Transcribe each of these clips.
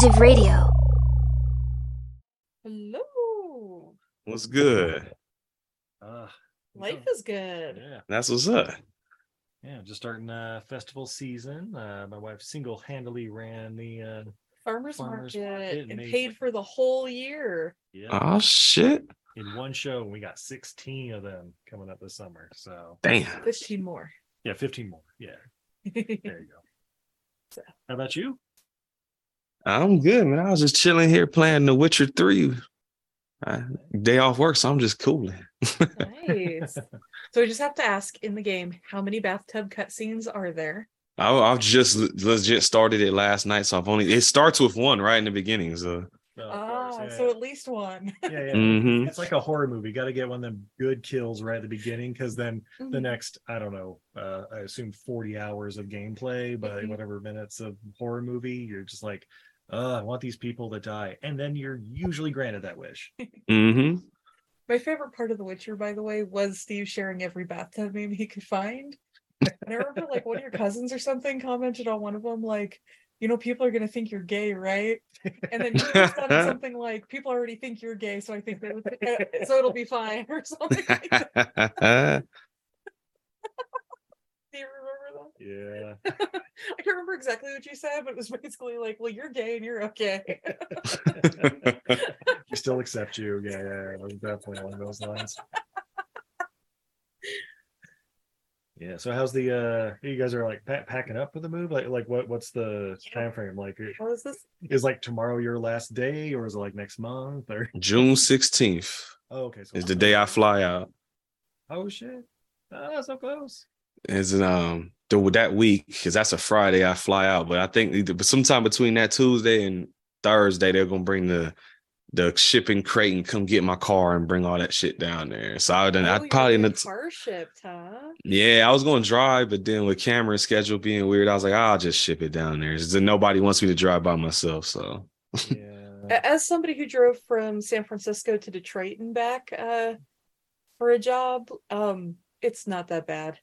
Age of Radio. Hello. What's good? Uh, Life is good. yeah, That's what's up. yeah. Just starting uh, festival season. Uh, my wife single-handedly ran the. Uh, Farmers, Farmers market, market and made- paid for the whole year. yeah, Oh shit! in one show, we got 16 of them coming up this summer. So Damn. 15 more. yeah, 15 more. Yeah, there you go. So- How about you? I'm good, man. I was just chilling here playing The Witcher Three. Uh, day off work, so I'm just cooling. nice. So we just have to ask in the game, how many bathtub cutscenes are there? I, I've just le- legit started it last night, so I've only. It starts with one right in the beginning, so Oh, of Ah, course, yeah, so at least one. yeah, yeah. Mhm. It's like a horror movie. Got to get one of them good kills right at the beginning, because then the Mhm. next, I don't know, uh, I assume 40 hours of gameplay, but Mhm. whatever minutes of horror movie, you're just like, uh, I want these people to die, and then you're usually granted that wish. hmm My favorite part of The Witcher, by the way, was Steve sharing every bathtub meme he could find. And I remember like one of your cousins or something commented on one of them, like, you know, people are gonna think you're gay, right? And then you responded something like, people already think you're gay, so I think that uh, so it'll be fine or something like that. Do you remember Yeah. I can't remember exactly what you said, but it was basically like, well, you're gay and you're okay. we still accept you. Yeah, yeah, yeah. it was Definitely along those lines. Yeah. So how's the uh you guys are like pa- packing up for the move? Like like what what's the time frame? Like How is this? is like tomorrow your last day or is it like next month or June sixteenth oh okay so is the day I fly out. oh shit. Ah, so close. Is um the, that week because that's a Friday I fly out, but I think either, but sometime between that Tuesday and Thursday they're gonna bring the the shipping crate and come get my car and bring all that shit down there. So I done Oh, I probably getting end up- car shipped, huh? yeah I was gonna drive, but then with Cameron's schedule being weird, I was like I'll just ship it down there. It's just nobody wants me to drive by myself, so Yeah. As somebody who drove from San Francisco to Detroit and back uh, for a job, um, it's not that bad.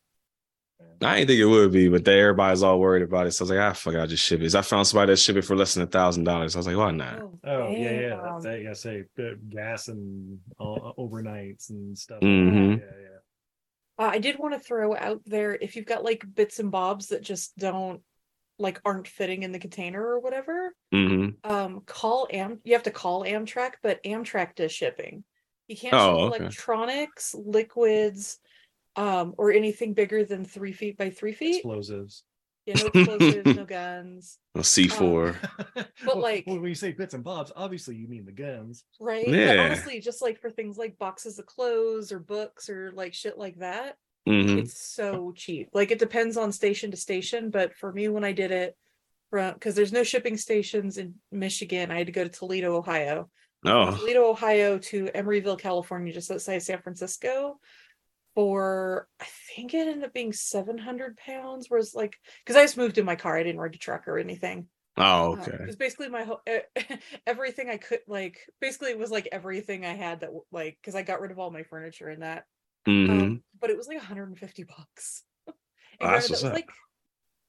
I didn't think it would be, but they, everybody's all worried about it. So I was like, ah, fuck, I'll just ship it. I found somebody that ship it for less than a thousand dollars. I was like, why not? Oh yeah, yeah. damn. That's it. Yeah, say uh, gas and uh, overnights and stuff. Mhm. Yeah, yeah. Uh, I did want to throw out there if you've got like bits and bobs that just don't like aren't fitting in the container or whatever, hmm um, call Am. You have to call Amtrak, but Amtrak does shipping. You can't Oh, ship okay. electronics, liquids, um, or anything bigger than three feet by three feet. Explosives. Yeah, no explosives, no guns. A C four. but like- when you say bits and bobs, obviously you mean the guns. right? But Yeah. honestly, just like for things like boxes of clothes or books or like shit like that, hmm it's so cheap. Like it depends on station to station, but for me when I did it from because there's no shipping stations in Michigan, I had to go to Toledo, Ohio. Oh, Toledo, Ohio to Emeryville, California, just outside San Francisco. For I think it ended up being 700 pounds, whereas like because I just moved in my car, I didn't rent a truck or anything. oh, Uh, okay. It was basically my whole everything I could like. Basically, it was like everything I had that like because I got rid of all my furniture and that. hmm Um, but it was like 150 bucks. and Oh, that's granted, that was like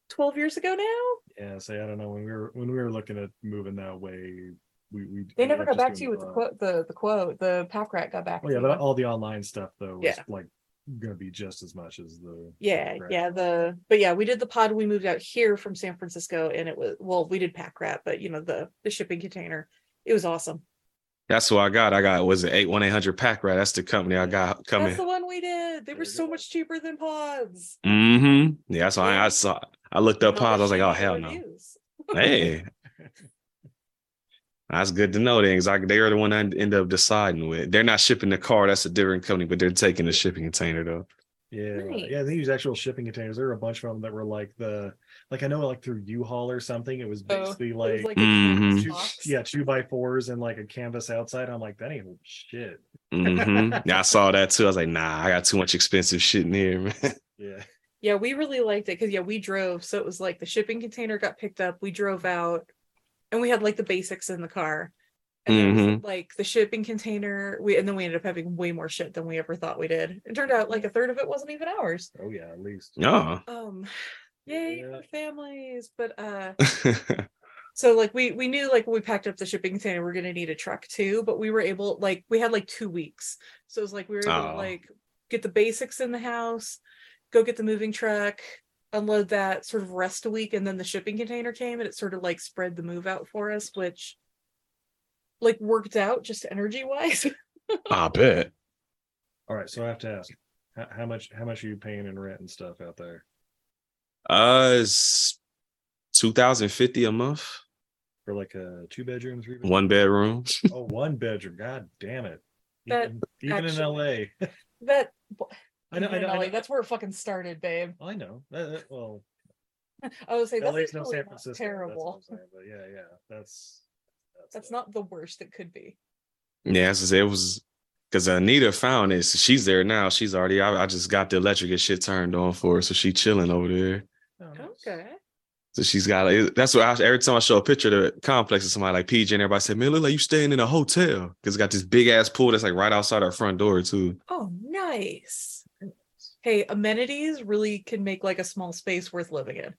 12 years ago now. Yeah, say I don't know when we were when we were looking at moving that way, we we They ended never got back to you with the the- quote. The the quote. The pack rat got back. Oh yeah, but all the online stuff though was Yeah. like gonna be just as much as the yeah Right. yeah the but yeah we did the pod we moved out here from san francisco and it was well we did pack rat but you know the the shipping container it was awesome That's what I got. I got was it eight one eight hundred pack rat. That's the company I got coming. that's the one we did they were so much cheaper than pods mm-hmm Yeah, so why I, I saw. I looked up And pods. I was like, oh hell no. reviews. Hey, that's good to know. Then, 'cause I, they are the one I end up deciding with. They're not shipping the car. That's a different company, but they're taking the shipping container though. Yeah, Nice. yeah, they use actual shipping containers. There were a bunch of them that were like the like I know like through U-Haul or something, it was Oh, basically it was like, a Mhm. two, yeah, two by fours and like a canvas outside. I'm like, that ain't shit. hmm Yeah, I saw that too. I was like, nah, I got too much expensive shit in here, man. Yeah. Yeah, we really liked it because yeah, we drove. So it was like the shipping container got picked up. We drove out, and we had like the basics in the car. And then it was, like the shipping container, we and then we ended up having way more shit than we ever thought we did. It turned out like a third of it wasn't even ours. Oh yeah, at least. Oh. Um, yay Yeah. for families! But uh, so like we we knew like when we packed up the shipping container we are gonna need a truck too but we were able like we had like two weeks so it was like we were able to Oh. like get the basics in the house go get the moving truck unload that sort of rest a week and then the shipping container came and it sort of like spread the move out for us which like worked out just energy wise I bet. All right, so I have to ask, how, how much how much are you paying in rent and stuff out there Uh, it's two thousand fifty a month, for like a two bedroom, three bedroom? one bedroom. Oh, one bedroom. God damn it. That Even, even in LA. that I know, I even know, I LA, know. that's where it fucking started babe I know. That- that- well, i would say that's no really San Francisco. Terrible what saying, but yeah, yeah, that's that's uh, not the worst it could be Yeah, so it was because Anita found it. So she's there now. She's already. I, I just got the electric and shit turned on for her, so she chilling over there. oh, okay So she's got. Like, that's what I, every time I show a picture of the complex to somebody like PJ, and everybody said, "Man, look like you staying in a hotel," because it got this big ass pool that's like right outside our front door too. Oh, nice. Hey, amenities really can make like a small space worth living in.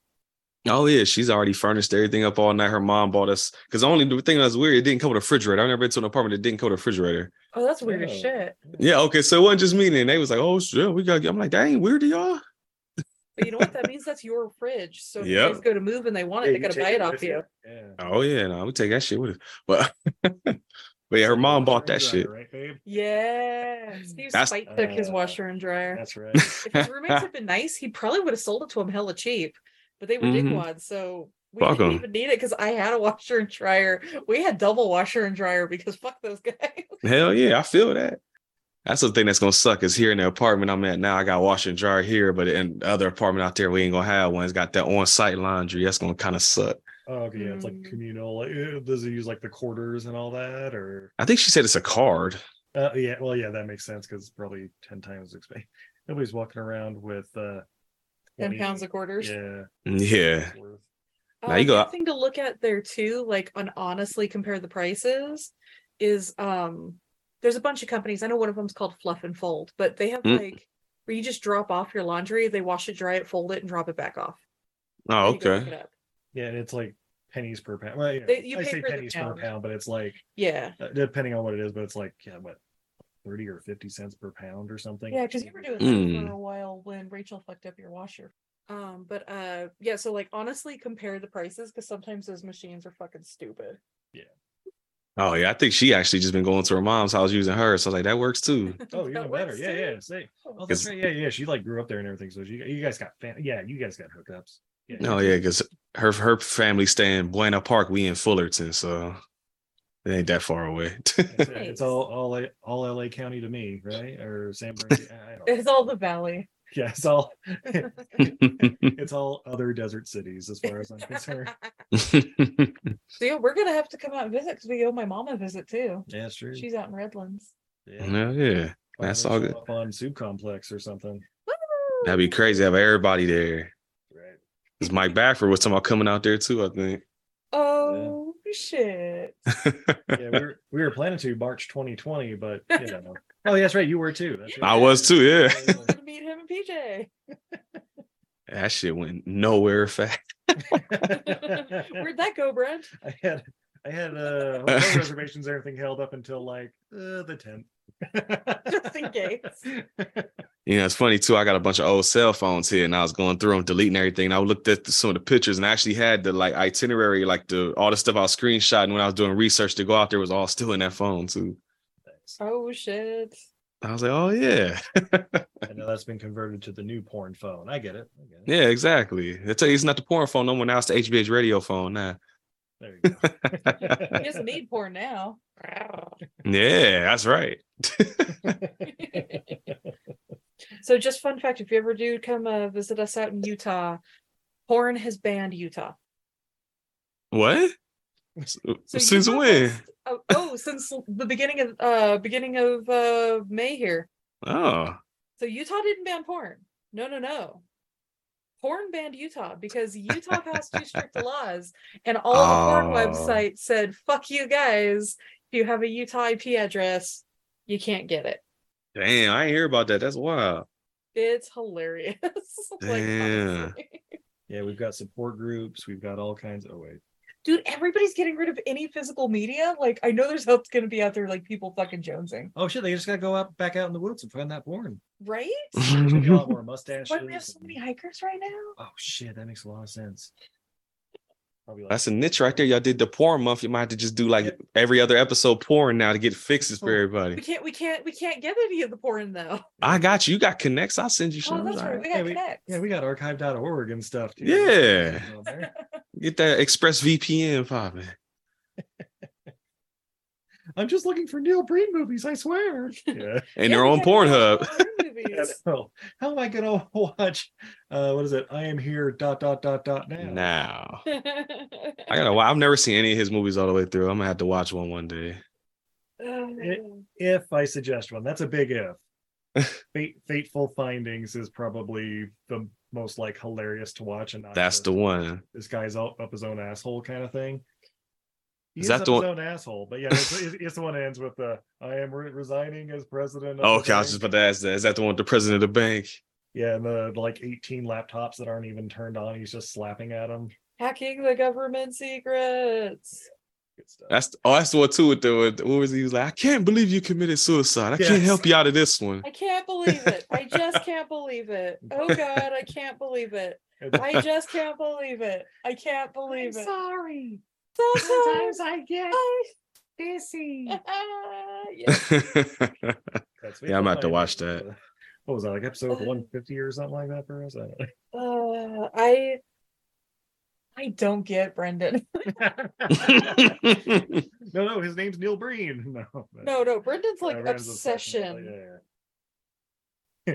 Oh yeah, she's already furnished everything up all night. Her mom bought us because the only the thing that was weird, it didn't come with a refrigerator. I've never been to an apartment that didn't come with a refrigerator. Oh, that's weird as Oh. shit. Yeah, okay, so it wasn't just me. And they was like, "Oh shit, we got." I'm like, "That ain't weird to y'all." But you know what? That means that's your fridge. So if Yep. you go to move and they want Yeah, it, they you gotta take buy it off you. Yeah. Oh yeah, no, we take that shit with it. But but yeah, her mom bought that Washer and shit. Right, babe? Yeah. Steve That's- Spite took his Uh, washer and dryer. That's right. If his roommates had been nice, he probably would have sold it to him hella cheap. But they were Mhm. dickwads, so we Fuck didn't 'em. even need it because I had a washer and dryer. We had double washer and dryer because fuck those guys. Hell yeah, I feel that. That's the thing that's gonna suck is here in the apartment I'm at now. I got washer and dryer here, but in the other apartment out there, we ain't gonna have one. It's got that on-site laundry. That's gonna kind of suck. Oh, okay, yeah, it's like Mm. communal. Like, uh, does it use like the quarters and all that, or? I think she said it's a card. Uh, yeah, well, yeah, that makes sense because it's probably ten times expensive. Nobody's walking around with uh, 10 pounds of quarters. Yeah, Yeah. Now Uh, you the go- other thing to look at there too, like on honestly compare the prices, is um there's a bunch of companies. I know one of them's called Fluff and Fold, but they have Mm. like where you just drop off your laundry, they wash it, dry it, fold it, and drop it back off. Oh, Then you go pick okay. Yeah, and it's like pennies per pound. Well, yeah, They- you I pay say for the pennies pound. per pound, but it's like Yeah, uh, depending on what it is, but it's like yeah, what thirty or fifty cents per pound or something. yeah, because you were doing Mm. that for a while when Rachel fucked up your washer. Um, but uh, yeah, so like honestly compare the prices because sometimes those machines are fucking stupid. Yeah. Oh yeah, I think she actually just been going to her mom's house using hers. So I was like, that works too. Oh, That even better. works Yeah, too. yeah. Say, oh, that's 'Cause- right. Yeah, yeah. She like grew up there and everything. So you, you guys got, fan- yeah, you guys got hookups. Yeah, Oh yeah, because her her family stay in Buena Park. We in Fullerton, so it ain't that far away. It's, it's all all all LA County to me, right? Or San Bernardino. I don't know. It's all the valley. Yeah, it's all it's all other desert cities as far as I'm concerned. So yeah, we're gonna have to come out and visit because we owe my mom a visit too. Yeah, it's true. She's out in Redlands. yeah. no, yeah, that's all show good. Up on Soup Complex or something. That'd be crazy. to Have everybody there. Right. Because Mike Bafford was talking about coming out there too. I think. Oh shit! Yeah, we were we were planning to March 2020, but you know. Oh, yeah, that's right. You were too. That's right. I was too. Yeah, Gonna meet him and PJ. that shit went nowhere fast. Where'd that go, Brent? I had I had uh reservations, and everything held up until like uh, the 10th. Just in case. You know, it's funny too. I got a bunch of old cell phones here, and I was going through them, deleting everything. And I looked at the, some of the pictures, and I actually had the like itinerary, like the all the stuff I was screenshotting when I was doing research to go out there was all still in that phone too. Thanks. Oh shit! I was like, oh yeah, I know that's been converted to the new porn phone. I get it. I get it. yeah, exactly. I tell you, it's not the porn phone no more. Now it's the HBH radio phone now. There you go. He doesn't need porn now. yeah, that's right. so, just fun fact: if you ever do come uh, visit us out in Utah, porn has banned Utah. What? So Since Utah when? passed- oh, oh, since the beginning of uh beginning of uh May here. Oh, So Utah didn't ban porn. No, no, no. Porn banned Utah because Utah passed too strict laws, and all the porn Oh. websites said, "Fuck you guys! If you have a Utah IP address, you can't get it." damn! I ain't hear about that. That's wild. It's hilarious. like, Damn. honestly. Yeah, we've got support groups. We've got all kinds. Oh wait, dude, everybody's getting rid of any physical media. Like, I know there's help going to be out there, like people fucking jonesing, oh shit! They just gotta go out back out in the woods and find that porn. right? There's gonna a lot more mustaches. Why do we have so many hikers right now? Oh shit, that makes a lot of sense. Probably like That's a niche right there. Y'all did the porn month. You might have to just do like every other episode porn now to get fixes for everybody. We can't, we can't, we can't get any of the porn though. I got you. You got connects. I'll send you Oh, some. that's All right. right. We got Yeah, we- connects. yeah, we got archive.org and stuff too. Yeah. Get that Express VPN popping. I'm just looking for Neil Breen movies. I swear. Yeah. And Yeah, their we own Pornhub. So how am I gonna watch? Uh, what is it? I am here. Dot dot dot dot now. Now. I gotta. wa- I've never seen any of his movies all the way through. I'm gonna have to watch one one day. If I suggest one, that's a big if. Fate, Fateful Findings is probably the most like hilarious to watch, and not That's the one. this guy's up, up his own asshole kind of thing. He Is is, that the his one- own asshole, but yeah, it's, it's, it's the one that ends with the "I am re- resigning as president." Of Oh, the okay, I was just about to ask that. Is that the one with the president of the bank? Yeah, and the like 18 laptops that aren't even turned on. He's just slapping at them. Hacking the government secrets. Good stuff. That's oh, that's the one too. With the with, what was he, he was like? I can't believe you committed suicide. I can't help you out of this one. I can't believe it. I just can't believe it. Oh God, I can't believe it. I just can't believe it. I can't believe it. sorry. Sometimes I get I... busy. yeah, yeah I'm about to watch Findings. that. What was that, like episode 150 or something like that for us? I don't know. Uh, I. I don't get Brendan. no, no, his name's Neil Breen. No, but- No, no, Brendan's like Yeah, Rand's obsession. Yeah, yeah.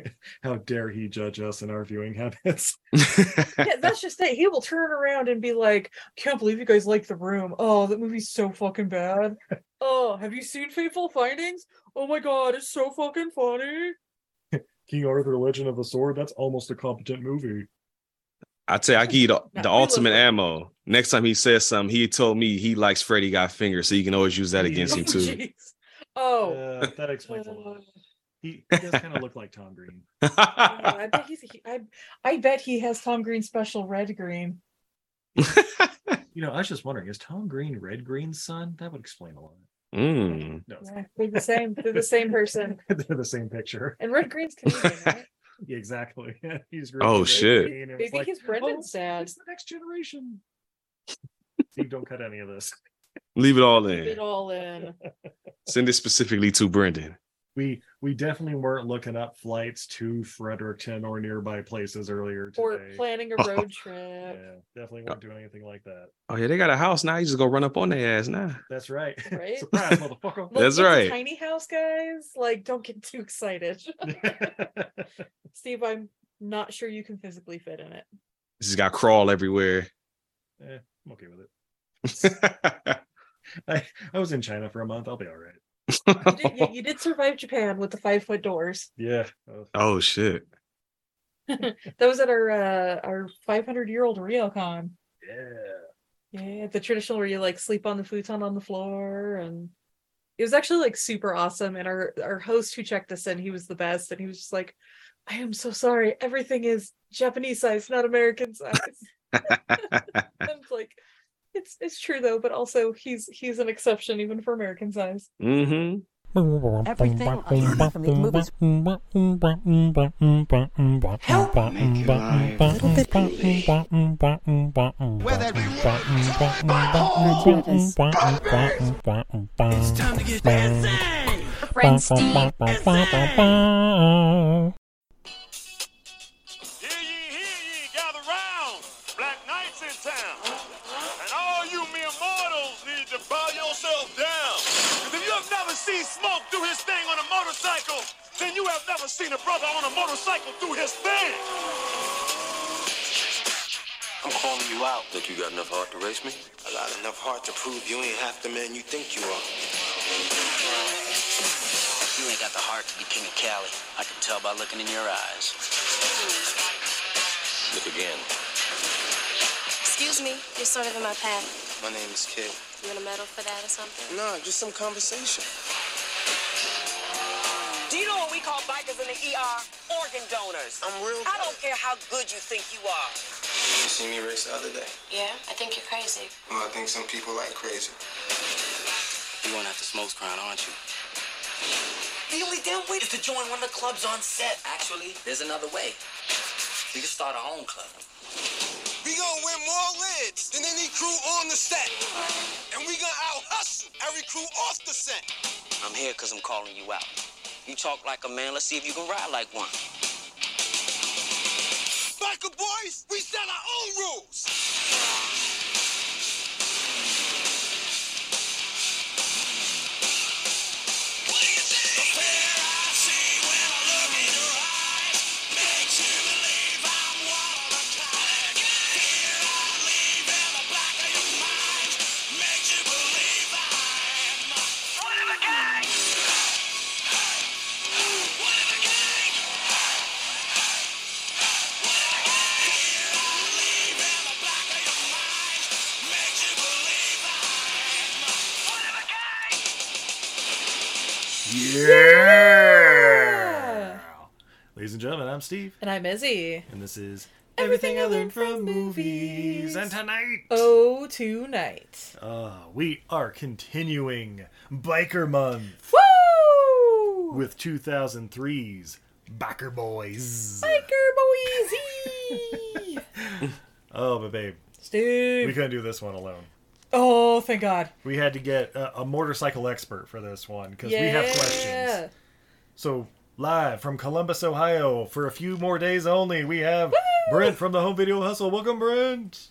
How dare he judge us and our viewing habits? Yeah, that's just it. He will turn around and be like, "Can't believe you guys like The Room. Oh, that movie's so fucking bad. Oh, have you seen Fateful Findings? Oh my god, it's so fucking funny." King Arthur: Legend of the Sword. That's almost a competent movie. I tell you, I give you the, the we ultimate that. ammo. Next time he says something, he told me he likes Freddy Got Fingers, so you can always use that against Oh, him too. jeez. Oh, Uh, that explains a uh, lot. He, he does kind of look like Tom Green. yeah, I bet he's. He, I, I bet he has Tom Green special red green. You know, I was just wondering, is Tom Green Red Green's son? That would explain a lot. Mm. No, Yeah, they're the same. They're the same person. they're the same picture. And red green's Canadian, right? Yeah, exactly. He's Oh, Red shit. Green, and it's Maybe like, he's Brendan's "Oh, dad. It's the next generation. Steve, don't cut any of this. Leave it all Put it all in. Send it specifically to Brendan. We we definitely weren't looking up flights to Fredericton or nearby places earlier today. Or planning a road trip. yeah, definitely weren't doing anything like that. Oh yeah, they got a house now. You just go run up on their ass now. That's right. Right? Surprise, motherfucker. Look, That's it's a right. tiny house, guys. Like, don't get too excited. Steve, I'm not sure you can physically fit in it. This has got crawl everywhere. Eh, I'm okay with it. I, I was in China for a month. I'll be all right. You did, you, you did survive Japan with the five foot doors. Yeah. Oh, shit. That was at our uh, our 500 year old Ryokan. yeah. Yeah, the traditional where you like sleep on the futon on the floor, and it was actually like super awesome. And our our host who checked us in, he was the best, and he was just like, "I am so sorry, everything is Japanese size, not American size." I'm like, it's it's true though, but also he's he's an exception even for American size. mm-hmm. Everything I from these movies help make life little bit Where It's time to get dancing. Friend Smoke do his thing on a motorcycle, then you have never seen a brother on a motorcycle do his thing. I'm calling you out. Think you got enough heart to race me? I got enough heart to prove you ain't half the man you think you are. You ain't got the heart to be king of Cali. I can tell by looking in your eyes. Look again. Excuse me, you're sort of in my path. My name is Kid. You want a medal for that or something? Nah, just some conversation. Do you know what we call bikers in the ER? Organ donors. I'm real. I don't care how good you think you are. You see me race the other day. Yeah, I think you're crazy. Well, I think some people like crazy. You going after Smoke's crown, aren't you? The only damn way is to join one of the clubs on set. Actually, there's another way. We can start our own club. We gonna win more lids than any crew on the set. And we gonna out hustle every crew off the set. I'm here because I'm calling you out. You talk like a man, let's see if you can ride like one. Biker Boyz, we set our own rules. I'm Steve, And I'm Izzy. and this is Everything I Learned from Movies. And tonight, Oh, tonight. uh, we are continuing Biker Month Woo! with 2003's Biker Boyz. Biker Boyz! Oh, but babe, Steve. we couldn't do this one alone. Oh, thank God. We had to get a, a motorcycle expert for this one because Yeah. we have questions. So, live from Columbus, Ohio, for a few more days only, we have Brent from the Home Video Hustle. Welcome, Brent.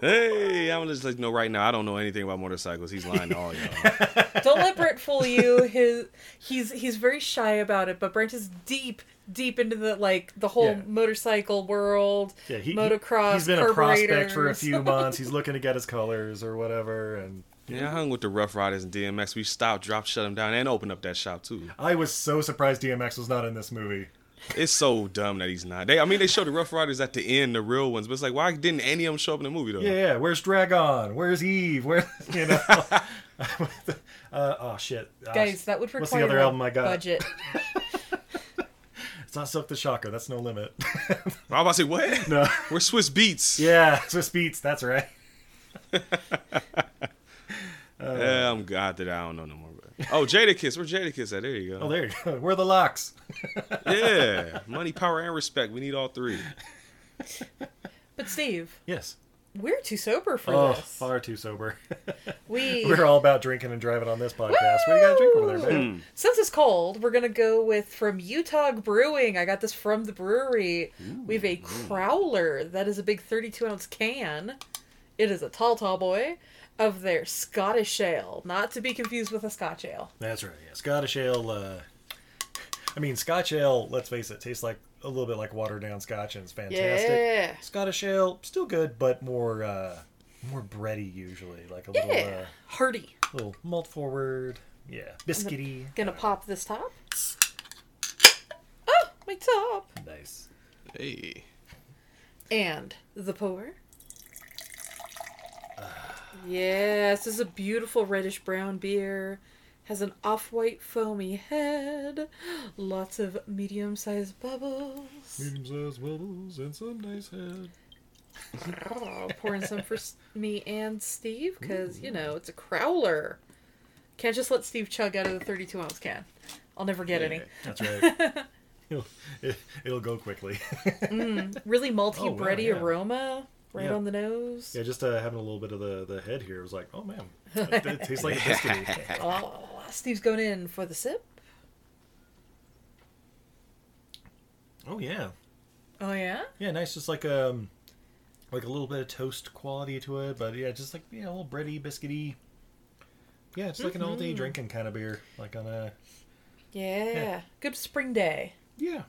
Hey, I'm just let you know right now. I don't know anything about motorcycles. He's lying to all y'all. Don't let Brent fool you. His he's he's very shy about it, but Brent is deep, deep into the like the whole Yeah. motorcycle world. Yeah, he, he- motocross. He's been a prospect for a few months. He's looking to get his colors or whatever, and yeah, I hung with the Ruff Ryders and DMX. We stopped, dropped, shut them down, and opened up that shop too. I was so surprised DMX was not in this movie. It's so dumb that he's not. They, I mean, they showed the Ruff Ryders at the end, the real ones, but it's like, why didn't any of them show up in the movie though? Yeah, yeah. Where's Drag-On? Where's Eve? Where you know? uh, oh shit, Uh, Guys, that would require What's the other album I got? budget. It's not Silk the Shocker. That's no limit. I was about to say, what? no. We're Swizz Beatz. Yeah, Swizz Beatz. That's right. Oh. Yeah, I'm God that I don't know no more. But... Oh, Jadakiss. Where Jadakiss at? There you go. Oh, there you go. Where are the LOX? Yeah, money, power, and respect. We need all three. But Steve, Yes. we're too sober for Oh, this. far too sober. We We're all about drinking and driving on this podcast. What do you got to drink over there, babe? Hmm. Since it's cold, we're gonna go with from Utah Brewing. I got this from the brewery. we have a crowler that is a big 32 ounce can. It is a tall, tall boy of their Scottish ale, not to be confused with a Scotch ale. That's right. Yeah, Scottish ale. Uh, I mean, Scotch ale. Let's face it, tastes like a little bit like watered down Scotch, and it's fantastic. Yeah. Scottish ale, still good, but more uh, more bready usually, like a little Yeah, hearty. uh, little malt forward. Yeah, biscuity. Gonna pop this top. Oh, my top. Nice. Hey. And the pour. Yes, this is a beautiful reddish brown beer. Has an off-white foamy head. Lots of medium-sized bubbles. Medium sized bubbles and some nice head. Oh, pouring some for me and Steve because you know it's a crowler. Can't just let Steve chug out of the 32 ounce can. I'll never get any. That's right. it'll, it, it'll go quickly. Mm, really malty, Oh, wow, bready yeah. aroma right Yeah. on the nose. yeah, just uh, having a little bit of the, the head here was like, oh man, it, it tastes like a biscuity. Oh, Steve's going in for the sip. oh yeah, Oh yeah. yeah, nice. Just like um, like a little bit of toast quality to it, but yeah, just like yeah, a little bready, biscuity. Yeah, it's like an all day drinking kind of beer, like on a Yeah. Good spring day. yeah,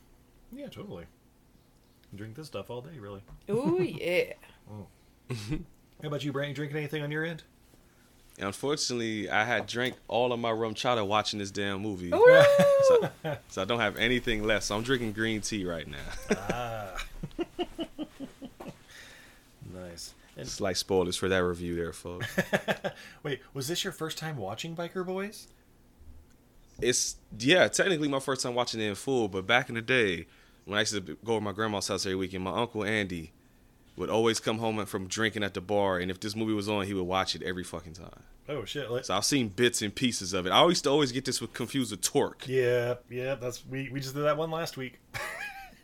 yeah, totally. Drink this stuff all day, really. Oh yeah. How about you, Brent? You drinking anything on your end? Unfortunately, I had drank all of my RumChata watching this damn movie. Woo! so, so I don't have anything left. So I'm drinking green tea right now. ah. nice. And it's like spoilers for that review there, folks. wait, was this your first time watching Biker Boyz? It's yeah, technically my first time watching it in full, but back in the day when I used to go to my grandma's house every weekend, my uncle Andy would always come home from drinking at the bar, and if this movie was on, he would watch it every fucking time. Oh shit! Let- So I've seen bits and pieces of it. I used to always get this with confused with Torque. yeah, yeah. That's we we just did that one last week.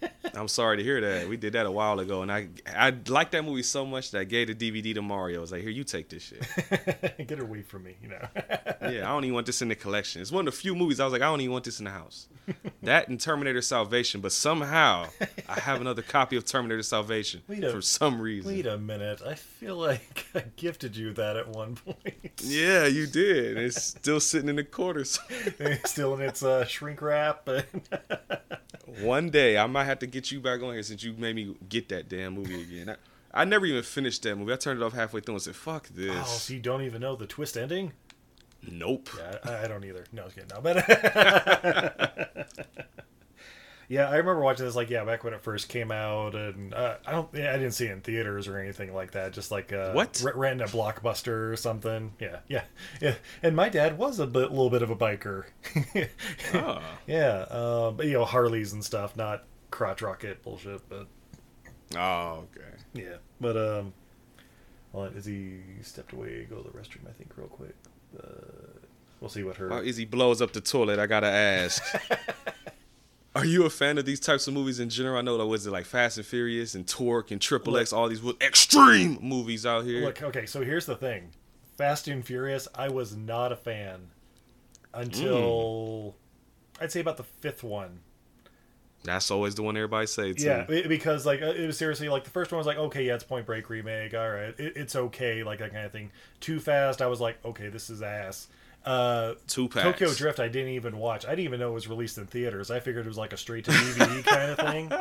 I'm sorry to hear that. We did that a while ago, and I I liked that movie so much that I gave the DVD to Mario. I was like, "Here, you take this shit." Get away from me, you know. yeah, I don't even want this in the collection. It's one of the few movies I was like, I don't even want this in the house. that and Terminator Salvation, but somehow I have another copy of Terminator Salvation Wait a- for some reason. Wait a minute. I feel like I gifted you that at one point. Yeah, you did. It's still sitting in the corners. Still in its uh, shrink wrap. One day I might have to get you back on here since you made me get that damn movie again. I, I never even finished that movie. I turned it off halfway through and said, "Fuck this." oh, so you don't even know the twist ending? Nope. Yeah, I, I don't either. No, I was kidding. No, but yeah, I remember watching this like yeah back when it first came out, and uh, I don't yeah, I didn't see it in theaters or anything like that. Just like uh, What? r- renting a blockbuster or something. Yeah, yeah, yeah. And my dad was a bit, little bit of a biker. Oh. Yeah, um, but you know Harleys and stuff, not crotch rocket bullshit. But Oh, okay. yeah, but um, well, as he stepped away, go to the restroom, I think, real quick. Uh, we'll see what her. While Izzy blows up the toilet, I gotta ask. Are you a fan of these types of movies in general? I know that was it like Fast and Furious and Torque and Triple X, all these extreme movies out here. Look, okay, so here's the thing. Fast and Furious, I was not a fan until I'd say about the fifth one. That's always the one everybody says. too. Yeah, it- because like uh, it was seriously like the first one was like okay, yeah, it's Point Break remake, all right, it, it's okay, like that kind of thing. Too Fast, I was like okay, this is ass. Uh, Two packs. Tokyo Drift, I didn't even watch. I didn't even know it was released in theaters. I figured it was like a straight to DVD kind of thing.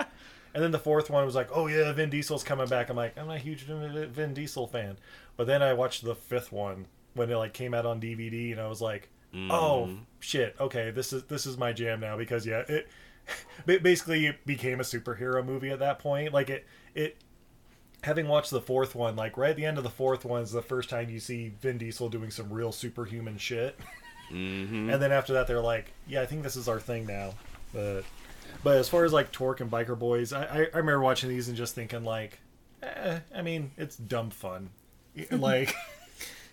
And then the fourth one was like, oh yeah, Vin Diesel's coming back. I'm like, I'm not a huge Vin Diesel fan. But then I watched the fifth one when it like came out on DVD, and I was like, oh shit, okay, this is this is my jam now because yeah, it basically it became a superhero movie at that point. Like it it having watched the fourth one, like right at the end of the fourth one is the first time you see Vin Diesel doing some real superhuman shit. Mm-hmm. And then after that, they're like, "Yeah, I think this is our thing now." But, but as far as like Torque and Biker Boyz, I, I, I remember watching these and just thinking like, eh, I mean, it's dumb fun, like,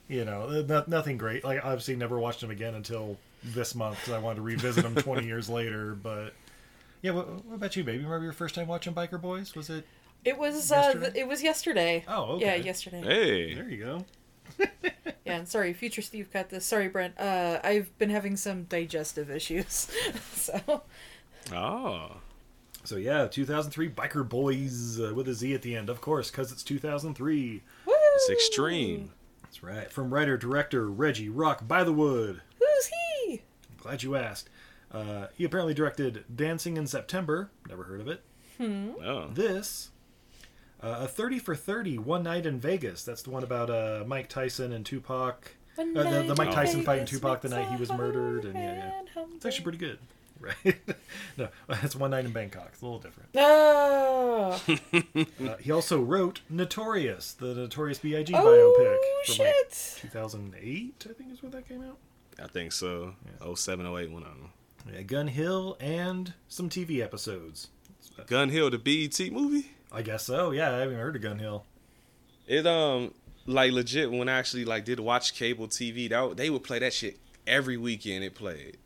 you know, no, nothing great. Like, obviously, never watched them again until this month because I wanted to revisit them twenty years later. But yeah, what, what about you, baby? Remember your first time watching Biker Boyz? Was it? It was uh, Yesterday? th- it was yesterday. Oh, okay. Yeah, yesterday. Hey. There you go. Yeah, and sorry, future Steve cut this. Sorry, Brent. Uh, I've been having some digestive issues, so Oh. So yeah, 2003 Biker Boyz uh, with a Z at the end, of course, because it's 2003. Woo! It's extreme. That's right. From writer director Reggie Rock Bythewood. who's he? Glad you asked. Uh, he apparently directed Dancing in September. Never heard of it. Oh. This, uh, a 30 for 30, One Night in Vegas. That's the one about uh, Mike Tyson and Tupac. One Uh, the, the Mike in Tyson fighting Vegas Tupac the night he was murdered, and yeah, yeah, it's actually pretty good, right? no, it's One Night in Bangkok. It's a little different. Oh, Uh, he also wrote Notorious, the Notorious B.I.G. Oh, biopic from like shit. 2008, I think is when that came out. I think so. Oh seven, oh eight, one of them. Yeah, Gun Hill and some TV episodes. Gun Hill, the BET movie. I guess so. Yeah, I haven't heard of Gun Hill. It um like legit when I actually like did watch cable TV, that they would play that shit every weekend. It played,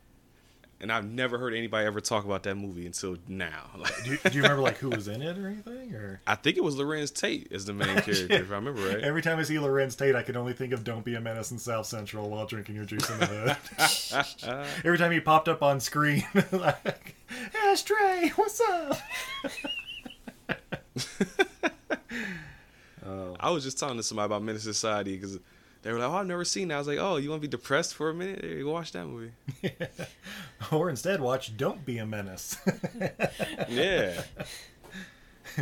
and I've never heard anybody ever talk about that movie until now. Like, Do you, do you remember like who was in it or anything? Or I think it was Larenz Tate as the main character, if I remember right. every time I see Larenz Tate, I can only think of "Don't Be a Menace" in South Central while drinking your juice in the hood. every time he popped up on screen, like Ashtray, what's up? I was just talking to somebody about Menace Society because they were like, "Oh, I've never seen that." I was like, "Oh, you want to be depressed for a minute? There, you go watch that movie." Or instead, watch "Don't Be a Menace." yeah,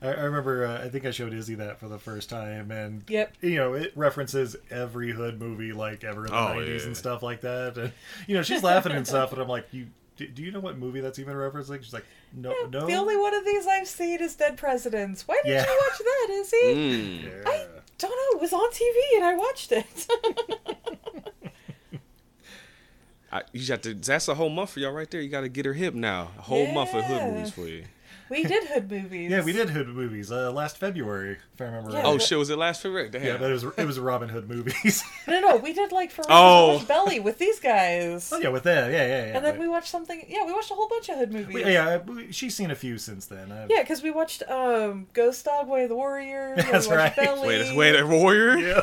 I, I remember. Uh, I think I showed Izzy that for the first time, and Yep. you know, it references every hood movie like ever in the Oh, '90s yeah. and stuff like that. And you know, she's laughing and stuff, and I'm like, "You do, do you know what movie that's even referencing?" She's like, "No, no." The only one of these I've seen is Dead Presidents. Why did Yeah. you watch that, Izzy? Mm. Yeah. Don't know. It was on TV and I watched it. I, you got to. That's a whole month for y'all right there. You got to get her hip now. A whole month of hood movies for you. We did hood movies. Yeah, we did hood movies uh, last February, if I remember Yeah, right. Oh but- shit! Was it last February? Damn. Yeah, but it was it was Robin Hood movies. No, no, we did like for Oh. oh. Belly with these guys. oh yeah, with that, yeah, yeah, yeah. and then but- we watched something. Yeah, we watched a whole bunch of hood movies. we- yeah, we- she's seen a few since then. I- Yeah, because we watched um, Ghost Dog, Way of the Warrior. That's we right. Belly. Wait, wait, that warrior. yeah.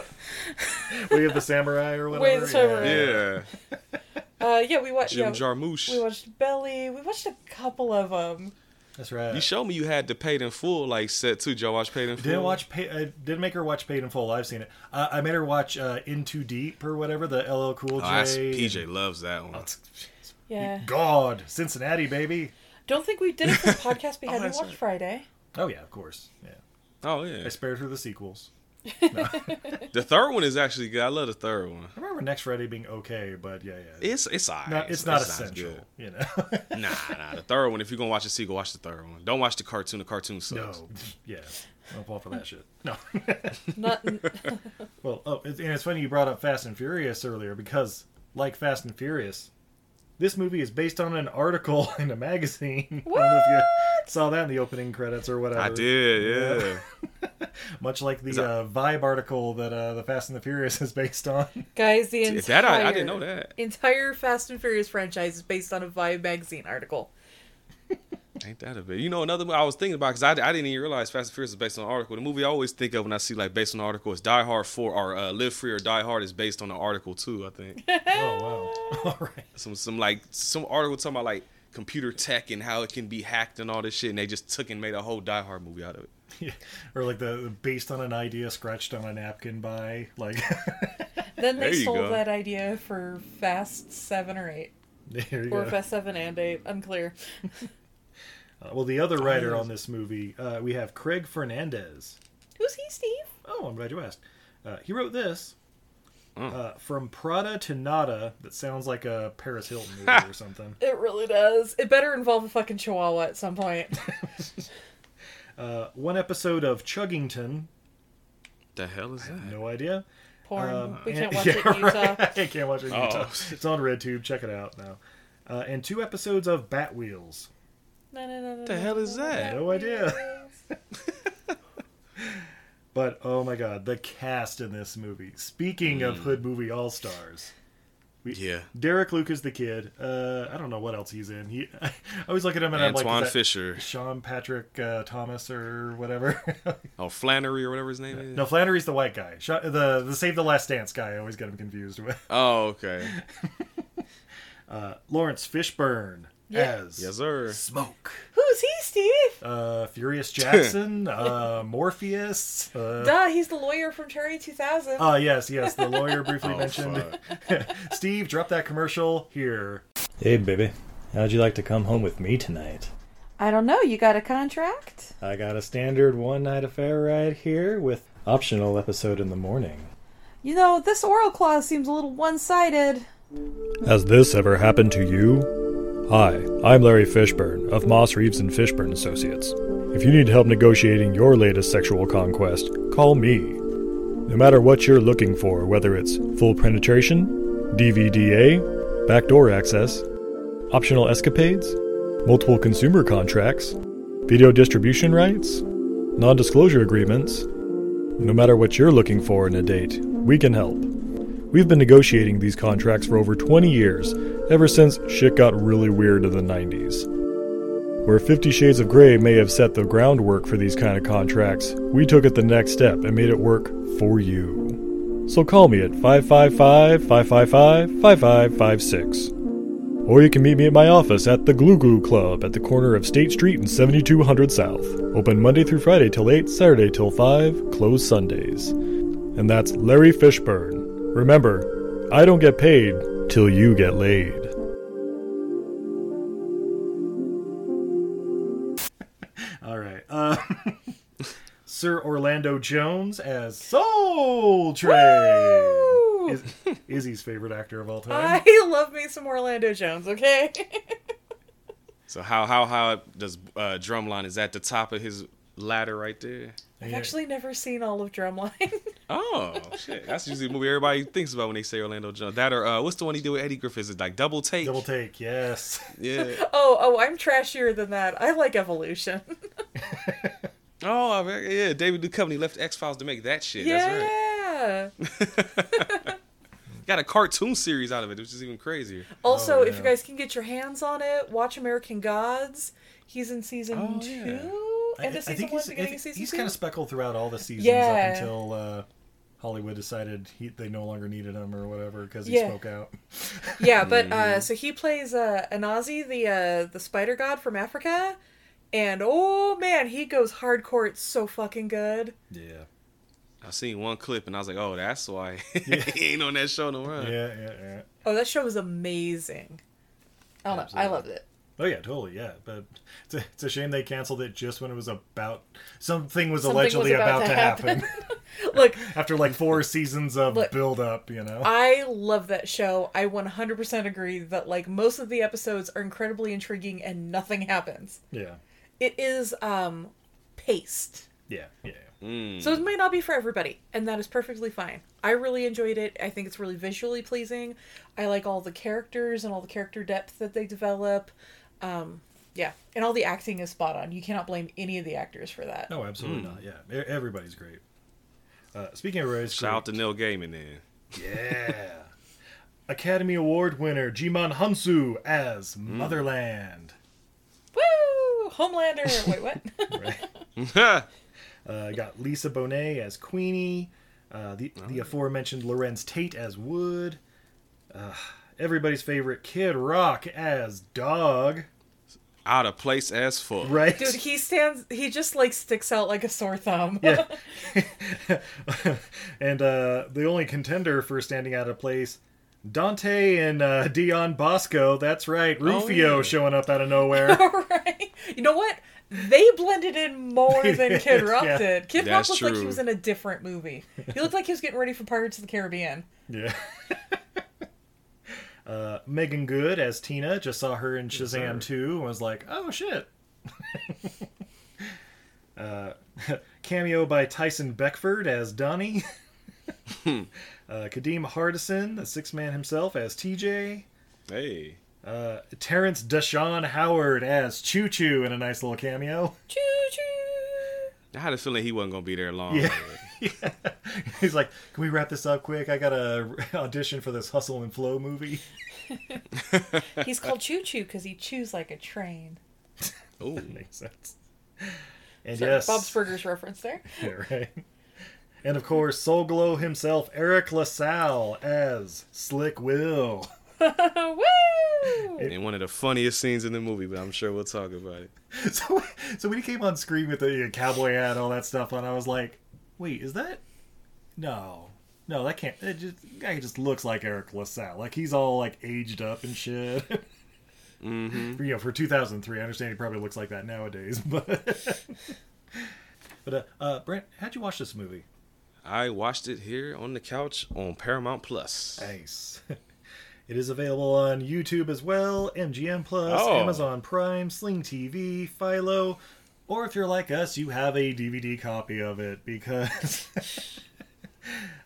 we have the samurai or whatever. Way of the Samurai. Yeah. Uh, yeah, we watched. Jim Yeah, Jarmusch. we watched Belly. We watched a couple of them. That's right. You showed me you had the paid in full like set too. Did y'all watch paid in full? Didn't watch. Pay, I didn't make her watch Paid in Full. I've seen it. Uh, I made her watch uh, In Too Deep or whatever. The LL Cool Oh, J. that's, PJ loves that one. Yeah. God, Cincinnati, baby. Don't think we did it for the podcast we Oh, had. we that's watched right. Friday. Oh yeah, of course. Yeah, Oh yeah. I spared her the sequels. The third one is actually good. I love the third one. I remember Next Friday being okay, but yeah, yeah. It's it's alright. not, it's not as essential, good. you know. Nah, nah. The third one. If you're gonna watch the sequel, watch the third one. Don't watch the cartoon. The cartoon sucks. no, yeah, don't fall for that shit. No. Not. well, oh, it's, and it's funny you brought up Fast and Furious earlier because, like Fast and Furious, this movie is based on an article in a magazine. I don't know if you saw that in the opening credits or whatever. I did. Yeah. Much like the that- uh, Vibe article that uh, the Fast and the Furious is based on. Guys, the entire That I- I didn't know that. entire Fast and Furious franchise is based on a Vibe magazine article. Ain't that a bit? You know, another movie I was thinking about because I, I didn't even realize Fast and Furious is based on an article. The movie I always think of when I see like based on an article is Die Hard 4 or uh, Live Free or Die Hard is based on an article too. I think oh wow! All right. some some like some article talking about like computer tech and how it can be hacked and all this shit, and they just took and made a whole Die Hard movie out of it. Yeah. Or like the, the based on an idea scratched on a napkin by like. Then they There you stole go. that idea for Fast Seven or Eight, there you or go. Fast Seven and Eight. Unclear. Uh, well, the other writer on this movie, uh, we have Craig Fernandez. Who's he, Steve? Oh, I'm glad you asked. Uh, he wrote this. Oh. Uh, from Prada to Nada, that sounds like a Paris Hilton movie or something. It really does. It better involve a fucking chihuahua at some point. Uh, one episode of Chuggington, The hell is that? no idea. Porn. Um, we can't and- watch yeah, it in Utah. right. I can't watch it in Oh. Utah. It's on RedTube. Check it out now. Uh, and two episodes of Batwheels. No, no, no, no, The no, hell no, is no, that? no, No idea. But oh my god, the cast in this movie. Speaking Mm. of Hood movie all stars, Yeah. Derek Luke is the kid. Uh, I don't know what else he's in. He, I always look at him and I'm like, Antwone Fisher. Sean Patrick uh, Thomas or whatever. Oh, Flannery or whatever his name is. no, Flannery's the white guy. Sha- the the Save the Last Dance guy. I always get him confused with. Oh, okay. Uh, Laurence Fishburne Yeah. as Yes, sir. Smoke. Who's he, Steve? Uh, Furious Jackson. uh, Morpheus. Uh, Duh, he's the lawyer from Cherry 2000. Ah, yes, yes. The lawyer briefly Oh, mentioned. fuck. Steve, drop that commercial here. Hey, baby. How'd you like to come home with me tonight? I don't know. You got a contract? I got a standard one night affair right here with optional episode in the morning. You know, this oral clause seems a little one sided. Has this ever happened to you? Hi, I'm Larry Fishburne of Moss Reeves and Fishburne Associates. If you need help negotiating your latest sexual conquest, call me. No matter what you're looking for, whether it's full penetration, DVDA, backdoor access, optional escapades, multiple consumer contracts, video distribution rights, non disclosure agreements, no matter what you're looking for in a date, we can help. We've been negotiating these contracts for over 20 years, ever since shit got really weird in the 90s. Where Fifty Shades of Grey may have set the groundwork for these kind of contracts, we took it the next step and made it work for you. So call me at 555 555 5556. Or you can meet me at my office at the Glue Glue Club at the corner of State Street and 7200 South. Open Monday through Friday till 8, Saturday till 5, closed Sundays. And that's Larry Fishburne. Remember, I don't get paid till you get laid. Uh, Sir Orlando Jones as Soul Train. Is, Izzy's favorite actor of all time. I love me some Orlando Jones. Okay. So how how how does uh, Drumline is at the top of his ladder right there? I've actually never seen all of Drumline. Oh shit, that's usually the movie everybody thinks about when they say Orlando Jones. That or uh, what's the one he did with Eddie Griffin? It's like Double Take. Double Take, yes. Yeah. oh, oh, I'm trashier than that. I like Evolution. Oh yeah, David Duchovny left X Files to make that shit. That's right. yeah. Got a cartoon series out of it, which is even crazier. Also, if you guys can get your hands on it, watch American Gods. He's in season Oh, two. yeah. End of season one, beginning I of think season he's two. kind of speckled throughout all the seasons Yeah. up until uh, Hollywood decided he, they no longer needed him or whatever because he Yeah. spoke out. yeah, but uh, so he plays uh, Anansi, the uh, the spider god from Africa, and oh man, he goes hardcore. It's so fucking good. Yeah. I seen one clip and I was like, oh, that's why he ain't on that show no more. Yeah, yeah, yeah. Oh, that show was amazing. I don't know. I Absolutely. loved it. Oh yeah, totally, yeah. But it's a, it's a shame they canceled it just when it was about something was Something allegedly was about about, to to happen. Look, after like four seasons of Look. build up, you know. I love that show. I 100% agree that like most of the episodes are incredibly intriguing and nothing happens. yeah, It is um paced. yeah, yeah. So it may not be for everybody, and that is perfectly fine. I really enjoyed it. I think it's really visually pleasing. I like all the characters and all the character depth that they develop. Um, yeah, and all the acting is spot on. You cannot blame any of the actors for that. No, absolutely not. Yeah, everybody's great. Uh, speaking of everybody's Shout out to Neil Gaiman then. Yeah. Academy Award winner Djimon Hounsou as Motherland. Woo! Homelander. Wait, what? Uh, got Lisa Bonet as Queenie. Uh, the the aforementioned Larenz Tate as Wood. Uh, everybody's favorite Kid Rock as Dog. Out of place as fuck. Right. Dude, he stands. He just like sticks out like a sore thumb. Yeah. and uh, the only contender for standing out of place, Dante and uh, Dion Basco. That's right, Rufio yeah. showing up out of nowhere. right. You know what? They blended in more than Kid Rock Yeah. did. Kid That's Rock looked like he was in a different movie. He looked like he was getting ready for Pirates of the Caribbean. Yeah. Uh, Meagan Good as Tina. Just saw her in Shazam 2 and was like, oh shit. uh, cameo by Tyson Beckford as Donnie. uh, Kadeem Hardison, the six man himself, as TJ. Hey. Uh, Terrence Dashon Howard as Choo Choo in a nice little cameo. Choo choo. I had a feeling he wasn't gonna be there long. Yeah. yeah. He's like, can we wrap this up quick? I got a audition for this Hustle and Flow movie. He's called Choo Choo because he chews like a train. Ooh. Makes sense. And So, yes, Bob's Burgers reference there. Yeah, right. And of course, Soul Glo himself, Eric LaSalle as Slick Will. Woo! In one of the funniest scenes in the movie, but I'm sure we'll talk about it. So, so when he came on screen with the uh, cowboy hat, and all that stuff on, I was like, "Wait, is that? No, no, that can't. It just guy just looks like Eric LaSalle. Like he's all like aged up and shit. Mm-hmm. you know, for 2003, I understand he probably looks like that nowadays, but." But uh, uh, Brent, how'd you watch this movie? I watched it here on the couch on Paramount Plus. Nice. It is available on YouTube as well, MGM Plus, Oh. Amazon Prime, Sling TV, Philo, or if you're like us, you have a DVD copy of it because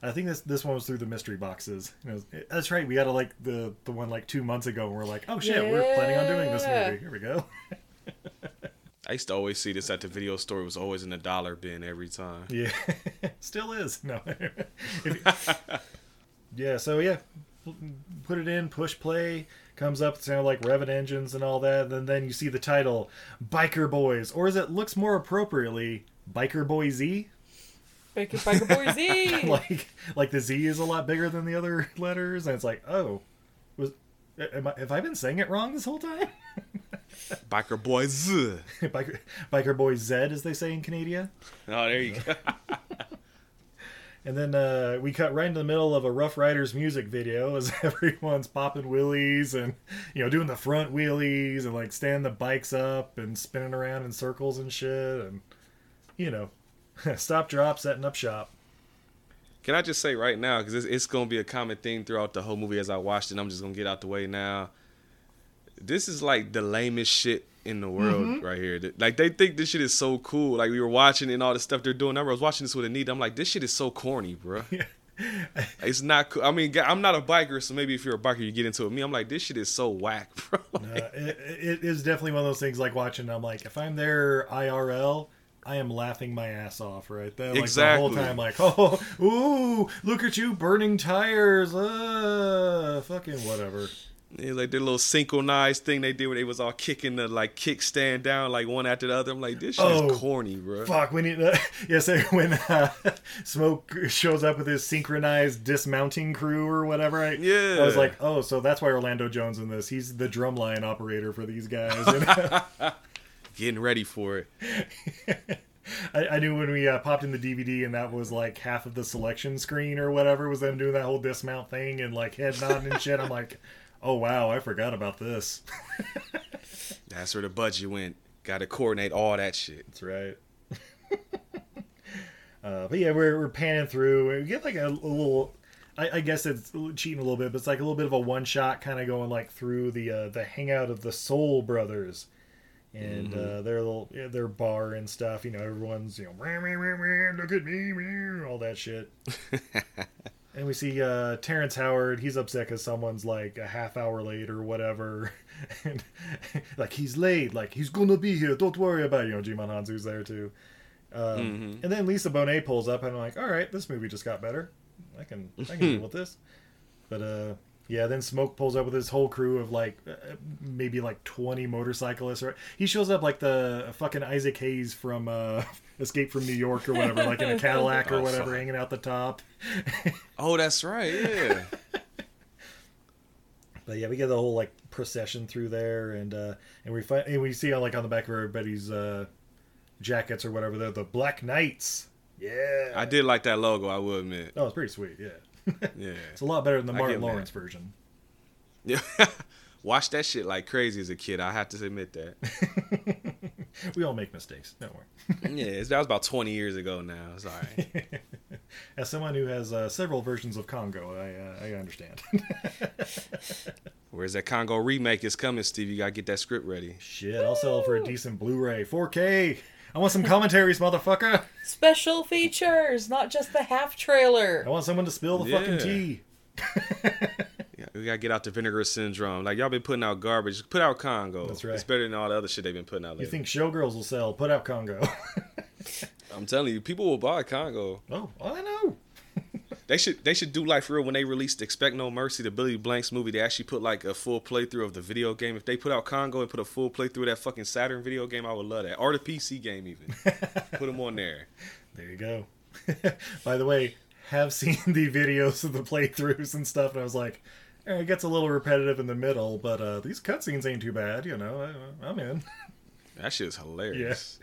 I think this this one was through the mystery boxes. It was- that's right. We got to like the the one like two months ago. and We're like, oh shit, we're planning on doing this movie. Here we go. I used to always see this at the video store. It was always in the dollar bin every time. Yeah, still is. No. Yeah. So yeah, put it in, push play. Comes up, sound like Revit engines and all that. And then you see the title, Biker Boyz, or as it looks more appropriately, Biker Boy Z. Biker, Biker Boy Z. like, like the Z is a lot bigger than the other letters, and it's like, oh, was am I, have I been saying it wrong this whole time? Biker Boyz. Biker, Biker Boy Z, as they say in Canada. Oh, there you go. And then uh, we cut right into the middle of a Ruff Ryders music video as everyone's popping wheelies and you know doing the front wheelies and like standing the bikes up and spinning around in circles and shit and you know Stop, drop, setting up shop. Can I just say right now, because it's, it's going to be a common theme throughout the whole movie as I watched it. I'm just going to get out the way now. This is like the lamest shit in the world Mhm. right here. Like they think this shit is so cool. Like we were watching and all the stuff they're doing. I was watching this with Anita. I'm like, this shit is so corny, bro. it's not cool. I mean, I'm not a biker, so maybe if you're a biker, you get into it. Me, I'm like, this shit is so whack, bro. Uh, it, it is definitely one of those things like watching. I'm like, if I'm there IRL, I am laughing my ass off right there. Like Exactly. the whole time, like, oh, ooh, look at you burning tires. Uh, fucking whatever. Yeah, like their little synchronized thing they did where they was all kicking the like kickstand down like one after the other. I'm like, this shit Oh, is corny, bro. Fuck when he, uh, yes, when uh, Smoke shows up with his synchronized dismounting crew or whatever. I, Yeah. I was like, oh, so that's why Orlando Jones in this. He's the drumline operator for these guys. you know? Getting ready for it. I, I knew when we uh, popped in the DVD and that was like half of the selection screen or whatever was them doing that whole dismount thing and like head nodding and shit. I'm like, oh wow, I forgot about this. That's where the budget went. Got to coordinate all that shit. That's right. Uh, but yeah, we're, we're panning through. We get like a, a little. I, I guess it's cheating a little bit, but it's like a little bit of a one shot kind of going like through the uh, the hangout of the Soul Brothers and Mhm. uh, their little yeah, their bar and stuff. You know, everyone's you know "Meow, meow, meow, meow, look at me, meow," all that shit. and we see uh, Terrence Howard. He's upset because someone's like a half hour late or whatever. and like he's late. Like he's gonna be here. Don't worry about it. You know, Jimon Hansu's there too. Um, Mhm. And then Lisa Bonet pulls up, and I'm like, all right, this movie just got better. I can I can deal with this. But uh, yeah, then Smoke pulls up with his whole crew of like uh, maybe like 20 motorcyclists. Or he shows up like the fucking Isaac Hayes from uh, Escape from New York or whatever, like in a Cadillac or Oh, whatever, fuck. hanging out the top. Oh, that's right. Yeah. But yeah, we get the whole like procession through there, and uh, and we find and we see on like on the back of everybody's uh, jackets or whatever, they're the Black Knights. Yeah, I did like that logo. I will admit. Oh, it's pretty sweet. Yeah, Yeah. it's a lot better than the Martin give 'em that. Lawrence version. Yeah. Watch that shit like crazy as a kid. I have to admit that. We all make mistakes. Don't worry. yeah, it's- that was about 20 years ago now. It's all right. As someone who has uh, several versions of Congo, I uh, I understand. Where's that Congo remake is coming, Steve? You gotta get that script ready. Shit, I'll sell for a decent Blu-ray, 4K. I want some commentaries, motherfucker. Special features, not just the half trailer. I want someone to spill the fucking tea. We gotta get out the vinegar syndrome. Like y'all been putting out garbage. Put out Congo. That's right. It's better than all the other shit they've been putting out Lately. You think showgirls will sell? Put out Congo. I'm telling you, people will buy Congo. oh, I know. They should they should do like for real when they released Expect No Mercy, the Billy Blanks movie. They actually put like a full playthrough of the video game. If they put out Congo and put a full playthrough of that fucking Saturn video game, I would love that. Or the PC game even. put them on there. There you go. By the way, have seen the videos of the playthroughs and stuff, and I was like, eh, it gets a little repetitive in the middle, but uh, these cutscenes ain't too bad. You know, I, I'm in. That shit is hilarious.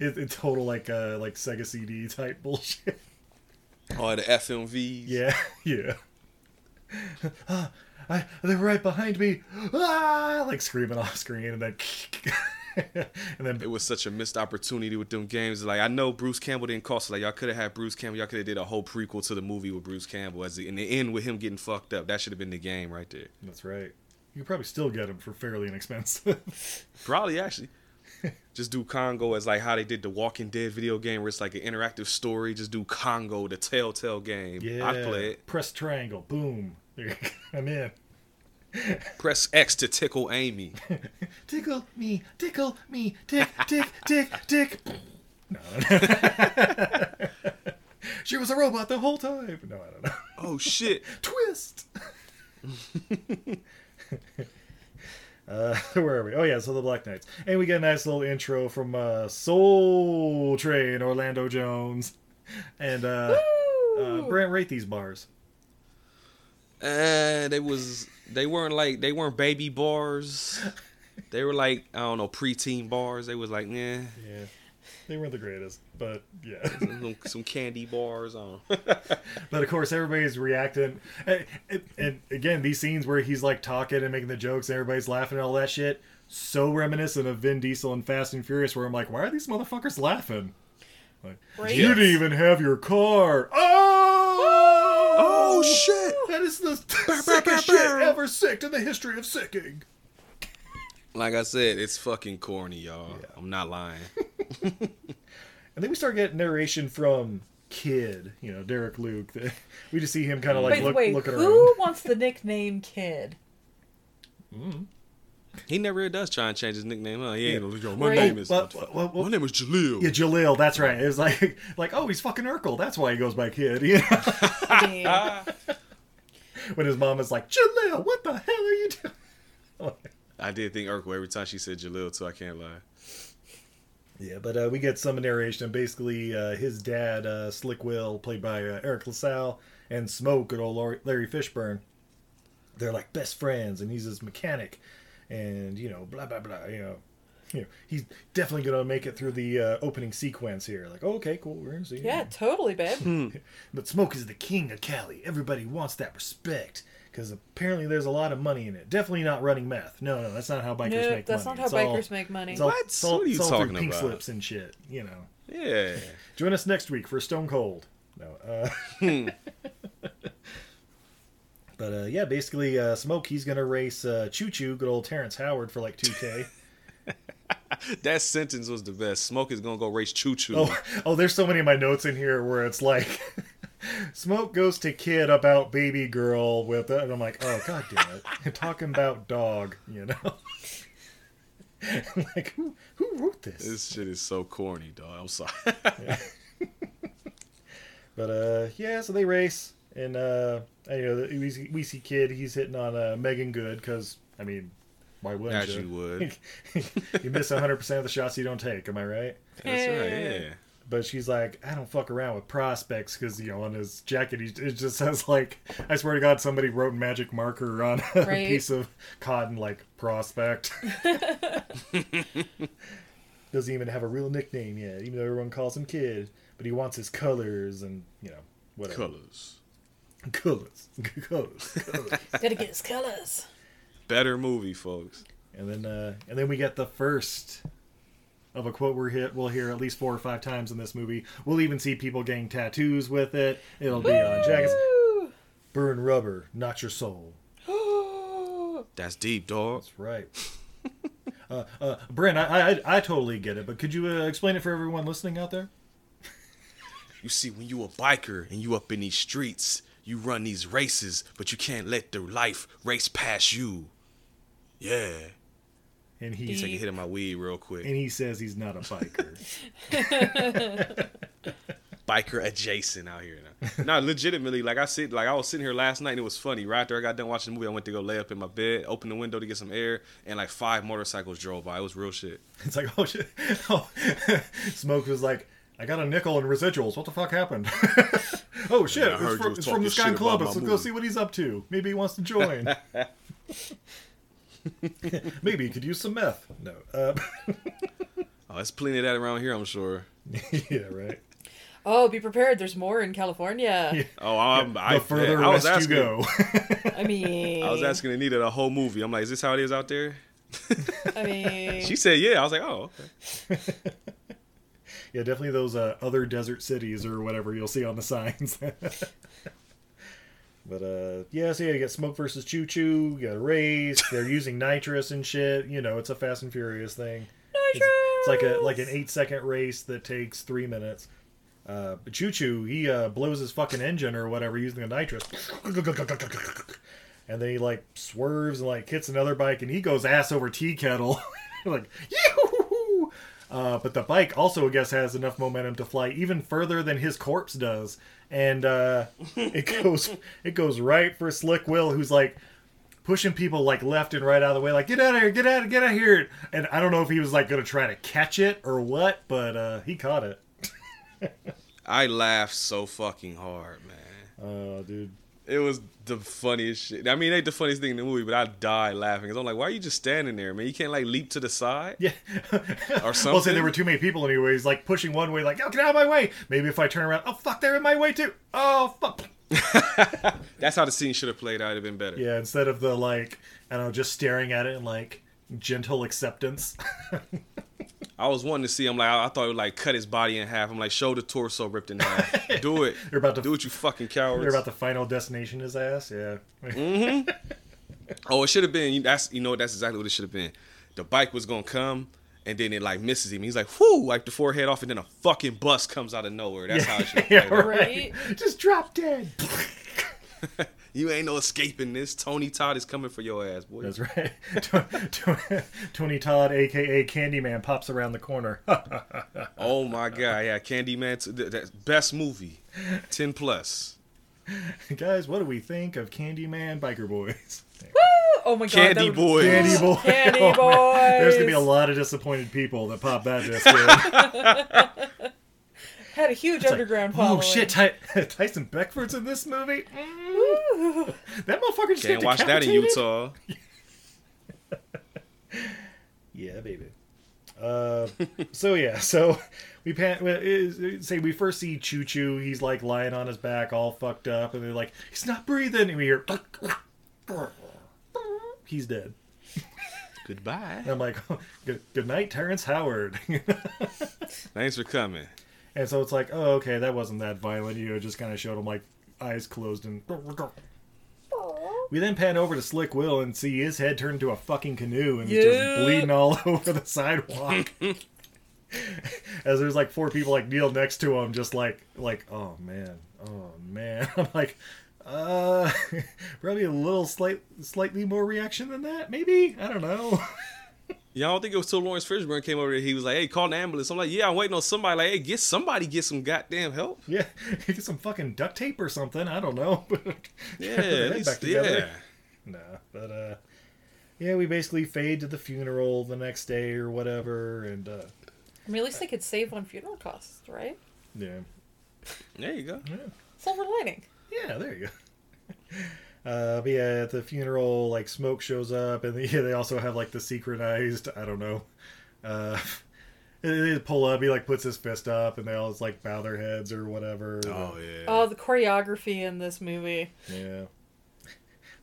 It, it's total like uh, like Sega CD type bullshit. Oh, the FMVs. Yeah, yeah. Ah, I, they're right behind me. Ah, like screaming off screen, and then and then It was such a missed opportunity with them games. Like I know Bruce Campbell didn't cost. Like y'all could have had Bruce Campbell. Y'all could have did a whole prequel to the movie with Bruce Campbell as the, in the end with him getting fucked up. That should have been the game right there. that's right. You could probably still get them for fairly inexpensive. Probably actually. Just do Congo as like how they did the Walking Dead video game, where it's like an interactive story. Just do Congo, the Telltale game. yeah, I'd play it. Press triangle, boom. There you go. I'm in. Press X to tickle Amy. Tickle me, tickle me, tick, tick, tick, tick. No, she was a robot the whole time. No, I don't know. Oh shit! Twist. Uh, where are we? Oh yeah, so the Black Knights, and we get a nice little intro from uh, Soul Train Orlando Jones, and uh, uh, Brent rate these bars. Uh, they was they weren't like they weren't baby bars. They were like I don't know preteen bars. They was like yeah, Yeah, they weren't the greatest, but yeah. some, some candy bars on. But of course, everybody's reacting, and, and, and again, these scenes where he's like talking and making the jokes, and everybody's laughing and all that shit, so reminiscent of Vin Diesel and Fast and Furious, where I'm like, why are these motherfuckers laughing? Like, Right? You didn't even have your car. Oh! Oh shit! That is the sickest shit ever sicked in the history of sicking. Like I said, it's fucking corny, y'all. I'm not lying. And then we start getting narration from Kid, you know, Derek Luke. We just see him kind of like wait, look, wait, looking who around. wants the nickname Kid? Mm. He never really does try and change his nickname. Huh? He ain't no, yo, my Right. name is Well, well, well, my name is Jaleel. Yeah, Jaleel, that's right. It was like, like, oh, he's fucking Urkel. That's why he goes by Kid. You know? When his mom is like, Jaleel, what the hell are you doing? I did think Urkel every time she said Jaleel, so I can't lie. Yeah, but uh, we get some narration. Basically, uh, his dad, uh, Slick Will, played by uh, Eric LaSalle, and Smoke, good old Larry, Larry Fishburne, they're like best friends, and he's his mechanic, and you know, blah blah blah. You know, you know, he's definitely gonna make it through the uh, opening sequence here. Like, oh, okay, cool, we're gonna see. yeah, totally, babe. But Smoke is the king of Cali. Everybody wants that respect. Because apparently there's a lot of money in it. Definitely not running meth. No, no, that's not how bikers Nope, make that's money. That's not how It's all- bikers make money. It's all, What? It's all, What are you it's all through talking pink about? slips and shit, you know. Yeah. Join us next week for Stone Cold. No, uh, but uh, yeah, basically, uh, Smoke he's gonna race uh, Choo Choo, good old Terrence Howard for like two k. That sentence was the best. Smoke is gonna go race choo choo. oh, oh, there's so many of my notes in here where it's like, Smoke goes to kid about baby girl with it, and I'm like, oh god damn it, talking about dog, you know. I'm like who who wrote this? This shit is so corny, dog. I'm sorry. But uh, yeah, so they race, and uh, and, you know we see, we see Kid he's hitting on uh, Meagan Good because I mean, why wouldn't As you? you would. you miss 100 percent of the shots you don't take. Am I right? That's right. Yeah. But she's like, I don't fuck around with prospects because you know on his jacket he, it just says like, I swear to God, somebody wrote magic marker on a Right. piece of cotton like prospect. Doesn't even have a real nickname yet, even though everyone calls him Kid. But he wants his colors and you know whatever Colors. Colors, colors, colors. Gotta get his colors. Better movie, folks. and then uh, and then we get the first of a quote we're hit. We'll hear at least four or five times in this movie. We'll even see people getting tattoos with it. It'll be on jackets. Burn rubber, not your soul. That's deep, dog. That's right. uh, uh, Brent, I, I I totally get it, but could you uh, explain it for everyone listening out there? You see, when you a biker and you up in these streets, you run these races, but you can't let the life race past you. Yeah. And he Take a hit of my weed real quick. and he says he's not a biker. biker adjacent out here now. no, legitimately, like I sit, like I was sitting here last night and it was funny. Right after I got done watching the movie, I went to go lay up in my bed, open the window to get some air, and like five motorcycles drove by. It was real shit. It's like, oh shit. Oh. Smoke was like, I got a nickel in residuals. What the fuck happened? oh shit. Yeah, it's you from, was it's from the talking Sky shit Club. Let's go see what he's up to. Maybe he wants to join. Maybe he could use some meth. No. Uh, Oh, there's plenty of that around here, I'm sure. yeah, right. Oh, be prepared. There's more in California. Oh, I'm, I, the further I was west asking, you go. I mean, I was asking Anita the whole movie. I'm like, is this how it is out there? I mean, She said, yeah. I was like, oh, okay. Yeah, definitely those uh, other desert cities or whatever you'll see on the signs. but uh, yeah, so yeah, you got Smoke versus Choo Choo. You got a race. They're using nitrous and shit. You know, it's a Fast and Furious thing. It's, it's like a like an eight second race that takes three minutes. Uh, but Choo Choo, he uh, blows his fucking engine or whatever using the nitrous, and then he like swerves and like hits another bike, and he goes ass over tea kettle, like yoo uh, but the bike also, I guess, has enough momentum to fly even further than his corpse does, and uh, it goes it goes right for Slick Will, who's like pushing people like left and right out of the way, like get out of here, get out, get out of here. And I don't know if he was like gonna try to catch it or what, but uh, he caught it. I laughed so fucking hard, man. Oh, dude. It was the funniest shit. I mean, it ain't the funniest thing in the movie, but I died laughing. Cause I'm like, why are you just standing there, man? You can't like leap to the side Yeah. or something. Well, say there were too many people anyways, like pushing one way, like, oh, get out of my way. Maybe if I turn around, oh, fuck, they're in my way too. Oh, fuck. That's how the scene should have played out. It'd been better. Yeah, instead of the, like, I don't know, just staring at it and, like, gentle acceptance. I was wanting to see him like I, I thought it would like cut his body in half. I'm like, show the torso ripped in half. Do it. They're about to do it, you fucking cowards. They're about to final destination his ass. Yeah. mm-hmm. oh, it should have been. That's you know that's exactly what it should have been. The bike was gonna come, and then it like misses him. He's like, whoo, wipe the forehead off, and then a fucking bus comes out of nowhere. That's how it should have yeah, right. Just drop dead. You ain't no escaping this. Tony Todd is coming for your ass, boy. That's right. Tw- tw- Tony Todd, aka Candyman, pops around the corner. Oh my god, yeah, Candyman, t- th- that best movie, ten plus. Guys, what do we think of Candyman Biker Boyz? Oh my god. Candy that would- Boys. Candy Boy. Candy Oh, man. There's gonna be a lot of disappointed people that pop that disc in. Had a huge It's like, underground following. oh shit, Ty- Tyson Beckford's in this movie. Mm. that motherfucker just Can't watch that in? Utah. Yeah, baby. Uh, so yeah, so we pan, say we first see Choo Choo. He's like lying on his back, all fucked up, and they're like, he's not breathing. And we hear, he's dead. Goodbye. And I'm like, good, good night, Terrence Howard. Thanks for coming. and so it's like, oh, okay, that wasn't that violent. You know, just kind of showed him like eyes closed and. We then pan over to Slick Will and see his head turn into a fucking canoe and he's Yeah. just bleeding all over the sidewalk. As there's like four people like kneel next to him, just like like oh man, oh man. I'm like, uh, probably a little slight slightly more reaction than that, maybe. I don't know. Yeah, I don't think it was till Laurence Fishburne came over there. He was like, "Hey, call the ambulance." I'm like, "Yeah, I'm waiting on somebody." Like, "Hey, get somebody, get some goddamn help." Yeah, get some fucking duct tape or something. I don't know. Yeah, Put at least, back together. yeah. No, but uh, yeah, we basically fade to the funeral the next day or whatever, and uh, I mean, at least they could save on funeral costs, right? yeah, There you go. Silver lining. yeah, there you go. Uh, but yeah, at the funeral, like smoke shows up, and yeah, they also have like the synchronized. I don't know. Uh, they they pull up. He like puts his fist up, and they all just, like bow their heads or whatever. Oh yeah. Oh, the choreography in this movie. yeah.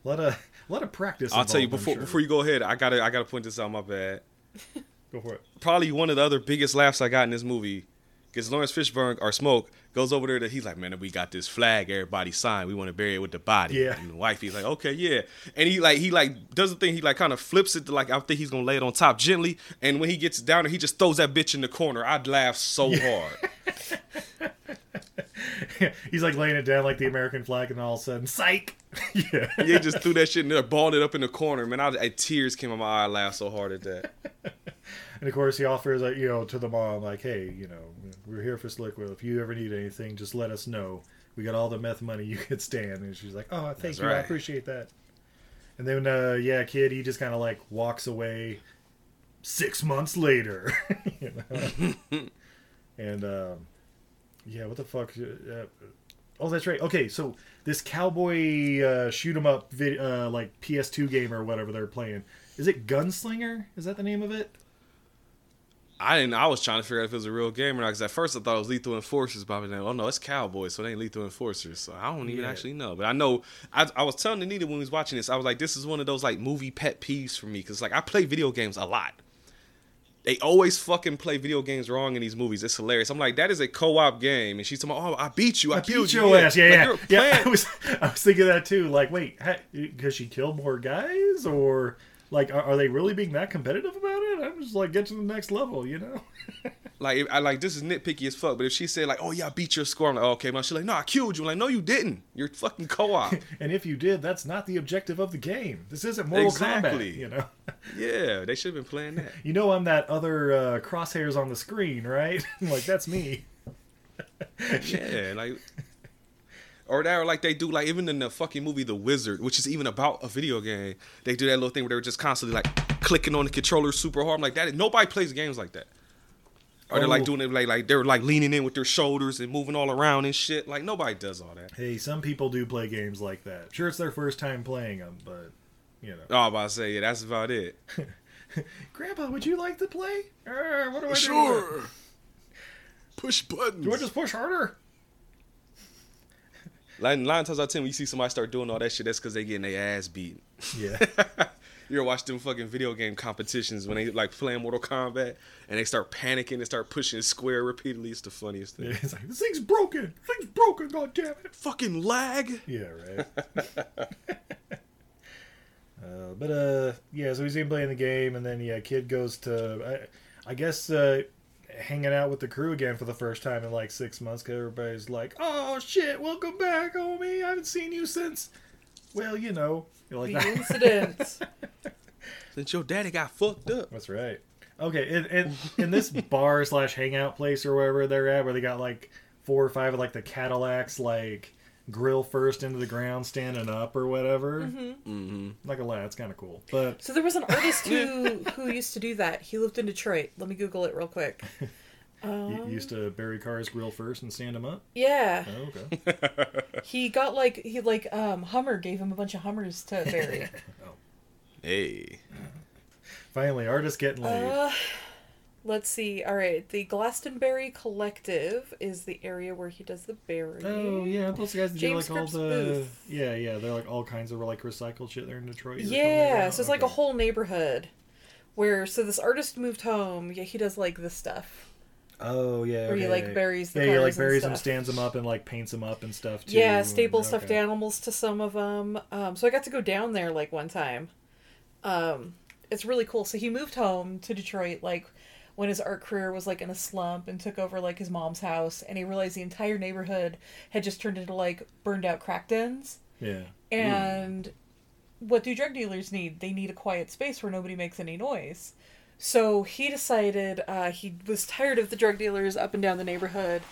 A lot of a lot of practice. I'll tell you before sure. before you go ahead. I gotta I gotta point this out. My bad. Go for it. Probably one of the other biggest laughs I got in this movie. Because Laurence Fishburne or Smoke goes over there. To, he's like, "Man, we got this flag. Everybody signed. We want to bury it with the body." Yeah. And the wife, he's like, "Okay, yeah." And he like he like does the thing. He like kind of flips it to like I think he's gonna lay it on top gently. And when he gets down there, he just throws that bitch in the corner. I'd laugh so hard. He's like laying it down like the American flag, and all of a sudden, psych. yeah. he just threw that shit in there, balled it up in the corner. Man, I, I tears came in my eye. I laughed so hard at that. And of course, he offers, like, you know, to the mom, like, hey, you know, we're here for Slickwill. If you ever need anything, just let us know. We got all the meth money you could stand. And she's like, oh, thank That's you. I appreciate that. And then, uh, yeah, kid, he just kind of like walks away six months later. and, um, yeah, what the fuck? Uh, oh, that's right. Okay, so this cowboy uh, shoot 'em up vid- uh, like PS2 game or whatever they're playing. Is it Gunslinger? Is that the name of it? I didn't. I was trying to figure out if it was a real game or not. Because at first I thought it was Lethal Enforcers, but I was like, oh no, it's Cowboys, so it ain't Lethal Enforcers. So I don't even Yeah. actually know. But I know. I, I was telling Anita when we was watching this, I was like, this is one of those like movie pet peeves for me. Because like I play video games a lot. They always fucking play video games wrong in these movies. It's hilarious. I'm like, that is a co-op game, and she's talking, about, oh, I beat you, I, I killed beat you, your ass. Yeah, Like, yeah, yeah. I was, I was thinking that too. Like, wait, because she killed more guys, or like, are, are they really being that competitive about it? I'm just like, get to the next level, you know? Like I like this is nitpicky as fuck, but if she said like, "Oh yeah, I beat your score," I'm like, oh, "Okay," man. She's like, "No, I killed you." I'm like, "No, you didn't. You're fucking co-op." and if you did, that's not the objective of the game. This isn't Mortal Exactly. Kombat, you know. yeah, they should have been playing that. You know, I'm that other uh, crosshairs on the screen, right? like that's me. yeah, like or that, or like they do, like even in the fucking movie The Wizard, which is even about a video game, they do that little thing where they're just constantly like clicking on the controller super hard. I'm like that. Nobody plays games like that. Or they're like Oh. doing it like like they're like leaning in with their shoulders and moving all around and shit. Like nobody does all that. Hey, some people do play games like that. Sure, it's their first time playing them, but you know. Oh, I was about to say yeah, that's about it. Grandpa, would you like to play? Uh, what do I do? Sure. Push buttons. Do I just push harder? Like nine times out of ten, when you see somebody start doing all that shit, that's because they getting their ass beat. Yeah. You ever watch them fucking video game competitions when they like playing Mortal Kombat and they start panicking and start pushing square repeatedly? It's the funniest thing. Yeah, it's like this thing's broken. This thing's broken. God damn it. Fucking lag. Yeah, right. uh, but uh, yeah. So he's even playing the game, and then yeah, kid goes to, I, I guess, uh, hanging out with the crew again for the first time in like six months. Cause everybody's like, "Oh shit, welcome back, homie. I haven't seen you since." Well, you know, you're like The incident. Since your daddy got fucked up. That's right. Okay, in, in, in this bar slash hangout place or wherever they're at, where they got like four or five of like the Cadillacs, like grill first into the ground, standing up or whatever. Mhm. Mm-hmm. Like a lad, it's kind of cool. But So there was an artist who who used to do that. He lived in Detroit. Let me Google it real quick. you Um, used to bury cars grill first and stand them up. yeah. Oh, okay. He got like he like um Hummer gave him a bunch of Hummers to bury. Hey. Finally, artist getting laid. uh, let's see. All right, the Glastonbury Collective is the area where he does the burying. Oh yeah, those guys do James like all the Booth. yeah yeah they're like all kinds of like recycled shit there in Detroit. Yeah, so it's like a whole neighborhood where so this artist moved home. Yeah, he does like this stuff. Oh yeah, Where he, okay. like, buries the yeah, he like and buries them, stands them up, and like paints them up and stuff too. Yeah, staple stuffed animals to some of them. Um, so I got to go down there like one time. Um, it's really cool. So he moved home to Detroit like when his art career was like in a slump and took over like his mom's house, and he realized the entire neighborhood had just turned into like burned out crack dens. Yeah. And what do drug dealers need? They need a quiet space where nobody makes any noise. So he decided uh, he was tired of the drug dealers up and down the neighborhood,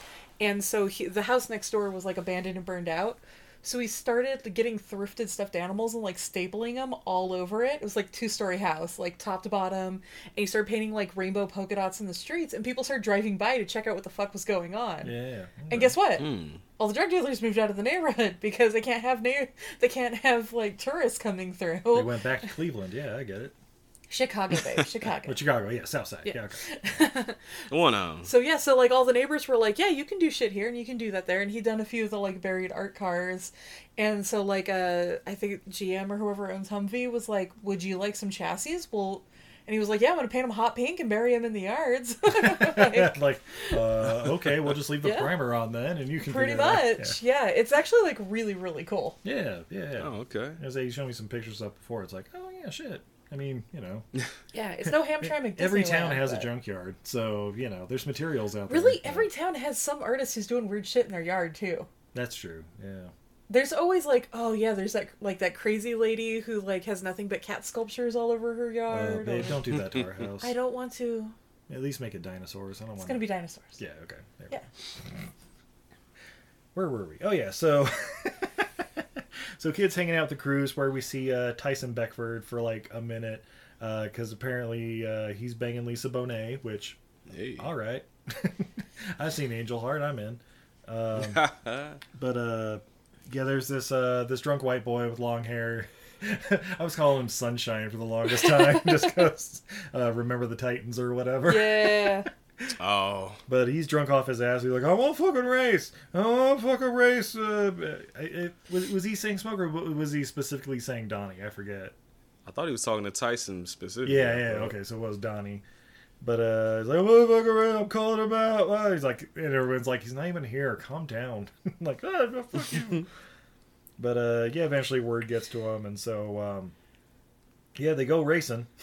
and so he, the house next door was like abandoned and burned out. So he started getting thrifted stuffed animals and like stapling them all over it. It was like two story house, like top to bottom, and he started painting like rainbow polka dots in the streets, and people started driving by to check out what the fuck was going on. Yeah. And guess what? Hmm. All the drug dealers moved out of the neighborhood because they can't have na- they can't have like tourists coming through. They went back to Cleveland. Yeah, I get it. Chicago, babe, Chicago. But Chicago, yeah, South Side. Yeah. Yeah. okay. One um. So yeah, so like all the neighbors were like, "Yeah, you can do shit here, and you can do that there." And he'd done a few of the like buried art cars, and so like uh, I think GM or whoever owns Humvee was like, "Would you like some chassis?" Well, and he was like, "Yeah, I'm gonna paint them hot pink and bury them in the yards." like, like, uh, okay, we'll just leave the Yeah. primer on then, and you can pretty figure it much, yeah. It's actually like really really cool. Yeah, yeah, yeah. Oh, okay. As they showed me some pictures up before, it's like, oh yeah, shit. I mean, you know, Yeah, it's no Hamtramck. every town Disneyland, has a junkyard, so you know, there's materials out there. Really, every town has some artist who's doing weird shit in their yard too. That's true. Yeah. There's always like, oh yeah, there's that like that crazy lady who like has nothing but cat sculptures all over her Uh, yard. babe, or- don't do that to our house. I don't want to. At least make it dinosaurs. I don't It's want. gonna be dinosaurs. Yeah. Okay. There we Yeah. go. Where were we? Oh yeah. So. So kids hanging out at the cruise where we see uh, Tyson Beckford for like a minute because apparently uh, he's banging Lisa Bonet, which Hey. all right. I've seen Angel Heart. I'm in. Um, but uh, yeah, there's this uh, this drunk white boy with long hair. I was calling him Sunshine for the longest time, just because uh, remember the Titans or whatever. Yeah. Oh. But he's drunk off his ass. He's like, I want fucking race. I want fucking race. Uh, it, it- was, was he saying smoke or was he specifically saying Donnie? I forget. I thought he was talking to Tyson specifically. Yeah, yeah, okay, so it was Donnie. But uh, he's like, motherfucker, man, I'm calling him out. He's like, and everyone's like, he's not even here. Calm down. like, ah, fuck you. but uh, yeah, eventually word gets to him, and so um, yeah, they go racing.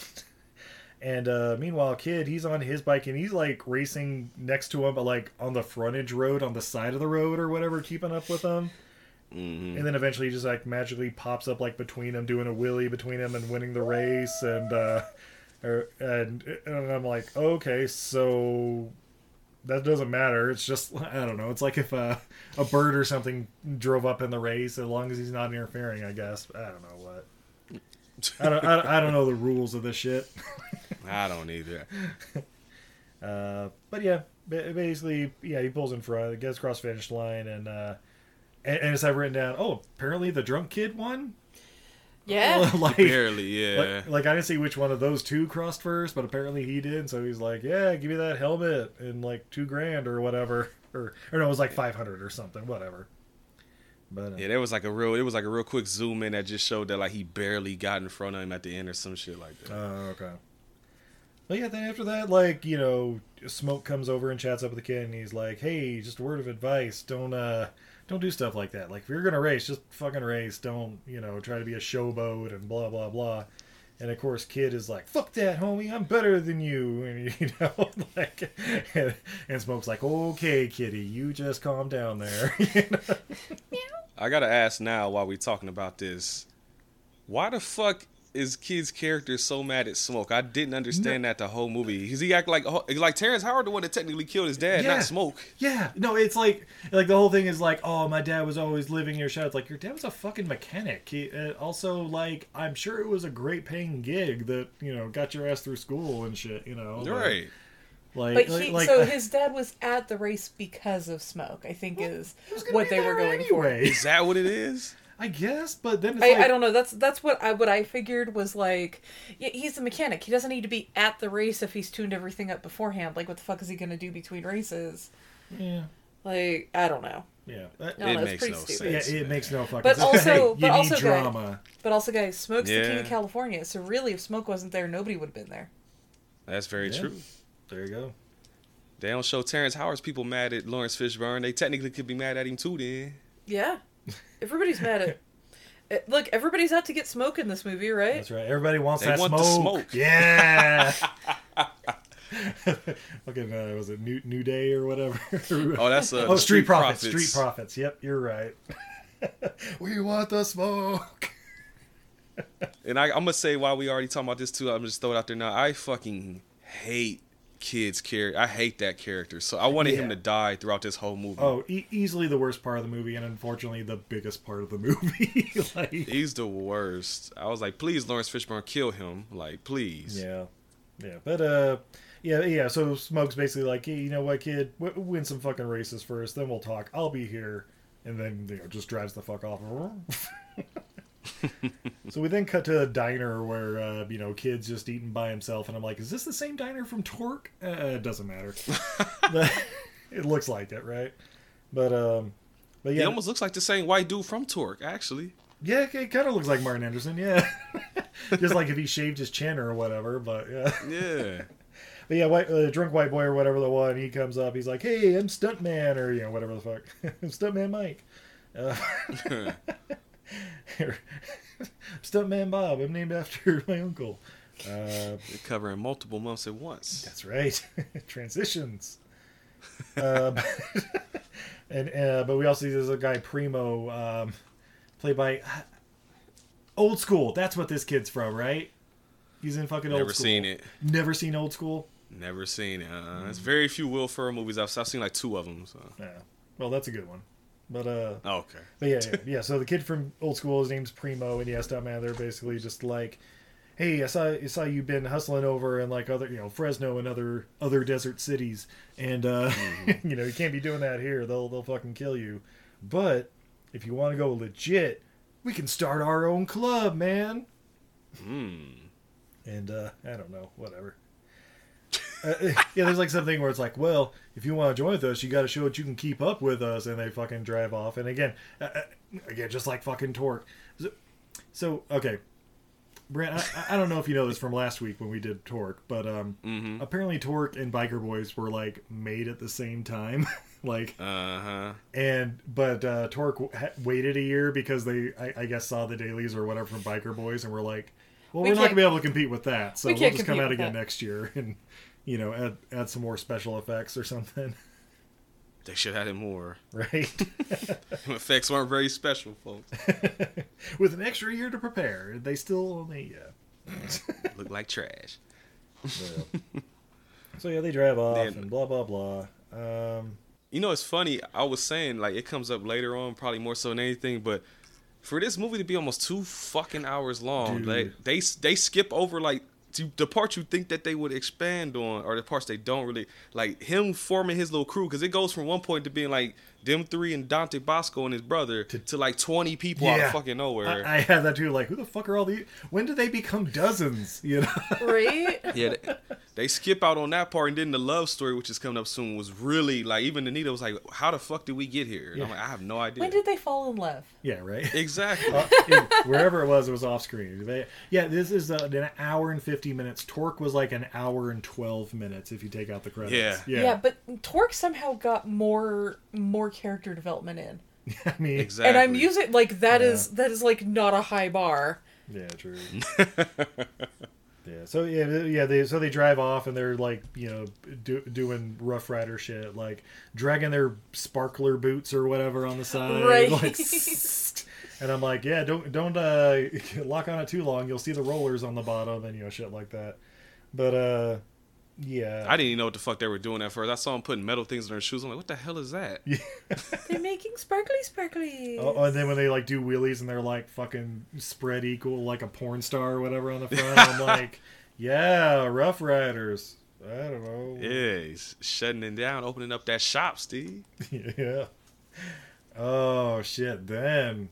and uh, meanwhile, kid, he's on his bike and he's like racing next to him, but like on the frontage road, on the side of the road or whatever, keeping up with him. Mm-hmm. And then eventually he just like magically pops up like between them, doing a wheelie between them and winning the race. And uh, er, and and I'm like, okay, so that doesn't matter. It's just I don't know. It's like if uh, a bird or something drove up in the race, as long as he's not interfering, I guess. I don't know what. I don't, I I don't know the rules of this shit. I don't either. Uh, but yeah, basically, yeah, he pulls in front, gets across the finish line, and uh, and, and as I've written down, oh, apparently the drunk kid won. Yeah. like, Barely, yeah. Like, like, I didn't see which one of those two crossed first, but apparently he did. So he's like, "Yeah, give me that helmet and like two grand or whatever, or or no, it was like five hundred or something, whatever." But uh, Yeah, there was like a real, it was like a real quick zoom in that just showed that like he barely got in front of him at the end or some shit like that. Oh, okay. But yeah, then after that, like, you know, Smoke comes over and chats up with the kid and he's like, Hey, just a word of advice, don't uh don't do stuff like that. Like if you're gonna race, just fucking race. Don't, you know, try to be a showboat and blah blah blah. And of course Kid is like, Fuck that, homie, I'm better than you and you know, like and, and Smoke's like, Okay, kitty, you just calm down there. You know? I gotta ask now while we talking about this, why the fuck is Kid's character so mad at Smoke? I didn't understand that the whole movie. Cause he act like like Terrence Howard, the one that technically killed his dad, Yeah. not Smoke. Yeah, no, it's like like the whole thing is like, oh, my dad was always living your show. It's like your dad was a fucking mechanic. He uh, also like I'm sure it was a great paying gig that you know got your ass through school and shit. You know, like- Right. Like, But like, he, like, so uh, his dad was at the race because of smoke. I think is what they were going anyway. for. Is that what it is? I guess, but then it's I, like, I don't know. That's that's what I what I figured was like. Yeah, he's a mechanic. He doesn't need to be at the race if he's tuned everything up beforehand. Like, what the fuck is he gonna do between races? Yeah. Like, I don't know. Yeah, No, it no, makes no stupid. sense. Yeah, it makes no fucking But sense. also, Hey, you but need also, drama. Guy, but also, guys, Smoke's the king of California. So really, if Smoke wasn't there, nobody would have been there. That's very Yeah. true. There you go. They don't show Terrence Howard's people mad at Laurence Fishburne. They technically could be mad at him too. Then Yeah, everybody's mad at. Eh, Look, everybody's out to get Smoke in this movie, right? That's right. Everybody wants They that want the smoke. smoke. Yeah. Fucking uh, was it New New Day or whatever? Oh, that's, uh, oh Street, Street Profits. Profits. Street Profits. Yep, you're right. we want the smoke. And I, I'm gonna say while we already talking about this too, I'm just throw it out there now. I fucking hate kids character. I hate that character. So I wanted him to die throughout this whole movie. Oh, e- easily the worst part of the movie, and unfortunately the biggest part of the movie. like, He's the worst. I was like, please, Laurence Fishburne, kill him. Like, please. yeah, yeah, but uh, yeah, yeah. So Smoke's basically like, hey, you know what, kid, w- win some fucking races first, then we'll talk. I'll be here, and then you know just drives the fuck off. so we then cut to a diner where uh, you know kid's just eating by himself, and I'm like, is this the same diner from Torque? Uh, it doesn't matter. It looks like it, right? But um, but He yeah, almost looks like the same white dude from Torque, actually. yeah, it kind of looks like Martin Henderson, yeah. Just like if he shaved his chin or whatever, but yeah. Yeah. But yeah, white, uh, drunk white boy or whatever the one, he comes up, he's like, "Hey, I'm Stuntman," or you know, whatever the fuck, I'm Stuntman Mike, uh, Stuntman Bob. I'm named after my uncle. Uh, covering multiple months at once. that's right, transitions. um, and uh, but we also see there's a guy Primo, um, played by Old School. That's what this kid's from, right? He's in fucking Old School. Never seen it. Never seen Old School. Never seen it. Uh, It's very few Will Ferrell movies. I've, I've seen like two of them. So. Yeah. Well, that's a good one. But uh, Oh, okay. But yeah, yeah, yeah. So the kid from old school, his name's Primo, and yeah, man, they're basically just like, "Hey, I saw, I saw you've been hustling over in like other, you know, Fresno and other other desert cities, and uh, you know, you can't be doing that here. They'll they'll fucking kill you. But if you want to go legit, we can start our own club, man. Hmm. And uh, I don't know, whatever. Uh, yeah, there's like something where it's like, well, if you want to join with us, you got to show that you can keep up with us, and they fucking drive off. And again, uh, uh, again, just like fucking Torque. So, so okay, Brent, I, I don't know if you know this from last week when we did Torque, but um, Mm-hmm. apparently Torque and Biker Boyz were like made at the same time, like, Uh huh. and but uh, Torque ha- waited a year because they, I, I guess, saw the dailies or whatever from Biker Boyz, and were like, well, We we are not gonna be able to compete with that, so we we'll just come out again that. next year and you know add add some more special effects or something, They should have had more. right? Effects weren't very special, folks. with an extra year to prepare, they still only yeah. Look like trash. So yeah, they drive off Then- and blah blah blah. Um, You know, it's funny. I was saying like it comes up later on, probably more so than anything. But for this movie to be almost two fucking hours long, Dude. like they they skip over like to the parts you think that they would expand on, or the parts they don't really like. Him forming his little crew because it goes from one point to being like them three and Dante Basco and his brother to, like twenty people out of fucking nowhere. I, I had that too. Like, who the fuck are all these? When did they become dozens? You know, right? yeah, they, they skip out on that part, and then the love story, which is coming up soon, was really like even Anita was like, "How the fuck did we get here?" And I'm like, I have no idea. When did they fall in love? Yeah, right. Exactly. Uh, yeah, wherever it was, it was off screen. They, yeah, this is uh, an hour and fifty minutes. Torque was like an hour and twelve minutes if you take out the credits. Yeah. yeah. but Torque somehow got more more character development in. I mean, exactly. And I'm using like that Yeah. is that is like not a high bar. Yeah, true. yeah, so yeah, yeah, they so they drive off and they're like, you know, do, doing Ruff Ryder shit, like dragging their sparkler boots or whatever on the side, Right. like. And I'm like, yeah, don't don't uh, lock on it too long. You'll see the rollers on the bottom and you know shit like that. But uh, yeah, I didn't even know what the fuck they were doing at first. I saw them putting metal things in their shoes. I'm like, what the hell is that? Yeah. They're making sparkly sparkly. Oh, oh, and then when they like do wheelies and they're like fucking spread equal like a porn star or whatever on the front, I'm like, yeah, Ruff Ryders. I don't know. Yeah, he's shutting it down, opening up that shop, Steve. yeah. Oh shit! Then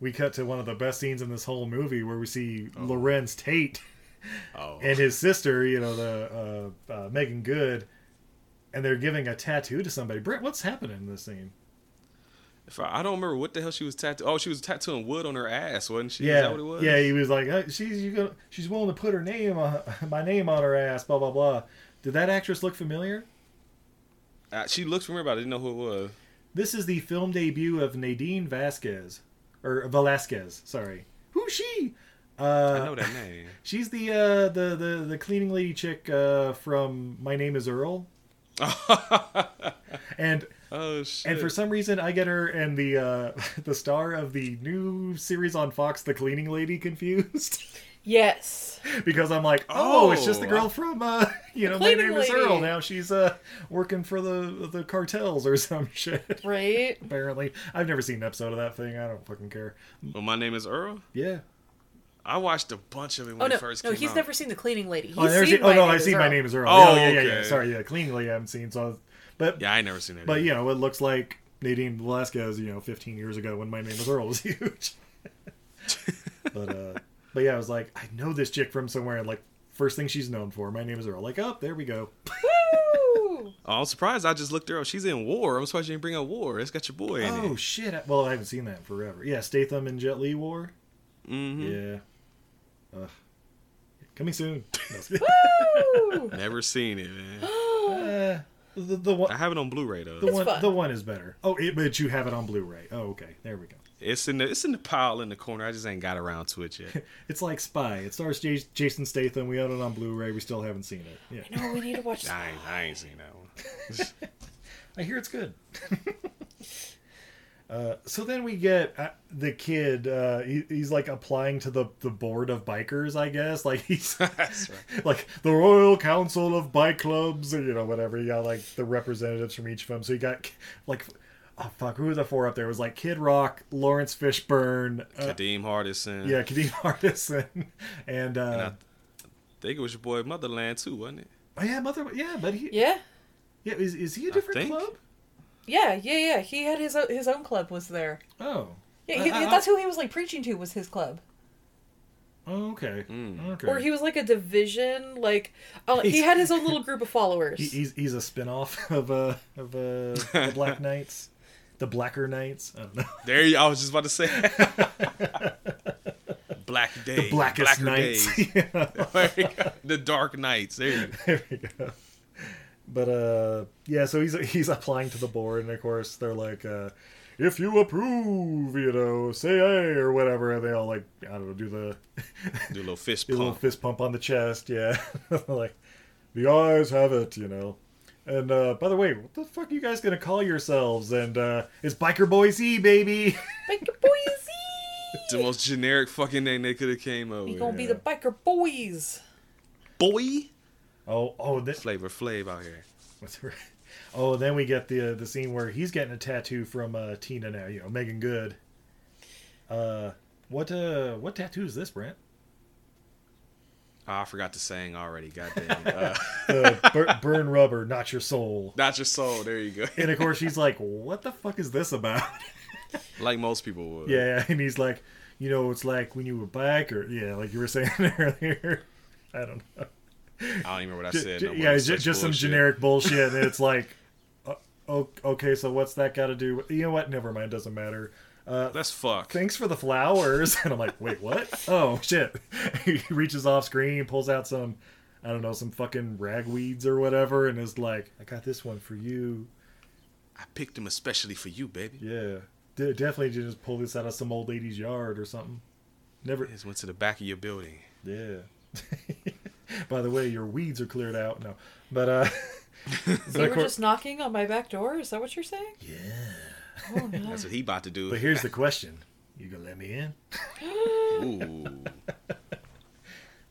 we cut to one of the best scenes in this whole movie where we see oh. Larenz Tate Oh, and his sister, you know, the uh, uh, Meagan Good, and they're giving a tattoo to somebody. Brent, what's happening in this scene? if I, I don't remember what the hell she was tattooing. Oh, she was tattooing wood on her ass, wasn't she? Is Yeah, that what it was? yeah. He was like, "Hey, she's you gonna, she's willing to put her name on my name on her ass. Blah blah blah. Did that actress look familiar? Uh, she looks familiar, but I didn't know who it was. This is the film debut of Nadine Vasquez or Velasquez. Sorry, who's she? Uh, I know that name. She's the uh, the the the cleaning lady chick uh, from My Name Is Earl. and oh shit! and for some reason I get her and the uh, the star of the new series on Fox, The Cleaning Lady, confused Yes. because I'm like, oh, it's just the Oh. girl from uh, you know My Cleaning Name Is Lady. Earl. Now she's uh working for the the cartels or some shit. Right? Apparently, I've never seen an episode of that thing. I don't fucking care. Well, my name is Earl. Yeah. I watched a bunch of it when Oh it no, first no, came he's out. never seen the cleaning lady. He's Oh, never seen seen, oh no, I've seen My Name Is Earl. Oh, yeah, yeah, yeah, yeah. Sorry, yeah, cleaning lady I haven't seen. So, but Yeah, I never seen that. But either. you know, it looks like Nadine Velasquez, you know, 15 years ago when My Name Was Earl was huge. but uh, but yeah, I was like, I know this chick from somewhere. And like, first thing she's known for, My Name Is Earl. Like, oh, there we go. Oh, I'm surprised. I just looked her up. She's in War. I'm surprised you didn't bring up War. It's got your boy in Oh it. shit! Well, I haven't seen that in forever. Yeah, Statham and Jet Li War. Mm-hmm. Yeah. Ugh. Coming soon. No, Woo! Never seen it, man. uh, the, the one. I have it on Blu-ray though. The one, fun. the one is better. Oh, it, but you have it on Blu-ray. Oh, okay. There we go. It's in the it's in the pile in the corner. I just ain't got around to it yet. It's like Spy. It stars J- Jason Statham. We own it on Blu-ray. We still haven't seen it. Yeah, No, we need to watch. I ain't, I ain't seen that one. I hear it's good. Uh, so then we get uh, the kid. Uh, he, he's like applying to the the board of bikers, I guess. Like he's right. like the Royal Council of Bike Clubs, or you know whatever. You got like the representatives from each of them. So you got like. Oh fuck! Who were the four up there? It was like Kid Rock, Laurence Fishburne, uh, Kadeem Hardison. yeah, Kadeem Hardison, and, uh, And I think it was your boy Motherland too, wasn't it? oh yeah, mother, yeah, but he, Yeah, yeah, is, is he a different think. club? Yeah, yeah, yeah. He had his o- his own club was there. Oh, Yeah, he, I- I- that's who he was like preaching to was his club. oh, okay, Mm. okay. Or he was like a division, like oh, he had his own little group of followers. He, he's he's a spin-off of uh of uh the Black Knights, the Blacker Knights. I don't know. There you. I was just about to say. Black Day. The Blackest Blacker Knights. Days. There the Dark Knights. There you go. there we go. But uh, yeah. So he's he's applying to the board, and of course they're like, uh, if you approve, you know, say aye or whatever, and they all like, I don't know, do the Do a little fist do a little pump. fist pump on the chest. Yeah, like the eyes have it, you know. And uh, by the way, what the fuck are you guys gonna call yourselves? And uh, it's Biker Boys E, baby. Biker Boys. the most generic fucking name they could have came up We gonna be the Biker Boys. boy. Oh, oh, this, Flavor Flav out here. What's her- Oh, then we get the the scene where he's getting a tattoo from uh, Tina now. You know, Meagan Good. Uh, what uh, what tattoo is this, Brent? Oh, I forgot to sing already. Goddamn. Uh, Uh, bur- burn rubber, not your soul. not your soul. There you go. And of course, she's like, "What the fuck is this about?" like most people would. yeah, and he's like, "You know, it's like when you were back, or yeah, like you were saying earlier." I don't know. I don't even remember what I said. no yeah, It's ju- such just some generic bullshit, and it's like, uh, okay, so what's that got to do? with You know what? Never mind. Doesn't matter. Uh, That's fuck. thanks for the flowers. And I'm like, wait, what? Oh shit! he reaches off screen, pulls out some, I don't know, some fucking ragweeds or whatever, and is like, I got this one for you. I picked them especially for you, baby. Yeah, definitely just pull this out of some old lady's yard or something. Never. Just went to the back of your building. Yeah. By the way, your weeds are cleared out. No, but uh, So you but, of were cour- just knocking on my back door? Is that what you're saying? yeah. Oh no. That's what he about to do. But here's the question: You gonna let me in? Ooh.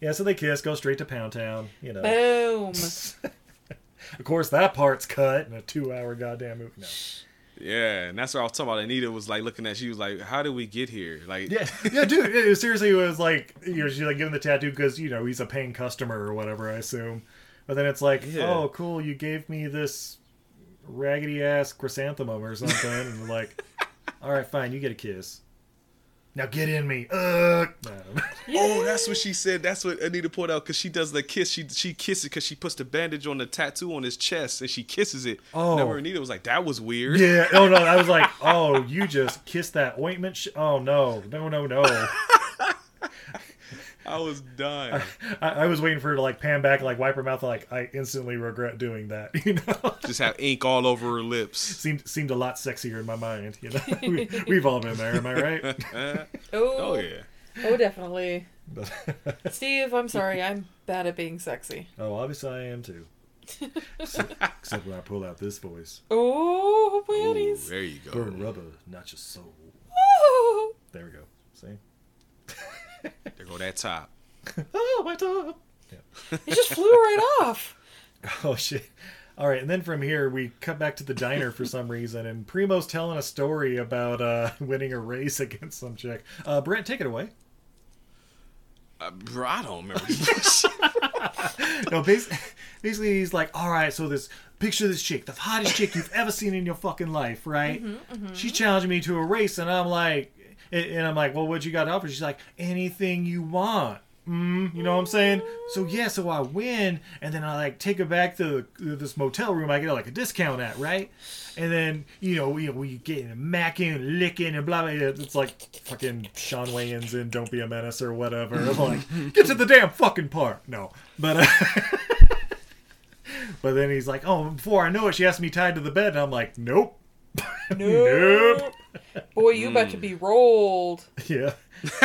Yeah. So they kiss, go straight to Pound Town. You know. Boom. Of course, that part's cut in a two-hour goddamn movie. No. Yeah, and that's what I was talking about. Anita was like looking at. She was like, "How did we get here?" Like, Yeah, yeah, dude. It seriously, it was like you know, she's like giving the tattoo because you know he's a paying customer or whatever. I assume, but then it's like, Yeah. oh, cool, you gave me this raggedy ass chrysanthemum or something, and like, all right, fine, you get a kiss. Now get in me. Uh. Oh, that's what she said. That's what Anita pulled out because she does the kiss. She she kisses because she puts the bandage on the tattoo on his chest and she kisses it. Oh. Never Anita was like, that was weird. Yeah. Oh no, I was like, oh, you just kissed that ointment. Sh- oh no, no, no, no. I was dying. I, I was waiting for her to like pan back, and, like wipe her mouth. Like I instantly regret doing that. You know, Just have ink all over her lips. seemed seemed a lot sexier in my mind. You know, we, we've all been there. Am I right? Oh, oh yeah. Oh, definitely. Steve, I'm sorry. I'm bad at being sexy. Oh, obviously I am too. except, except when I pull out this voice. Oh, Ooh, panties. there you go. Burn rubber, not your soul. Oh. There we go. See? There go that top. Oh, my top. It just flew right off. Oh shit. All right, and then from here we cut back to the diner for some reason, and Primo's telling a story about uh, winning a race against some chick. Uh, Brent, take it away. Uh, bro, I don't remember no, basically, basically he's like, all right, so this picture of this chick, the hottest chick you've ever seen in your fucking life, right? She challenged me to a race, and I'm like, and I'm like, well, what you got to offer? She's like, anything you want. Mm, you know what I'm saying? So yeah, so I win, and then I like take her back to this motel room. I get like a discount at, right? And then you know we we get macking, and licking, and blah blah. It's like fucking Shawn Wayans in "Don't Be a Menace" or whatever. I'm like, get to the damn fucking part. No, but uh, but then he's like, oh, before I know it, she has me tied to the bed, and I'm like, nope, nope, Nope. Boy, you about to hmm. be rolled. yeah.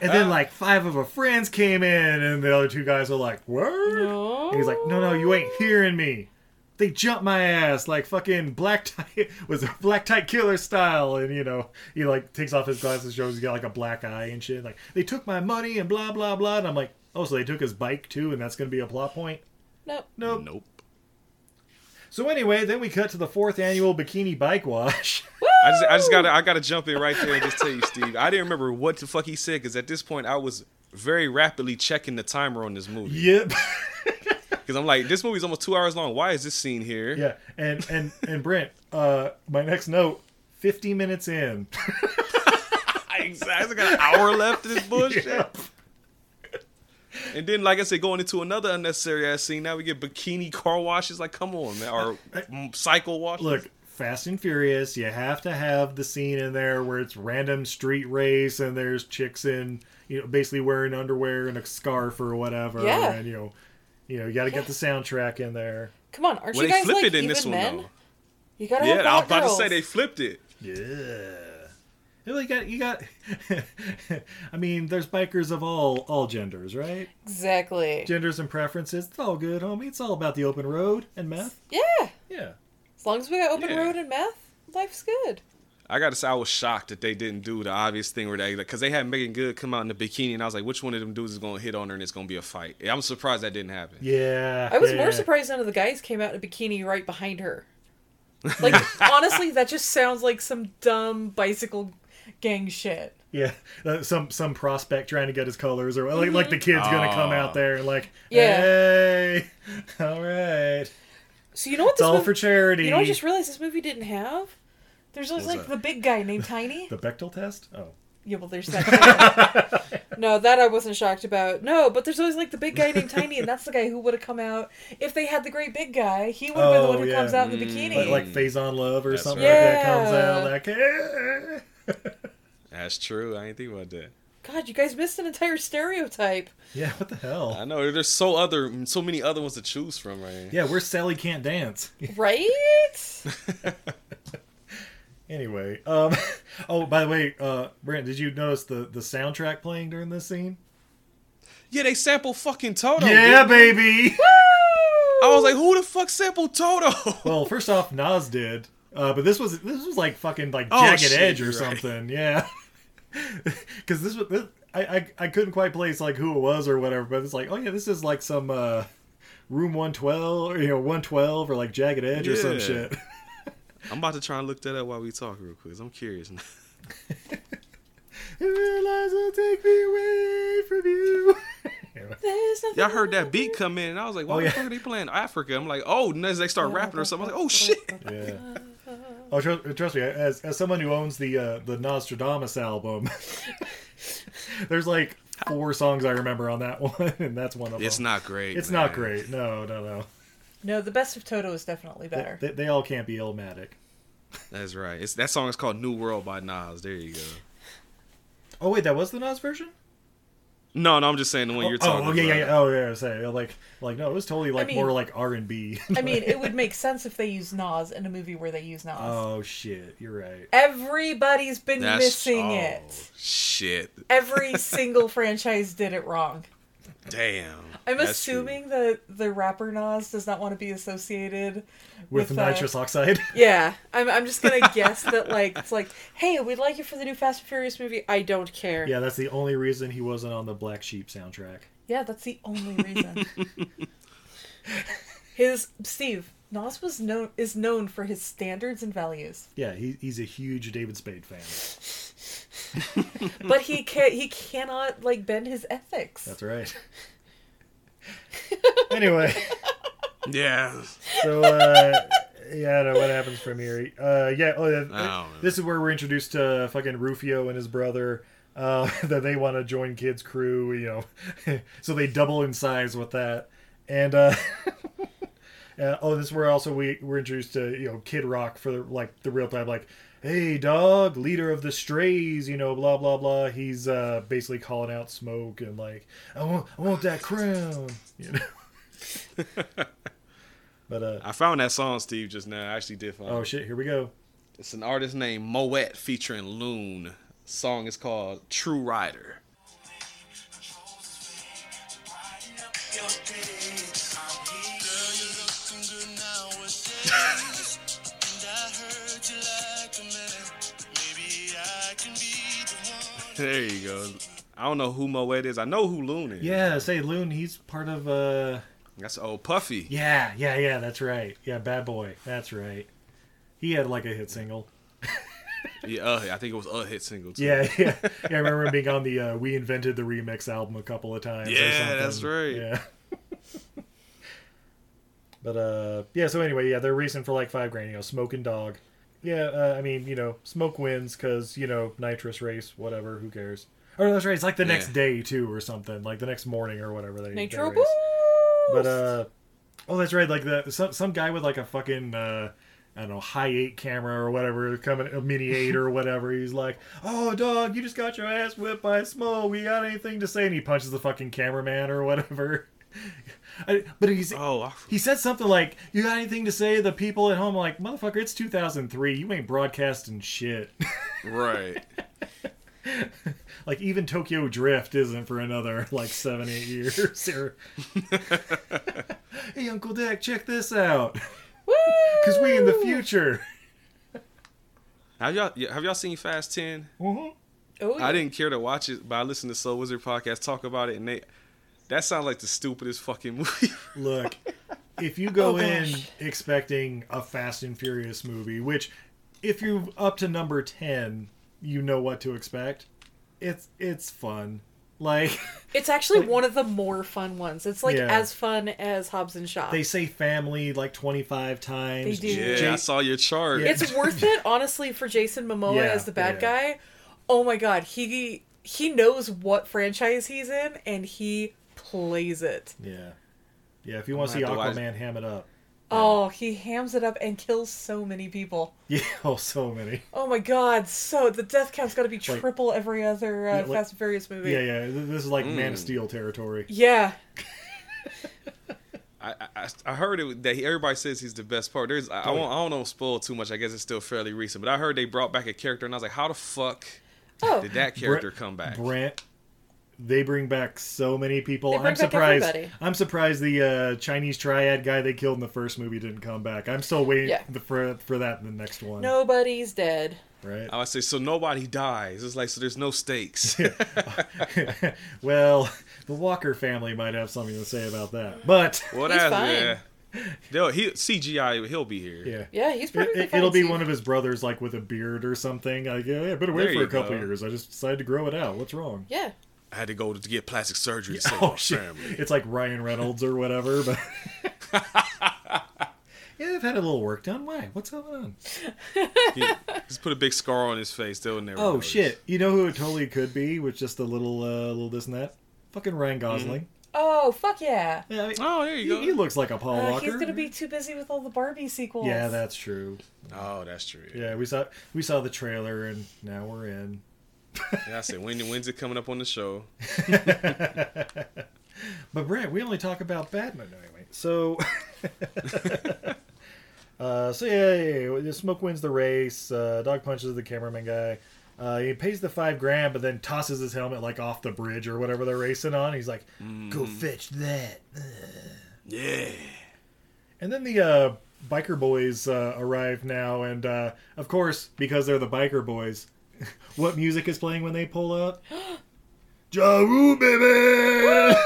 and then like five of her friends came in, and the other two guys are like, "Word?" No. And he's like, "No, no, you ain't hearing me." They jumped my ass like fucking black tie was a black tie killer style, and you know he like takes off his glasses, shows he's got like a black eye and shit. Like they took my money and blah blah blah. And I'm like, oh, so they took his bike too, and that's gonna be a plot point. Nope. Nope. Nope. So anyway, then we cut to the fourth annual bikini bike wash. I just, I just gotta, I gotta jump in right there and just tell you, Steve. I didn't remember what the fuck he said because at this point I was very rapidly checking the timer on this movie. yep. Because I'm like, this movie's almost two hours long. Why is this scene here? Yeah, and and and Brent, uh, my next note, fifty minutes in. Exactly. I got an hour left in this bullshit. Yep. And then, like I said, going into another unnecessary ass scene. Now we get bikini car washes. Like, come on, man. Or mm, cycle washes. Look, Fast and Furious, you have to have the scene in there where it's random street race and there's chicks in, you know, basically wearing underwear and a scarf or whatever. Yeah. And you know, you know, you got to get the soundtrack in there. Come on, aren't well, you guys flip like it in even this one men? though. You gotta have Yeah, I was about girls. to say they flipped it. Yeah. You got, you got. I mean, there's bikers of all all genders, right? Exactly. Genders and preferences. It's all good, homie. It's all about the open road and meth. Yeah. Yeah. As long as we got open Yeah. road and meth, life's good. I gotta say, I was shocked that they didn't do the obvious thing where they, because they had Meagan Good come out in the bikini, and I was like, which one of them dudes is gonna hit on her and it's gonna be a fight? I'm surprised that didn't happen. Yeah. I was yeah. more surprised none of the guys came out in a bikini right behind her. Like honestly, that just sounds like some dumb bicycle gang shit. Yeah, uh, some some prospect trying to get his colors, or like like the kid's gonna come out Oh. there and like, Mm-hmm. Yeah. hey, all right, So you know what it's this all movie- for charity. You know, I just realized this movie didn't have. There's always like that? the big guy named Tiny. the Bechdel test. Oh, Yeah, well, there's that. too. no, that I wasn't shocked about. No, but there's always like the big guy named Tiny, and that's the guy who would have come out if they had the great big guy. He would have been the one who comes out in the bikini. like, like Phase on Love or That's something right. like that comes out. Like, eh. That's true. I ain't think about that. God, you guys missed an entire stereotype. yeah, what the hell? I know there's so other, so many other ones to choose from, right? Yeah, where Sally can't dance? Right? Anyway, um, oh by the way, uh, Brent, did you notice the the soundtrack playing during this scene? Yeah, they sample fucking Toto. yeah, didn't they? baby. I was like, who the fuck sampled Toto? well, first off, Nas did, uh, but this was this was like fucking like Oh, Jagged shit, Edge or you're right. something. Yeah, because this was this, I, I I couldn't quite place like who it was or whatever, but it's like oh yeah, this is like some uh, Room One Twelve, or you know, One Twelve or like Jagged Edge or some shit. I'm about to try and look that up while we talk real quick. 'cause I'm curious. Realize will take me away from you. Y'all heard that beat come in, and I was like, why Oh, the yeah. fuck are they playing Africa? I'm like, oh, and as they start rapping or something, I'm like, oh shit. Yeah. Oh, trust, trust me, as, as someone who owns the uh, the Nastradamus album, there's like four songs I remember on that one, and that's one of It's them. It's not great. It's man. not great. No, no, no. No, the best of Toto is definitely They, better. they, they all can't be Illmatic. That's right. It's that song is called New World by Nas. There you go. Oh wait, that was the Nas version. No, no, I'm just saying the one oh, you're talking oh, yeah, about. yeah, yeah. Oh yeah, say like like no, it was totally like mean- more like R and B. I mean, it would make sense if they use Nas in a movie where they use Nas. oh shit, you're right. Everybody's been That's- missing oh, it. Shit. Every single franchise did it wrong. Damn. I'm That's true. assuming that the rapper Nas does not want to be associated With, with, uh, nitrous oxide. Yeah, I'm. I'm just gonna guess that like it's like, hey, we'd like you for the new Fast and Furious movie. I don't care. yeah, that's the only reason he wasn't on the Black Sheep soundtrack. Yeah, that's the only reason. his Steve Nas was known is known for his standards and values, Yeah, he, he's a huge David Spade fan. but he can't. he cannot like bend his ethics. That's right. anyway, Yeah. so uh, yeah, I don't know what happens from here. Uh, yeah, oh, yeah, I don't know. this is where we're introduced to fucking Rufio and his brother. Uh, that they want to join Kid's crew, you know, so they double in size with that. And uh, uh, oh, this is where also we we're introduced to you know Kid Rock for the, like the real time, like, hey dog, leader of the Strays, you know, blah blah blah. He's uh, basically calling out Smoke and like, I want I want that crown, you know. but uh, I found that song, Steve, just now. I actually did find oh it. shit, here we go. It's an artist named Moet featuring Loon. Song is called True Rider. There you go. I don't know who Moet is. I know who Loon is. Yeah, say Loon, he's part of uh That's old Puffy. Yeah, yeah, yeah, that's right. Yeah, Bad Boy. That's right. He had like a hit single. Yeah, uh, I think it was a hit single too. Yeah, yeah. yeah I remember him being on the uh, We Invented the Remix album a couple of times. Yeah, something. that's right. Yeah. but uh yeah, so anyway, yeah, they're racing for like five grand, you know, smoking dog. Yeah, uh, I mean, you know, smoke wins because, you know, nitrous race, whatever, who cares? Oh, that's right. It's like the next day, too, or something. Like the next morning or whatever. They, they Nitro race. Boost. But uh oh, that's right. Like the some some guy with like a fucking uh, I don't know high eight camera or whatever coming a mini eight or whatever. He's like, "Oh, dog, you just got your ass whipped by Smo. We got anything to say?" And he punches the fucking cameraman or whatever. I, but he's Oh, he said something like, "You got anything to say to the people at home?" I'm like, motherfucker, it's 2003. You ain't broadcasting shit. right. like even Tokyo Drift isn't for another like seven eight years. Or- hey, Uncle Dick, check this out. Because we in the future. Have y'all have y'all seen Fast 10? Mm-hmm. Oh, I didn't care to watch it, but I listened to Soul Wizard podcast talk about it, and they that sounds like the stupidest fucking movie. Look, if you go Oh, in expecting a Fast and Furious movie, which if you're up to number 10, you know what to expect. it's it's fun. Like It's actually one of the more fun ones. It's like Yeah. as fun as Hobbs and Shaw. they say family like twenty five times. They do. Yeah, Jay- I saw your chart. It's worth it, honestly, for Jason Momoa Yeah, as the bad yeah. guy. Oh my god, he he knows what franchise he's in and he plays it. Yeah, yeah. If you want to see gonna have to Aquaman, ham it up. Oh, he hams it up and kills so many people. Yeah, oh, so many. Oh my god, so the death count's got to be Like- triple every other uh, Yeah, like- Fast and Furious movie. Yeah, yeah. This is like Man Mm. of Steel territory. Yeah. I, I I heard it that he, everybody says he's the best part. There's I, I yeah. won't I don't know spoil too much. I guess it's still fairly recent, but I heard they brought back a character, and I was like, how the fuck Oh. did that character come back? Brent. They bring back so many people. They bring I'm back surprised. everybody. I'm surprised the uh, Chinese triad guy they killed in the first movie didn't come back. I'm still waiting Yeah. for for that in the next one. Nobody's dead. Right. I would say so. Nobody dies. It's like so. There's no stakes. well, the Walker family might have something to say about that, but well, He's that's fine. yeah. They'll, he CGI. He'll be here. yeah. Yeah, he's It, perfectly it, fine will be one of his brothers, like with a beard or something. Like, yeah, yeah, been away There for a couple go. years. I just decided to grow it out. What's wrong? Yeah. I had to go to get plastic surgery to save Oh my shit! family. It's like Ryan Reynolds or whatever, but yeah, they've had a little work done. Why? What's going on? He just put a big scar on his face. They'll never. Oh notice. shit! You know who it totally could be with just a little, uh, little this and that. Fucking Ryan Gosling. Oh, fuck yeah. Yeah, I mean, Oh, there you he, go. he looks like a Paul Uh, Walker. he's gonna be too busy with all the Barbie sequels. Yeah, that's true. Oh, that's true. Yeah, we saw we saw the trailer and now we're in. Yeah, I said when when's it coming up on the show? But Brent, we only talk about Batman anyway. So, uh, so yeah, yeah, yeah, Smoke wins the race. Uh, Dog punches the cameraman guy. Uh, he pays the five grand, but then tosses his helmet like off the bridge or whatever they're racing on. He's like, "Go fetch that." Yeah. And then the uh, biker boys uh, arrive now, and uh, of course, because they're the biker boys, what music is playing when they pull up? Ja Rule, baby!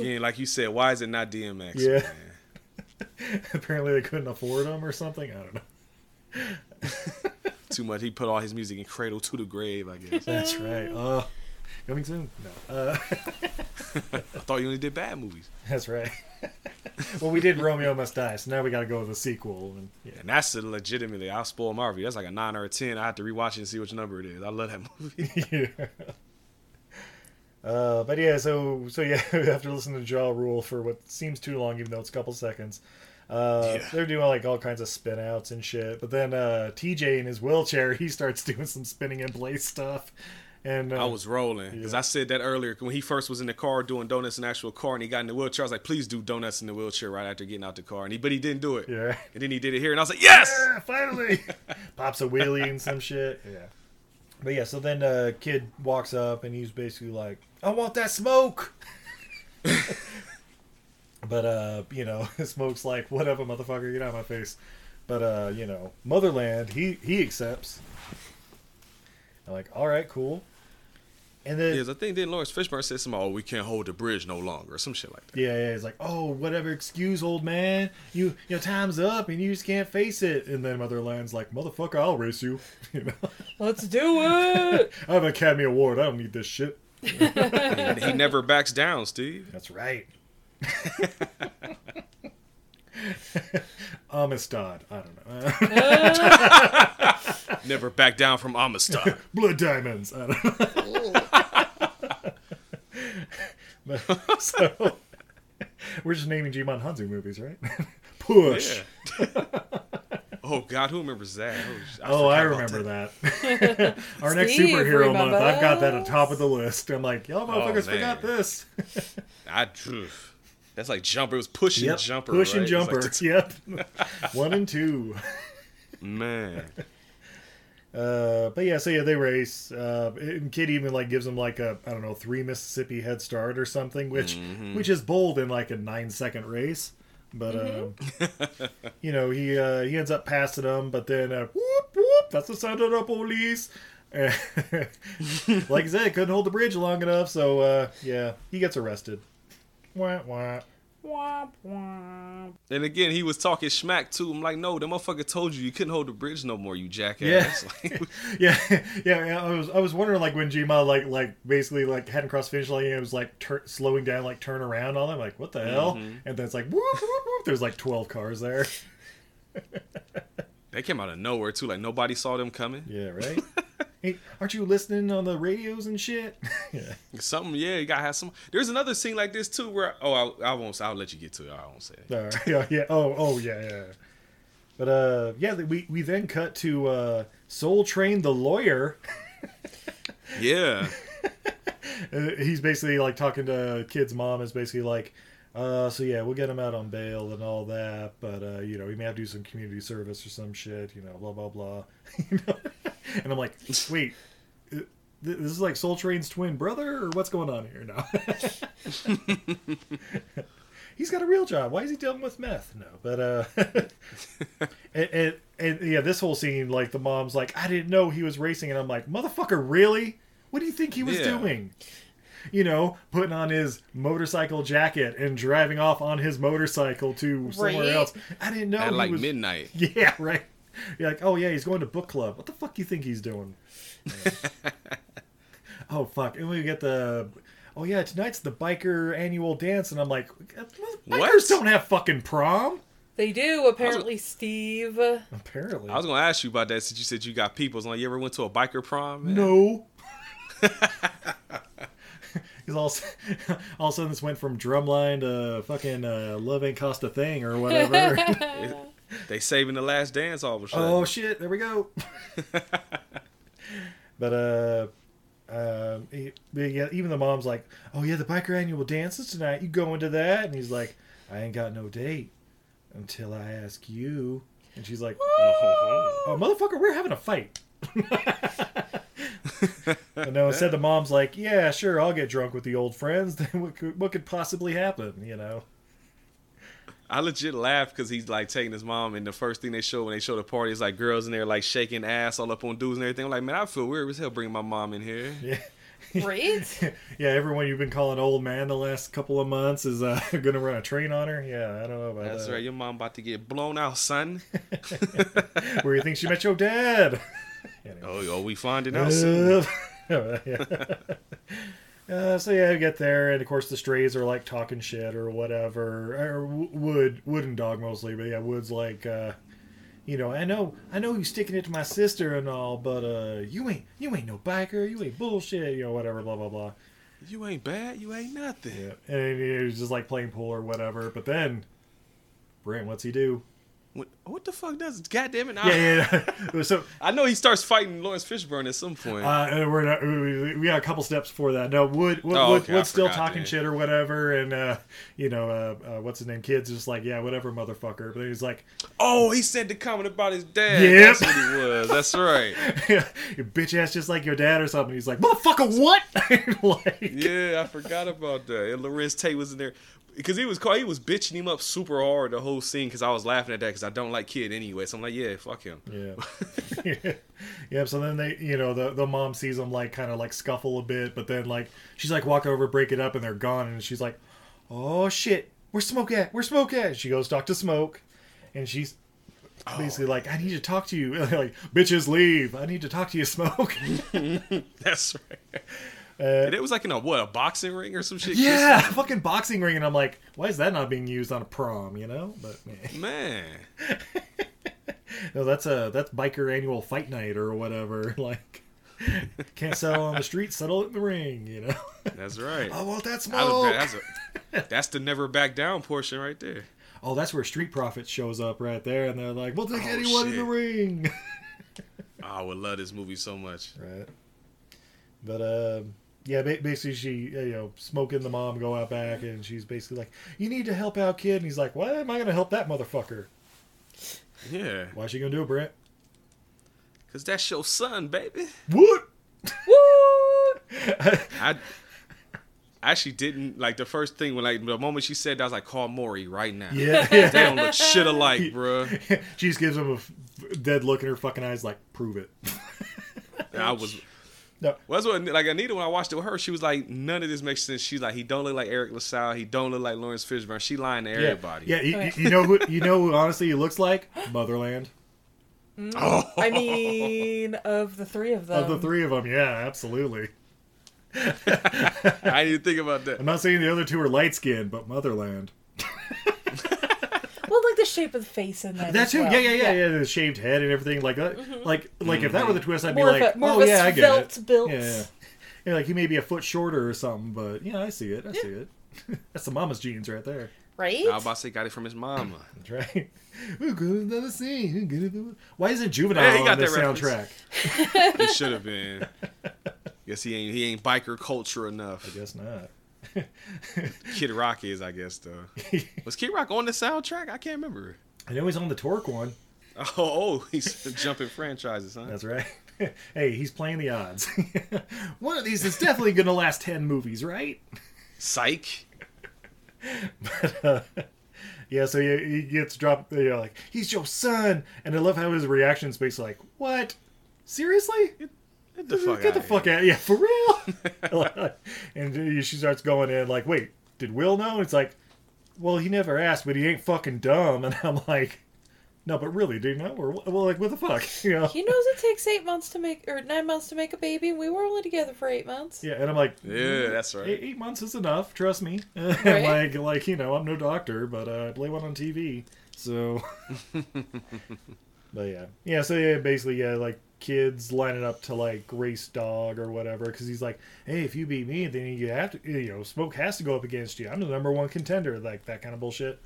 Again, like you said, why is it not DMX? Yeah. man? Apparently, they couldn't afford them or something. I don't know. Too much. He put all his music in Cradle to the Grave. I guess. That's right. Uh, coming soon. No. Uh, I thought you only did bad movies, that's right. well, we did Romeo Must Die, so now we got to go with the sequel. And yeah. and that's a legitimately. I'll spoil my review. That's like a nine or a ten. I have to rewatch it and see which number it is. I love that movie. yeah. Uh, but yeah, so so yeah, we have to listen to Ja Rule for what seems too long, even though it's a couple seconds. Uh, Yeah. They're doing like all kinds of spin outs and shit. But then uh, TJ in his wheelchair, he starts doing some spinning in place stuff. And uh, I was rolling because I said that earlier when he first was in the car doing donuts in the actual car and he got in the wheelchair. I was like, please do donuts in the wheelchair right after getting out the car. And he, but he didn't do it. Yeah. And then he did it here, and I was like, yes. Yeah, finally pops a wheelie and some shit. Yeah. But yeah, so then uh kid walks up and he's basically like, I want that smoke. but uh, you know, smoke's like, whatever, motherfucker, get out of my face. But uh, you know, Motherland, he he accepts. I'm like, all right, cool. And then Yes, I think then Laurence Fishburne said something. Oh, we can't hold the bridge no longer, or some shit like that. Yeah, yeah, he's like, oh, whatever excuse, old man. You, you know, time's up and you just can't face it. And then Motherland's like, motherfucker, I'll race you. you know, Let's do it. I have an Academy Award. I don't need this shit. And he never backs down, Steve. That's right. Amistad. I don't know. Never back down from Amistad. Blood diamonds. I don't know. But- so we're just naming Djimon Hounsou movies, right? Push. Yeah. oh God, who remembers that? Oh, Oh, I forgot about remember that. Our next Steve superhero month. I've got that at the top of the list. I'm like, y'all oh, motherfuckers man. forgot this. I oof. That's like jumper. It was pushing Yep, jumper. push and right? Jumper. like t- yep, one and two. man. Uh, but yeah, so yeah, they race. Uh, and Kid even like gives him like a I don't know three Mississippi head start or something, which Mm-hmm. which is bold in like a nine second race. But um, you know he uh, he ends up passing them, but then uh, whoop whoop, that's the sound of the police. like I said, couldn't hold the bridge long enough, so uh, yeah, he gets arrested. Wah, wah. And again, he was talking smack too. I'm like, no, the motherfucker told you you couldn't hold the bridge no more, you jackass. Like, yeah, yeah, yeah. I was, I was wondering like when Gma like, like basically like hadn't crossed finish line, it was like tur- slowing down, like turn around on them, like what the hell? Mhm. And then it's like, whoop, whoop, whoop. There's like twelve cars there. they came out of nowhere too. Like nobody saw them coming. Yeah, right. Hey, aren't you listening on the radios and shit? yeah. Something, yeah, you gotta have some. There's another scene like this too, where oh, I, I won't. I'll let you get to it. I won't say it. Right. yeah, yeah. Oh, oh, yeah, yeah. But uh, yeah, we we then cut to uh, Soul Train the lawyer. Yeah, Uh, He's basically like talking to kid's mom. Is basically like, uh, so yeah, we'll get him out on bail and all that, but uh, you know, he may have to do some community service or some shit, you know, blah blah blah. You know? and I'm like, wait. uh, This is like Soul Train's twin brother, or what's going on here now? He's got a real job. Why is he dealing with meth? No, but uh, and, and and yeah, this whole scene, like the mom's like, I didn't know he was racing, and I'm like, motherfucker, really? What do you think he was Yeah. doing? You know, putting on his motorcycle jacket and driving off on his motorcycle to somewhere Right. else. I didn't know at he like was. midnight. Yeah, right. You're like, oh yeah, he's going to book club. What the fuck do you think he's doing? Yeah. oh fuck, and we get the. Oh yeah, tonight's the biker annual dance, and I'm like, bikers What? don't have fucking prom. They do, apparently, Steve. Apparently, I was gonna ask you about that since you said you got people. So like, you ever went to a biker prom? Man? no. Because all, all of a sudden this went from drumline to fucking uh, love ain't cost a thing or whatever. They saving the last dance all of a sudden. Oh shit! There we go. but uh, um, he- yeah, even the mom's like, "Oh yeah, the biker annual dances tonight. You going to that?" And he's like, "I ain't got no date until I ask you." And she's like, "Oh motherfucker, we're having a fight." and no, instead the mom's like, "Yeah, sure, I'll get drunk with the old friends. Then what could, what could possibly happen? You know?" I legit laughed because he's like taking his mom, and the first thing they show when they show the party is like girls in there like shaking ass all up on dudes and everything. I'm like, man, I feel weird as hell bringing my mom in here. Yeah. Right? yeah, everyone you've been calling old man the last couple of months is uh, going to run a train on her. Yeah, I don't know about That's that. That's right. Your mom about to get blown out, son. Where you think she met your dad? Oh, oh, we finding out soon. Uh, so yeah, we get there, and of course the strays are like talking shit or whatever, or Wood, Wood and Dog mostly, but yeah, Wood's like, uh, you know, I know, I know you sticking it to my sister and all, but uh, you ain't, you ain't no biker, you ain't bullshit, you know, whatever, blah blah blah. You ain't bad. You ain't nothing. Yeah, and he was just like playing pool or whatever, but then, Brent, what's he do? What, what the fuck does goddamn it? Yeah, yeah. yeah. so I know he starts fighting Laurence Fishburne at some point. Uh, and we're not, we, we got a couple steps before that. No, Wood, Wood, Oh, okay, I still forgot talking shit or whatever, and uh, you know, uh, uh, what's his name? Kid's just like, yeah, whatever, motherfucker. But he's like, oh, he said the comment about his dad. Yep. That's what he was. That's right. yeah, your bitch ass just like your dad or something. He's like, motherfucker, what? like, Yeah, I forgot about that. And Larenz Tate was in there because he was called, he was bitching him up super hard the whole scene because I was laughing at that because I don't like Kid anyway. So I'm like, yeah, fuck him. Yeah. yeah. So then they, you know, the the mom sees them like kind of like scuffle a bit, but then like she's like walk over, break it up, and they're gone, and she's like, "Oh shit, where's Smoke at? Where's Smoke at?" She goes talk to Smoke, and she's basically oh. like, "I need to talk to you." like, bitches leave. I need to talk to you, Smoke. That's right. Uh, And it was like in a what a boxing ring or some shit. yeah, fucking boxing ring, and I'm like, why is that not being used on a prom? You know, but man. man. No, that's a that's biker annual fight night or whatever. Like, can't settle on the street, settle it in the ring. You know. That's right. I want that I was- That's, a, that's the never back down portion right there. Oh, that's where Street Profits shows up right there, and they're like, "We'll take Oh, anyone in the ring." Oh, I would love this movie so much. right. But uh, yeah, basically she, you know, smoking the mom go out back, and she's basically like, "You need to help out, kid." And he's like, "Why am I gonna help that motherfucker? Yeah, Why's she gonna do it, Brent?" because that's your son, baby. What? I I actually didn't like the first thing when like the moment she said that I was like call Maury right now. Yeah. they don't look shit alike, bruh. she just gives him a dead look in her fucking eyes, like, "Prove it." I was No. Well, that's what like Anita when I watched it with her, she was like, none of this makes sense. She's like, he don't look like Eric LaSalle, he don't look like Laurence Fishburne. She lying to everybody. Yeah, you, you- you know who you know who honestly he looks like? Motherland. Mm, I mean, of the three of them, Of the three of them, yeah, absolutely. I didn't think about that. I'm not saying the other two are light skinned, but Motherland. well, like the shape of the face in that. That as too, well. yeah, yeah, yeah, yeah, the shaved head and everything like that. Like, like if that were the twist, I'd Mm-hmm. More be like, a- more oh of a yeah, I get it. svelte built. Yeah, yeah. yeah, like he may be a foot shorter or something, but yeah, I see it. I see it. That's the mama's jeans right there. Right? I was about to say got it from his mama. That's right. Who could have never seen? Who could have- Why isn't Juvenile Yeah, he on got the soundtrack? he should have been. Guess he ain't he ain't biker culture enough. I guess not. Kid Rock is, I guess though. Was Kid Rock on the soundtrack? I can't remember. I know he's on the Torque one. Oh, oh he's jumping franchises, huh? That's right. hey, he's playing the odds. one of these is definitely going to last 10 movies, right? Psych. But, uh, yeah, so he, he gets dropped. You know, like, he's your son. And I love how his reaction is basically like, what? Seriously? Get the fuck Get the outta fuck out. Yeah, for real? and she starts going in like, wait, did Will know? It's like, well, he never asked, but he ain't fucking dumb. And I'm like, no, but really, do you know? Or, well, like, what the fuck? You know? He knows it takes eight months to make, or nine months to make a baby. We were only together for eight months. Yeah, and I'm like, Yeah, that's right. Eight, eight months is enough. Trust me. And Right? like, like you know, I'm no doctor, but uh, I play one on TV. So, but yeah, yeah. So yeah, basically, yeah, like kids lining up to like race dog or whatever, because he's like, hey, if you beat me, then you have to, you know, Smoke has to go up against you. I'm the number one contender, like that kind of bullshit.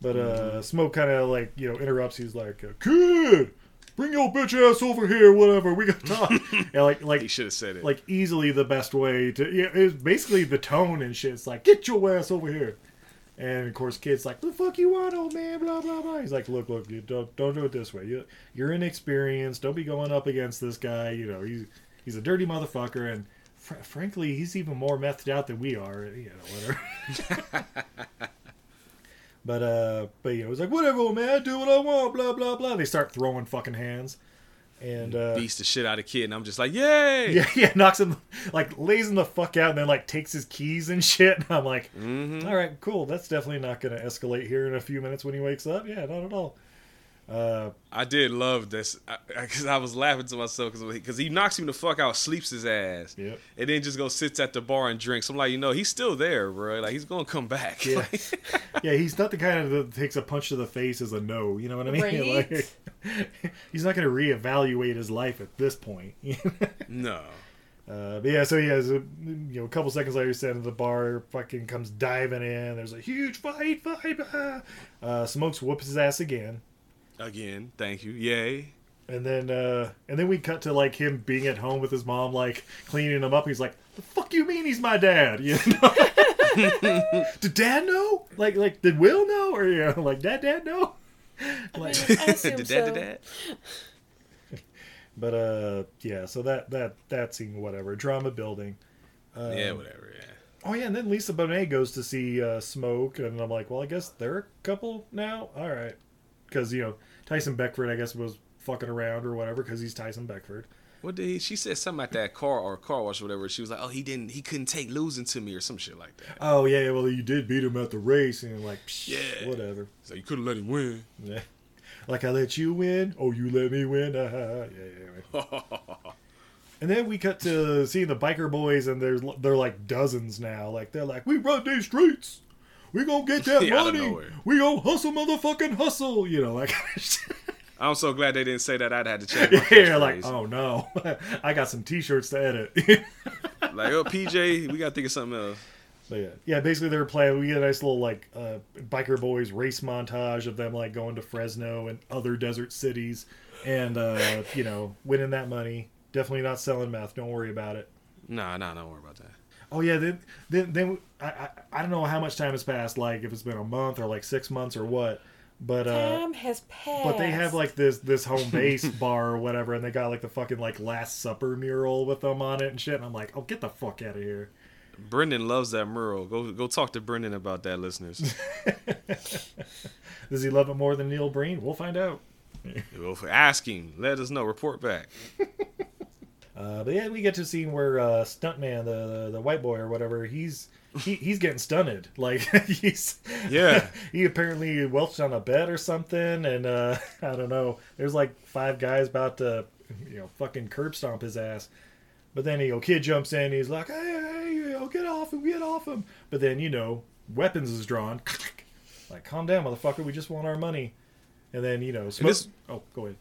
But uh, Smoke kind of like you know interrupts. He's like, kid. Bring your bitch ass over here, whatever. We gotta talk. yeah, like, like He should have said it. like easily the best way to yeah it's basically the tone and shit it's like get your ass over here and of course kids like the fuck you want old man blah blah blah. He's like look look you don't don't do it this way. You, you're inexperienced. Don't be going up against this guy. You know he's he's a dirty motherfucker. And fr- frankly he's even more methed out than we are you know whatever. But uh but you know he's like whatever old man do what i want blah blah blah. They start throwing fucking hands and uh Beats the shit out of kid, and I'm just like, yay! yeah, yeah, knocks him, like lays him the fuck out, and then like takes his keys and shit. And I'm like, Mhm. all right, cool. That's definitely not going to escalate here in a few minutes when he wakes up. Yeah, not at all. Uh, I did love this because I, was laughing to myself because he knocks him the fuck out, sleeps his ass, Yep. and then just go sits at the bar and drinks. I'm like, you know, he's still there, bro. Like he's gonna come back. Yeah. yeah, he's not the kind of that takes a punch to the face as a no. You know what I mean? Right? Like, he's not going to reevaluate his life at this point. no. Uh, but yeah, so he has a you know a couple seconds later, he's sitting at the bar, fucking comes diving in. There's a huge fight, fight. ah. Uh, Smokes whoops his ass again. Again, thank you. Yay. And then uh and then we cut to like him being at home with his mom, like cleaning him up. He's like, "The fuck you mean he's my dad?" You know? did Dad know? Like like did Will know? Or you know, like Dad Dad know? Like, I assume Did so. did that? but uh yeah, so that that that scene, whatever, drama building. Um, yeah, whatever. Yeah. Oh yeah, and then Lisa Bonet goes to see uh, Smoke, and I'm like, well, I guess they're a couple now. All right, because you know Tyson Beckford, I guess, was fucking around or whatever, because he's Tyson Beckford. What did he? She said something about that car or car wash or whatever. She was like, "Oh, he didn't. He couldn't take losing to me or some shit like that." Oh yeah, well you did beat him at the race, and like, psh, Yeah. whatever. So you could have let him win. Yeah. Like I let you win. Oh, you let me win. Uh, yeah, yeah, yeah. And then we cut to seeing the biker boys, and there's they're like dozens now. Like they're like, we run these streets. We gonna get that Yeah, money. We gonna hustle, motherfucking hustle. You know, like I'm so glad they didn't say that. I'd had to check. My yeah, like oh no, I got some t-shirts to edit. like, oh, PJ, we gotta think of something else. But yeah, yeah. Basically, they were playing. We get a nice little like uh, biker boys race montage of them like going to Fresno and other desert cities, and uh, you know winning that money. Definitely not selling meth. Don't worry about it. Nah, nah, don't worry about that. Oh yeah, then then then I, I I don't know how much time has passed. Like if it's been a month or like six months or what. But uh, Time has passed. but they have like this this home base bar or whatever, and they got like the fucking like Last Supper mural with them on it and shit. And I'm like, oh, get the fuck out of here. Brendan loves that mural. Go, go talk to Brendan about that, listeners. Does he love it more than Neil Breen? We'll find out. well, for asking, let us know. Report back. Uh, Uh, but yeah, we get to a scene where uh, stuntman, the, the the white boy or whatever, he's he, he's getting stunted. Like he's Yeah. he apparently welched on a bed or something, and uh, I don't know. There's like five guys about to you know fucking curb stomp his ass. But then you know, kid jumps in. He's like, "Hey, hey, you know, get off him, get off him!" But then you know, weapons is drawn. like, calm down, motherfucker. We just want our money. And then you know, smoke. this- oh, go ahead.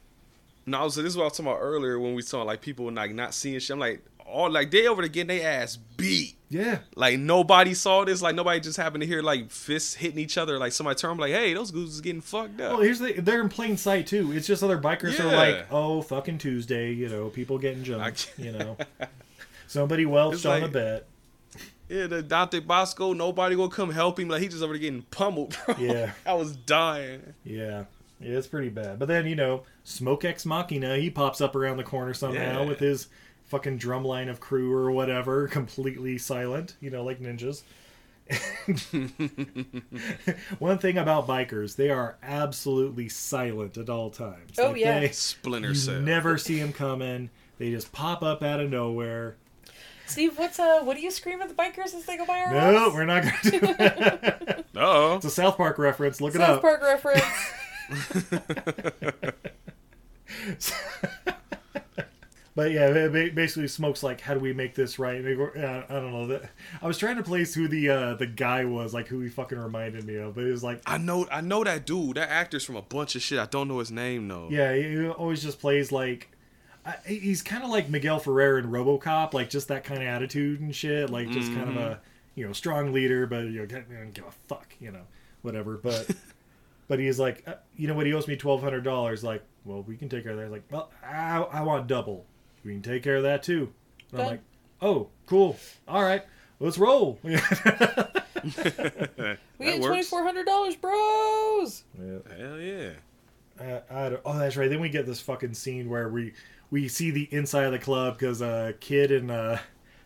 No, so this is what I was talking about earlier when we saw like people like not seeing shit. I'm like, all like they over there getting their ass beat. Yeah. Like nobody saw this. Like nobody just happened to hear like fists hitting each other. Like somebody turned like, hey, those gooses is getting fucked up. Well, here's the they're in plain sight too. It's just other bikers are like, oh, fucking Tuesday, you know, people getting jumped, you know. Somebody welched It's on a like- bet. Yeah, the Dante Basco, nobody gonna come help him. Like he just over there getting pummeled, bro. Yeah. I was dying. Yeah. Yeah, it's pretty bad. But then, you know, Smoke Ex Machina, he pops up around the corner somehow Yeah. with his fucking drum line of crew or whatever, completely silent, you know, like ninjas. One thing about bikers, they are absolutely silent at all times. Oh, yeah. They, Splinter you Cell. never see them coming. They just pop up out of nowhere. Steve, what's uh, what do you scream at the bikers as they go by our No, house? we're not going to do that. Oh, It's a South Park reference. Look it up. South up. Park reference. But yeah, it basically smokes like, how do we make this right? And they go, uh, I don't know. That I was trying to place who the uh, the guy was, like who he fucking reminded me of, but it was like, I know, I know that dude. That actor's from a bunch of shit. I don't know his name though. yeah, he always just plays like. I, he's kind of like Miguel Ferrer in RoboCop, like just that kind of attitude and shit, like just kind of a you know strong leader, but you know doesn't give a fuck, you know, whatever. But but he's like, uh, you know what? He owes me twelve hundred dollars. Like, well, we can take care of that. He's like, well, I, I want double. We can take care of that too. And I'm like, oh, cool. All right, let's roll. We get twenty four hundred dollars, bros. Hell yeah. Uh, I don't, oh, that's right. Then we get this fucking scene where we we see the inside of the club because uh, Kid and uh,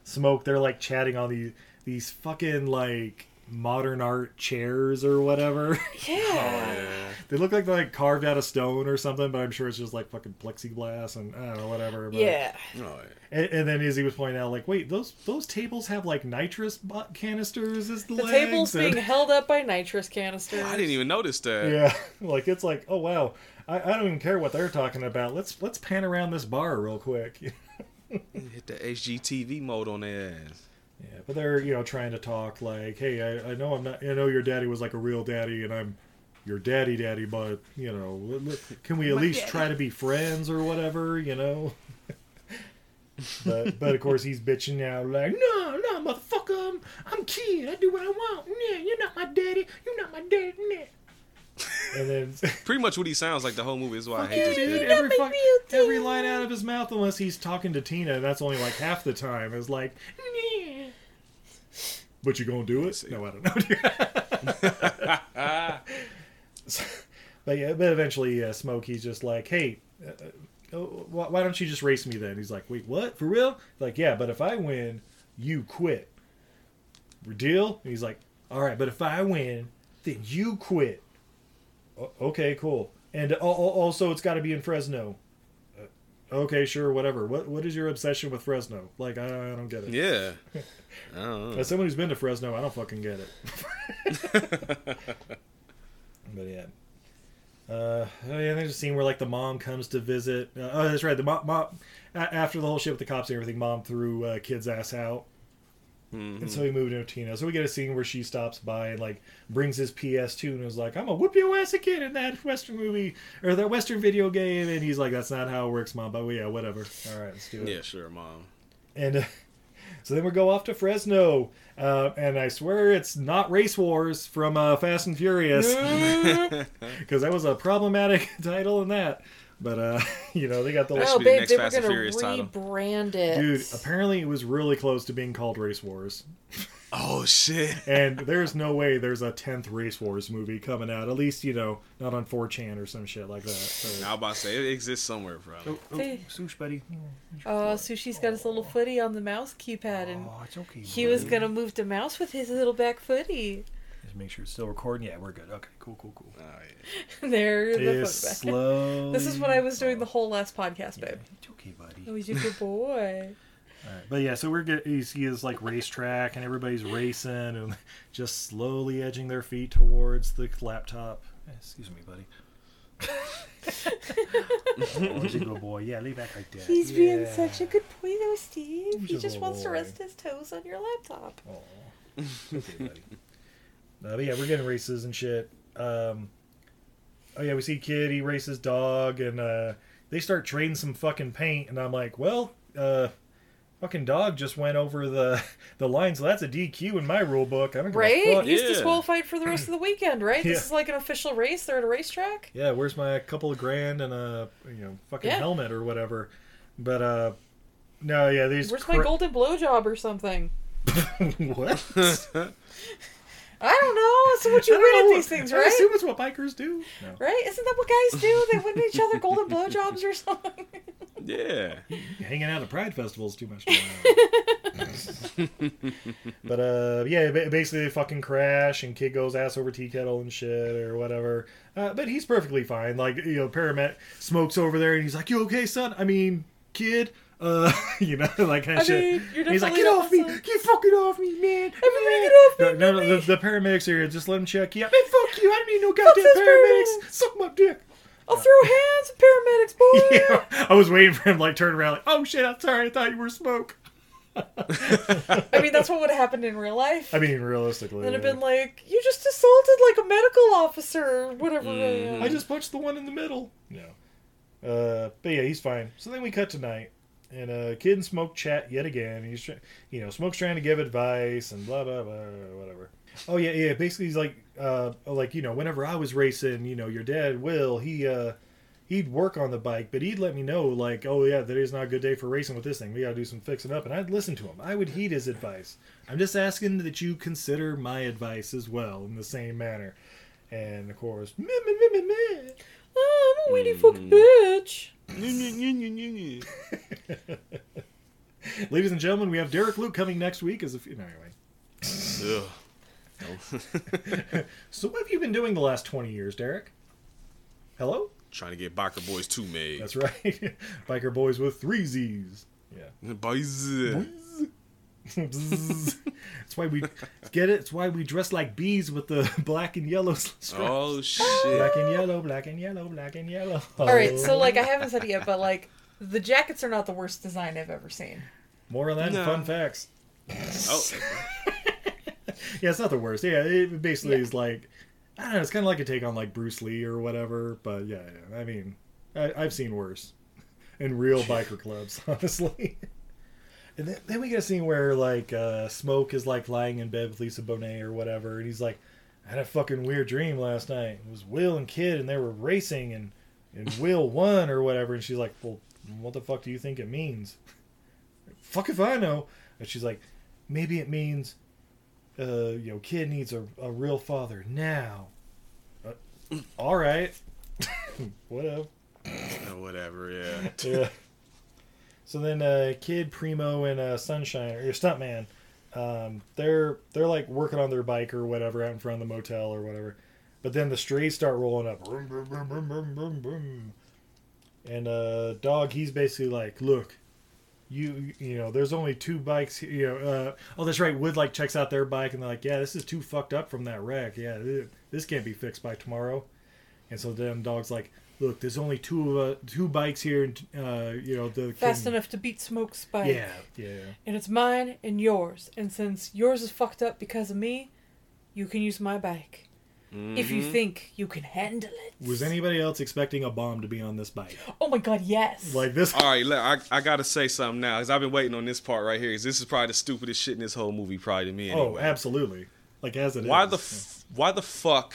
Smoke they're like chatting on these these fucking like modern art chairs or whatever. Yeah. they look like they're like carved out of stone or something, but I'm sure it's just like fucking plexiglass and I don't know whatever. But, Yeah. Oh, yeah. And, and then Izzy was pointing out like, wait, those those tables have like nitrous canisters as the, The legs? table's and- being held up by nitrous canisters. I didn't even notice that. Yeah, like it's like, oh wow, I, I don't even care what they're talking about. Let's let's pan around this bar real quick. Hit the HGTV mode on their ass. Yeah, but they're you know trying to talk like, hey, I, I know I'm not, I know your daddy was like a real daddy, and I'm your daddy, daddy, but you know, let- let- can we at My least daddy. try to be friends or whatever, you know? but but of course he's bitching now like, no, no, motherfucker, I'm I'm kid, I do what I want. Yeah, you're not my daddy, you're not my daddy. Nah. And then Pretty much what he sounds like the whole movie is why I hate Yeah, this dude, every, fuck, every line out of his mouth, unless he's talking to Tina, and that's only like half the time, is like, "Nyeh." But you gonna do it? No, I don't know. So- but yeah, but eventually, uh, Smoke, he's just like, hey, uh, uh, why don't you just race me then? He's like, wait, what? For real? Like, yeah, but if I win, you quit. Deal? And he's like, all right, but if I win, then you quit. O- okay, cool. And al- al- also, it's got to be in Fresno. Uh, okay, sure, whatever. What What is your obsession with Fresno? Like, I, I don't get it. Yeah. I. As someone who's been to Fresno, I don't fucking get it. but yeah. Uh, oh yeah, there's a scene where like the mom comes to visit. Uh, oh, that's right. The mom, mom a- after the whole shit with the cops and everything, mom threw uh, kid's ass out, and so he moved into Tina. So we get a scene where she stops by and like brings his PS2 and is like, "I'm gonna whoop your ass again in that Western movie or that Western video game." And he's like, "That's not how it works, mom." But well, yeah, whatever. All right, let's do it. Yeah, sure, mom. And uh, so then we go off to Fresno, uh, and I swear it's not Race Wars from uh, Fast and Furious, because that was a problematic title in that. But uh, you know they got the Oh, babe, they were gonna rebrand it. Dude, apparently it was really close to being called Race Wars. Oh shit! And there's no way there's a tenth Race Wars movie coming out. At least you know not on 4chan or some shit like that. So. I was about to say it exists somewhere, probably. Oh, oh They- Swoosh, buddy. Oh, Sushi's got his little oh. footy on the mouse keypad, and Oh, it's okay. he was gonna move the mouse with his little back footy. to make sure it's still recording. Yeah, we're good. Okay, cool, cool, cool. There, the It's phone This is what I was doing the whole last podcast, babe. It's okay, buddy. Oh, he's a good boy. Alright, But yeah, so we're get you see this like racetrack and everybody's racing and just slowly edging their feet towards the laptop. Excuse me, buddy. oh, he's a good boy. Yeah, lay back like that. He's yeah. being such a good boy, though, Steve. He's He just good wants to rest his toes on your laptop. Okay, buddy. Uh, but yeah, we're getting races and shit. Um, oh yeah, we see kid. He races dog, and uh, they start trading some fucking paint. And I'm like, well, uh, fucking dog just went over the the line, so that's a DQ in my rule book. I don't give a Right? fuck. He's disqualified for the rest of the weekend, right? This is like an official race. They're at a racetrack. Yeah, where's my couple of grand and a you know fucking Yeah. helmet or whatever? But uh, no, yeah, these Where's my cra- golden blowjob or something? what? I don't know. It's what you I don't win at these things, right? I assume it's what bikers do. No. Right? Isn't that what guys do? They win each other golden blowjobs or something. Yeah. hanging out at pride festivals too much. but uh, yeah, basically they fucking crash and kid goes ass over tea kettle and shit or whatever. Uh, but he's perfectly fine. Like you know, paramedic smokes over there and he's like, "You okay, son? I mean, kid." Uh, you know, like kind I shit. mean, he's like, "Get off me! son." Get fucking off me, man! Everybody Yeah." get off me, No, no, no, the, the paramedics are here. Just let him check you out. Man, fuck you! I don't need no goddamn paramedics. paramedics. Suck my dick. I'll throw hands at paramedics, boy. Yeah, I was waiting for him like turn around like, oh shit, I'm sorry, I thought you were smoke. I mean, that's what would have happened in real life. I mean, realistically, Then it'd yeah. been like, you just assaulted like a medical officer or whatever. Mm. I just punched the one in the middle. No. Uh, but yeah, he's fine. So then we cut tonight, and uh, Kid and Smoke chat yet again. He's, try- you know, Smoke's trying to give advice and blah blah blah whatever. Oh yeah, yeah. Basically, he's like, uh, like you know, whenever I was racing, you know, your dad Will, he uh, he'd work on the bike, but he'd let me know like, oh yeah, today's not a good day for racing with this thing. We got to do some fixing up, and I'd listen to him. I would heed his advice. I'm just asking that you consider my advice as well in the same manner. And of course, meh, meh, meh, meh, meh. Oh, I'm a weedy Mm-hmm. fucking bitch. Ladies and gentlemen, we have Derek Luke coming next week as a no, anyway. so what have you been doing the last 20 years, Derek? Hello? Trying to get Biker Boyz 2 made. That's right. Biker boys with three Z's. Yeah. Boys. Bzzz. That's why we get it. It's why we dress like bees with the black and yellow stripes. Oh, shit. Black and yellow, black and yellow, black and yellow. All right, so oh. like I haven't said it yet, but like the jackets are not the worst design I've ever seen. More on that No. fun facts. Oh, Yeah, it's not the worst. Yeah, it basically is like I don't know. It's kind of like a take on like Bruce Lee or whatever. But yeah, yeah I mean, I, I've seen worse in real biker clubs, honestly. And then, then we get a scene where like uh, Smoke is like lying in bed with Lisa Bonet or whatever, and he's like, "I had a fucking weird dream last night. It was Will and Kid, and they were racing, and and Will won or whatever." And she's like, "Well, what the fuck do you think it means?" fuck if I know. And she's like, maybe it means, uh, you know, kid needs a, a real father now. Uh, all right. Whatever. Oh, whatever, yeah. Yeah. So then, uh, kid Primo and uh, Sunshine or Stuntman, um, they're they're like working on their bike or whatever out in front of the motel or whatever. But then the strays start rolling up. Vroom, vroom, vroom. And uh, dog, he's basically like, look, you you know, there's only two bikes. You know, uh, oh, that's right. Wood like checks out their bike and they're like, yeah, this is too fucked up from that wreck. Yeah, this can't be fixed by tomorrow. And so then dog's like, look, there's only two of uh, two bikes here. and uh, you know, the Fast can- enough to beat Smoke's bike. Yeah, yeah. And it's mine and yours. And since yours is fucked up because of me, you can use my bike. If you Mhm. think you can handle it. Was anybody else expecting a bomb to be on this bike? Oh my god, yes. Like this? All right, look, I, I got to say something now because I've been waiting on this part right here. 'cause this is probably the stupidest shit in this whole movie, probably to me. Anyway. Oh, absolutely. Like as it is. Why the f- why the fuck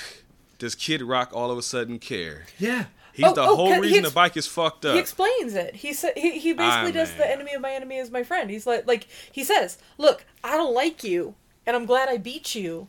does Kid Rock all of a sudden care? Yeah. He's Oh, the oh, whole 'cause he reason ex- the bike is fucked up. He explains it. He said he, he basically Ah, does man. the enemy of my enemy is my friend. He's like like he says, "Look, I don't like you, and I'm glad I beat you,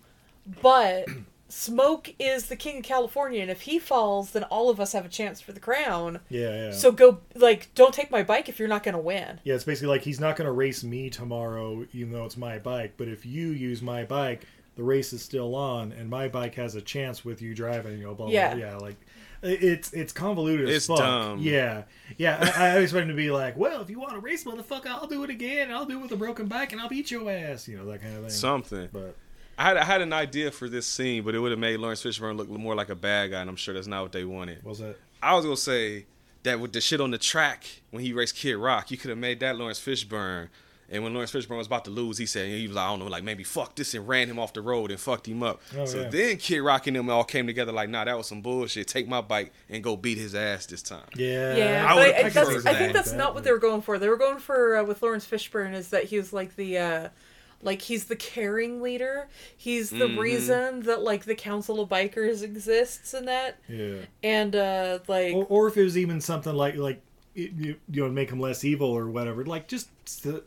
but Smoke is the king of California, and if he falls, then all of us have a chance for the crown. Yeah, yeah. So go like don't take my bike if you're not going to win." Yeah, it's basically like he's not going to race me tomorrow, even though it's my bike. But if you use my bike, the race is still on and my bike has a chance with you driving. You know, blah blah. Yeah. blah. yeah. Like it- it's it's convoluted It's as fuck. dumb. Yeah, yeah. I, I expect him to be like, well, if you want to race, motherfucker, I'll do it again. I'll do it with a broken bike and I'll beat your ass. You know that kind of thing. Something. But I had I had an idea for this scene, but it would have made Laurence Fishburne look more like a bad guy, and I'm sure that's not what they wanted. was that? I was gonna say that with the shit on the track when he raced Kid Rock, you could have made that Laurence Fishburne. And when Laurence Fishburne was about to lose, he said he was like, I don't know, like maybe fuck this and ran him off the road and fucked him up. Oh, so yeah. then Kid Rock and them all came together like, nah, that was some bullshit. Take my bike and go beat his ass this time. Yeah, Yeah, I but I, that's, his I think that's not what they were going for. They were going for uh, with Laurence Fishburne is that he was like the uh like he's the caring leader. He's the Mm-hmm. Mhm. reason that like the Council of Bikers exists and that. Yeah. And uh like or, or if it was even something like like it, you, you know make him less evil or whatever like just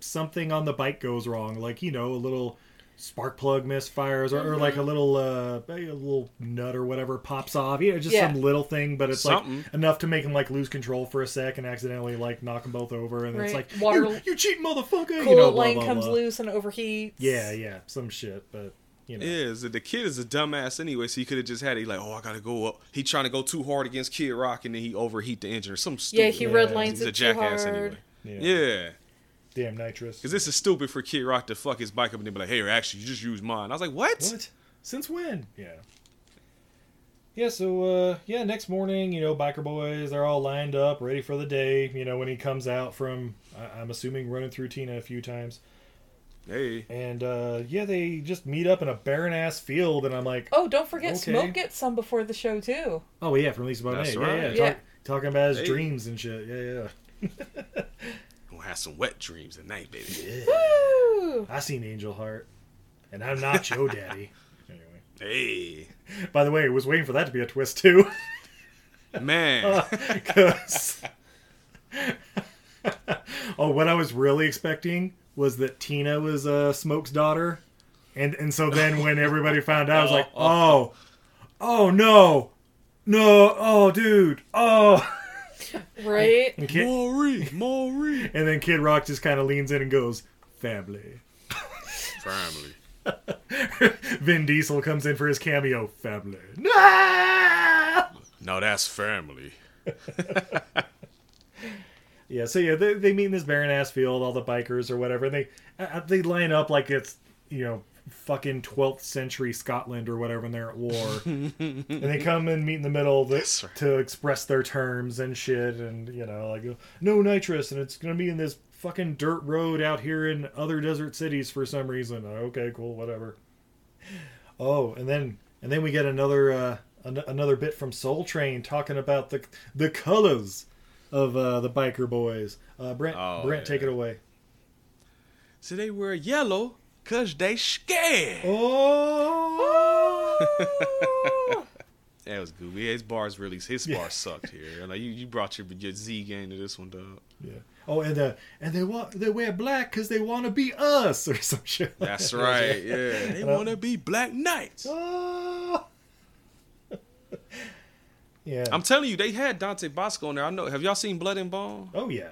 something on the bike goes wrong like you know a little spark plug misfires or, or like a little uh a little nut or whatever pops off you know just Yeah. some little thing but it's Something. like enough to make him like lose control for a sec and accidentally like knock them both over and it's like Water- you, you cheating motherfucker coolant you know blah, line blah, comes blah. loose and overheats. yeah yeah some shit but you know Is that the kid is a dumbass anyway, so he could have just had it like, oh, I gotta go up. He trying to go too hard against Kid Rock, and then he overheat the engine or some stupid. Yeah, he red lines He's it a too jackass hard. anyway. Yeah. Yeah, damn nitrous because this is stupid for Kid Rock to fuck his bike up and then be like, hey, actually, you just use mine. I was like, what? What? Since when? Yeah. Yeah, so uh yeah, next morning, you know, biker boys, they're all lined up, ready for the day, you know, when he comes out from I- I'm assuming running through Tina a few times. Hey, And uh yeah, they just meet up in a barren ass field and I'm like, Oh, don't forget Okay. Smoke gets some before the show too. Oh yeah, from Lisa Bonet. That's yeah, right. yeah, Yeah. Talk, talking about his Hey. dreams and shit. Yeah, yeah. gonna have some wet dreams tonight, baby. Woo! I seen Angel Heart. And I'm not Joe Daddy. Anyway. Hey, By the way, I was waiting for that to be a twist too. man. Because oh, what I was really expecting was that Tina was uh, Smoke's daughter, and and so then when everybody found out, I was like, oh, oh no, no, oh dude, oh. Right? And, Kid, Maury, Maury. and then Kid Rock just kind of leans in and goes, family. Family. Vin Diesel comes in for his cameo, family. No! No, that's family. Yeah, so yeah, they, they meet in this barren ass field, all the bikers or whatever, and they uh, they line up like it's you know fucking twelfth century Scotland or whatever, and they're at war, and they come and meet in the middle the, That's right. to express their terms and shit, and you know like no nitrous, and it's gonna be in this fucking dirt road out here in other desert cities for some reason. Okay, cool, whatever. Oh, and then and then we get another uh, an- another bit from Soul Train talking about the the colors of uh, the biker boys. Uh, Brent, Oh, Brent, take it away. So they wear yellow cause they scared. Oh, That was good. Yeah, his bars really his bars sucked here. Like you, you brought your your Z game to this one, dog. yeah. Oh, and uh, and they want they wear black because they want to be us or some shit. like That's that. right. Yeah, they want to be Black Knights. Oh. Yeah. I'm telling you, they had Dante Basco in there. I know. Have y'all seen Blood and Bone? oh yeah.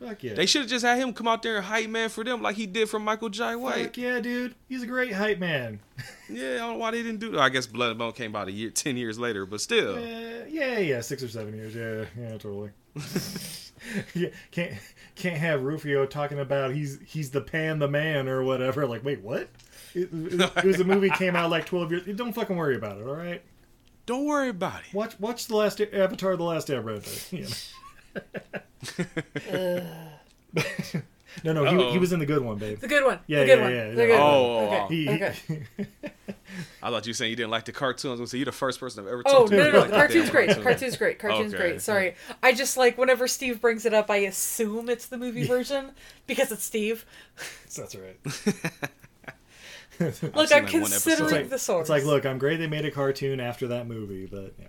Fuck yeah. They should have just had him come out there and hype man for them like he did for Michael Jai White. Fuck yeah, dude. He's a great hype man. Yeah, I don't know why they didn't do. that. I guess Blood and Bone came out a year, ten years later, but still. Uh, yeah, yeah, six or seven years. Yeah, yeah, totally. yeah, can't can't have Rufio talking about he's he's the pan the man or whatever. Like, wait, what? It, it, it was a movie came out like twelve years. Don't fucking worry about it. All right. Don't worry about it. Watch watch the last Avatar: The Last Airbender. You know. no, no, he, he was in the good one, babe. The good one. Yeah, the good yeah, one. yeah, the good Oh, one. oh, Okay. He, he- okay. I thought you were saying you didn't like the cartoons. I was gonna say you're the first person I've ever Oh talked to. no, who no, no! liked the Cartoon's great. cartoon. Cartoon's great. Cartoon's Okay. great. Sorry, I just like whenever Steve brings it up, I assume it's the movie version because it's Steve. that's right. Look, I'm like, considering. It's like, the source. it's like, look, I'm great. They made a cartoon after that movie, but yeah.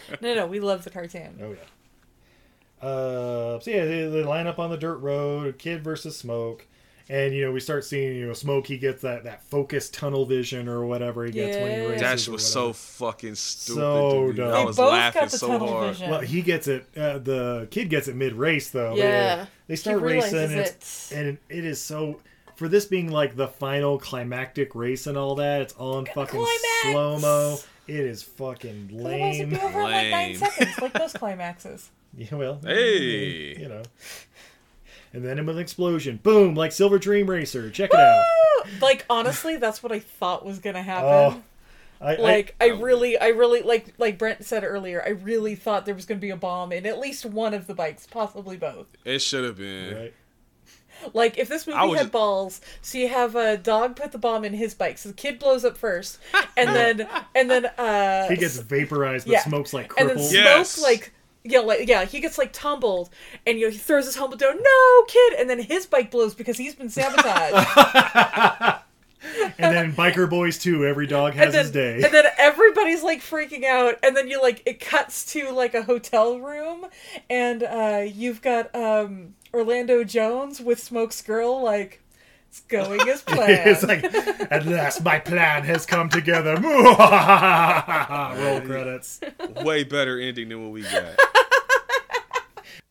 no, no, we love the cartoon. Oh yeah. Uh, so yeah, they, they line up on the dirt road, kid versus smoke, and you know we start seeing you know smoke. He gets that that focused tunnel vision or whatever he gets when he races. Dash was so fucking stupid. So dude. dumb. I They was both laughing got the so tunnel hard. vision. Well, he gets it. Uh, the kid gets it mid race though. Yeah. They He start racing, realizes and, it's, it. and it is so. For this being like the final climactic race and all that, it's all in fucking climax! slow mo. It is fucking Otherwise, it'd lame. be over in like nine Lame. seconds, like those climaxes. Yeah, well, Hey. you know. And then with an explosion, boom, like Silver Dream Racer. Check it out. Like honestly, that's what I thought was gonna Oh, happen. I, like I, really, I really like like Brent said earlier. I really thought there was gonna be a bomb in at least one of the bikes, possibly both. It should have been. Right. Like if this movie I had just- balls, so you have a dog put the bomb in his bike, so the kid blows up first, and then and then uh he gets vaporized, but yeah. smoke's like and then crippled. smoke like yeah like yeah he gets like tumbled and you know he throws his helmet down no kid and then his bike blows because he's been sabotaged and then Biker Boyz too. Every dog has and then his day. and then everybody's like freaking out and then you like it cuts to like a hotel room and uh you've got um Orlando Jones with Smoke's girl like it's going as planned it's like, at last my plan has come together. Roll credits. Way better ending than what we got.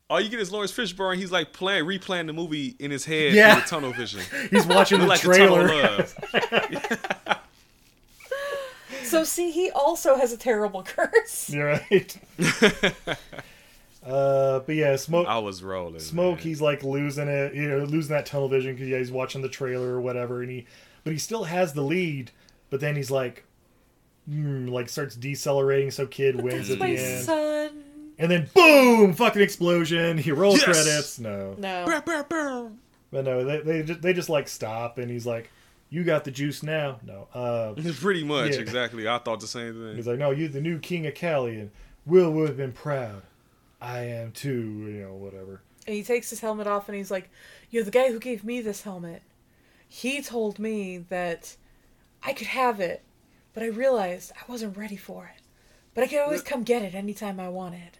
All you get is Laurence Fishburne. He's like playing, replaying the movie in his head Yeah. through the tunnel vision. He's watching the like the tunnel trailer. of love. so see he also has a terrible curse You're right. Uh, but yeah, smoke. I was rolling. Smoke, man. he's like losing it, you know, losing that tunnel vision because yeah, he's watching the trailer or whatever, and he, but he still has the lead. But then he's like, mm, like starts decelerating, so kid wins at my the end, son and then boom, fucking explosion. He rolls Yes! credits. No, no Bow, bow, bow. but no, they they just, they just like stop, and he's like, "You got the juice now." No, uh, Pretty much, Yeah. exactly. I thought the same thing. he's like, "No, you're the new king of Cali, and Will would have been proud. I am too. You know, whatever." And he takes his helmet off and he's like, You're the guy who gave me this helmet. He told me that I could have it, but I realized I wasn't ready for it. But I could always come get it anytime I wanted.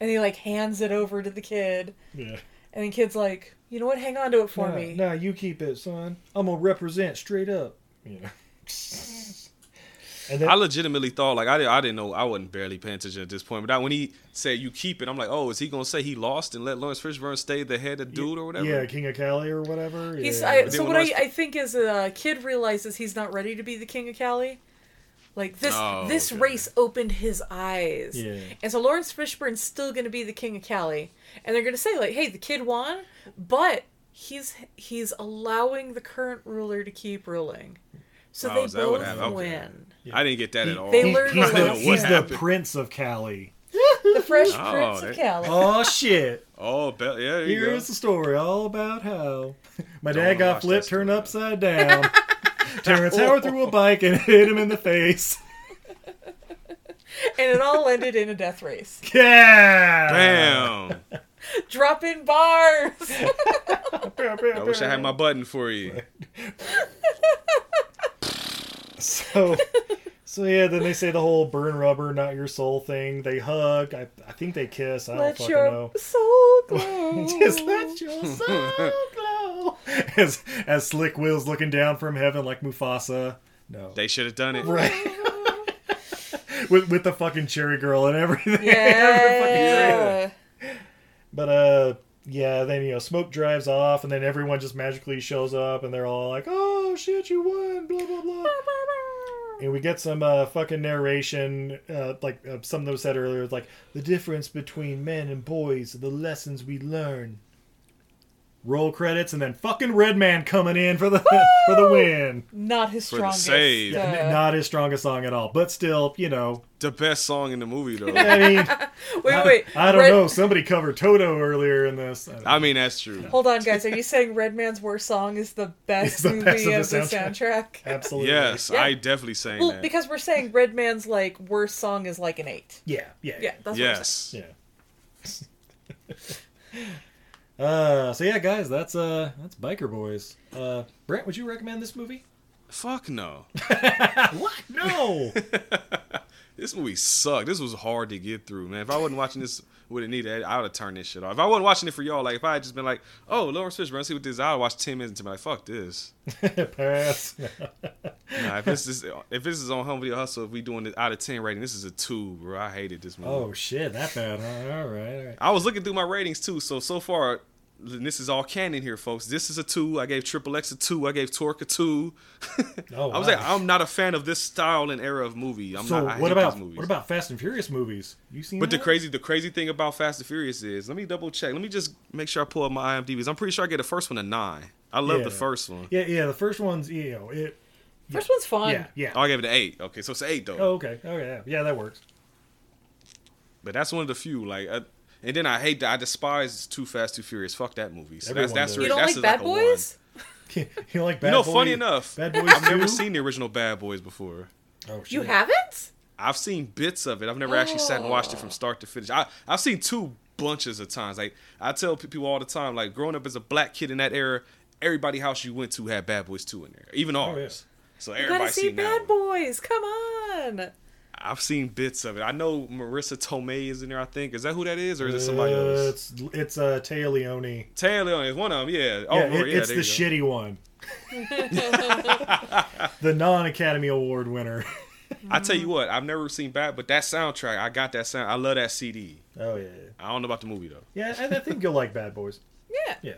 And he like hands it over to the kid. Yeah. And the kid's like, You know what? Hang on to it for Nah, me. Nah, you keep it, son. I'm gonna represent straight up. You know. And then I legitimately thought like I didn't I didn't know I wasn't barely paying attention at this point. But that, when he said you keep it, I'm like, oh, is he gonna say he lost and let Laurence Fishburne stay the head of dude or whatever? yeah, King of Cali or whatever. He's yeah. I, so what when I, I think is a kid realizes he's not ready to be the king of Cali. Like this Oh, this okay. race opened his eyes. Yeah. And so Laurence Fishburne's still going to be the king of Cali. And they're going to say like, "Hey, the kid won, but he's he's allowing the current ruler to keep ruling." So Oh, they is that what both win. Okay. Win. I didn't get that at all. They He- learned he's a the, lesson. he's the prince of Cali. The Fresh Oh, Prince that- of Cali. Oh shit! Oh, be- yeah, there you Here's the story all about how my Don't dad got flipped, turned story. upside down. Terrence Howard threw a oh. bike and hit him in the face. And it all ended in a death race. Yeah! Bam! Drop in bars. I wish I had my button for you. So, so yeah. Then they say the whole "burn rubber, not your soul" thing. They hug. I, I think they kiss. I don't Let fucking your know. soul glow. Just let your soul glow. As as Slick Will's looking down from heaven like Mufasa. No, They should have done it. right. with with the fucking cherry girl and everything. Yeah. But uh yeah, then you know, Smoke drives off and then everyone just magically shows up and they're all like, Oh shit, you won, blah blah blah. And we get some uh, fucking narration, uh, like uh, something that was said earlier, like the difference between men and boys, the lessons we learn. Roll credits and then fucking Redman coming in for the for the win. Not his For the strongest. save. uh, Not his strongest song at all, but still, you know. The best song in the movie, though. I mean, wait, I, wait. I don't Red- know. Somebody covered Toto earlier in this. I I mean, that's true. Hold on, guys. Are you saying Redman's worst song is the best It's the movie best of of the the soundtrack? Absolutely. Yes, Yeah. I definitely saying Well, that. because we're saying Redman's like worst song is like an eight. Yeah, yeah, Yeah, that's yes. Yeah. Uh, so yeah, guys, that's uh, that's Biker Boyz. Uh, Brent, would you recommend this movie? Fuck no. what? No. This movie sucked. This was hard to get through, man. If I wasn't watching this with Anita, I would have turned this shit off. If I wasn't watching it for y'all, like if I had just been like, "Oh, Laurence Fishburne, let's see what this," is," I would watch ten minutes and be like, "Fuck this." Pass. Nah, if this is if this is on Home Video Hustle, if we doing it out of ten rating, this is a two, bro. I hated this movie. oh shit, that bad. Huh? All right, all right. I was looking through my ratings too. So so far, and this is all canon here, folks. This is a two. I gave Triple X a two. I gave Torque a two. Oh, I was wow. like, I'm not a fan of this style and era of movie. I'm so not. I what hate about these movies. what about Fast and Furious movies? You seen But the that? crazy, the crazy thing about Fast and Furious is, let me double check. Let me just make sure I pull up my IMDb's. I'm pretty sure I get the first one a nine. I love Yeah. the first one. Yeah, yeah. The first one's you know it. First one's fun. Yeah, yeah. Oh, I gave it an eight. Okay, so it's an eight though. Oh, okay. Oh, yeah. Yeah, that works. But that's one of the few. Like, uh, and then I hate that I despise Too Fast, Too Furious. Fuck that movie. So Everyone that's that's does. You don't that's like like Bad a one. Boys? you like Bad you know, Boy- funny enough, Bad Boys I've never seen the original Bad Boys before. Oh, shit. You haven't? I've seen bits of it. I've never actually sat and watched it from oh. start to finish. I I've seen two bunches of times. Like I tell people all the time, like growing up as a black kid in that era, everybody house you went to had Bad Boys Two in there, even Oh, ours. So You gotta see seen that. Bad Boys. Come on. I've seen bits of it. I know Marisa Tomei is in there. I think is that who that is, or is it somebody Uh, else? It's it's uh, Téa Leoni. Téa Leoni is one of them. Yeah. Oh, yeah, Lord, it- yeah, it's the shitty one. the non Academy Award winner. I tell you what, I've never seen Bad, but that soundtrack, I got that sound. I love that CD. Oh yeah, yeah. I don't know about the movie though. Yeah, and I think you'll like Bad Boys. Yeah. Yeah.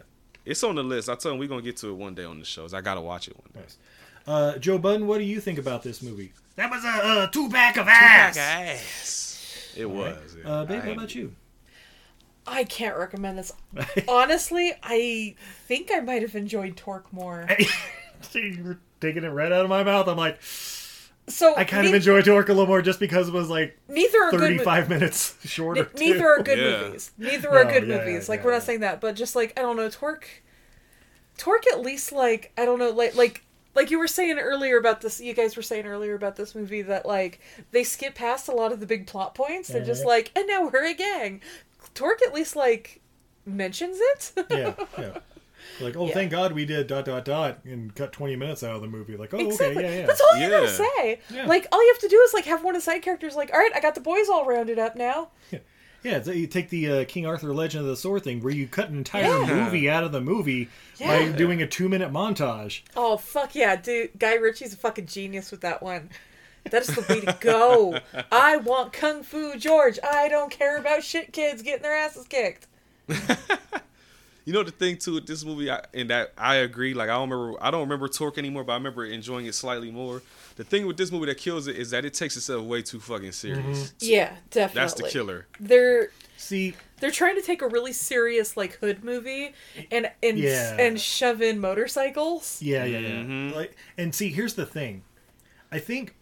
It's on the list. I tell them we're gonna get to it one day on the shows. I gotta watch it one day. Nice. Uh, Joe Budden, what do you think about this movie? That was a, a two pack of ass. ass. It was. yeah. Uh, babe, I how about you? I can't recommend this. Honestly, I think I might have enjoyed Torque more. See, you were taking it right out of my mouth. I'm like, So I kind of ne- enjoyed Torque a little more just because it was like Neither are good mo- 35 minutes shorter. Ne- neither are good Yeah. movies. Neither are No, good yeah, movies. yeah, Like yeah, we're not yeah. saying that, but just like I don't know, Torque. Torque at least like I don't know, like like like you were saying earlier about this. You guys were saying earlier about this movie that like they skip past a lot of the big plot points. They're just like, and now we're a gang. Torque at least like mentions it. yeah, yeah. Like, oh, Yeah. thank God we did dot dot dot and cut 20 minutes out of the movie. Like, oh, Exactly. okay, yeah, yeah. That's all you gotta say. Yeah. Like all you have to do is like have one of the side characters like, all right, I got the boys all rounded up now. Yeah, you take the uh, King Arthur Legend of the Sword thing, where you cut an entire Yeah. movie out of the movie Yeah. by doing a two minute montage. Oh fuck yeah, dude! Guy Ritchie's a fucking genius with that one. That's the way to go. I want Kung Fu George. I don't care about shit kids getting their asses kicked. You know the thing too with this movie, I, and that I agree. Like I don't remember, I don't remember Torque anymore, but I remember enjoying it slightly more. The thing with this movie that kills it is that it takes itself way too fucking serious. Yeah, definitely. That's the killer. They're See, they're trying to take a really serious like hood movie and and Yeah. and shove in motorcycles. Yeah, yeah, yeah. Mm-hmm. Like, and see, here's the thing. I think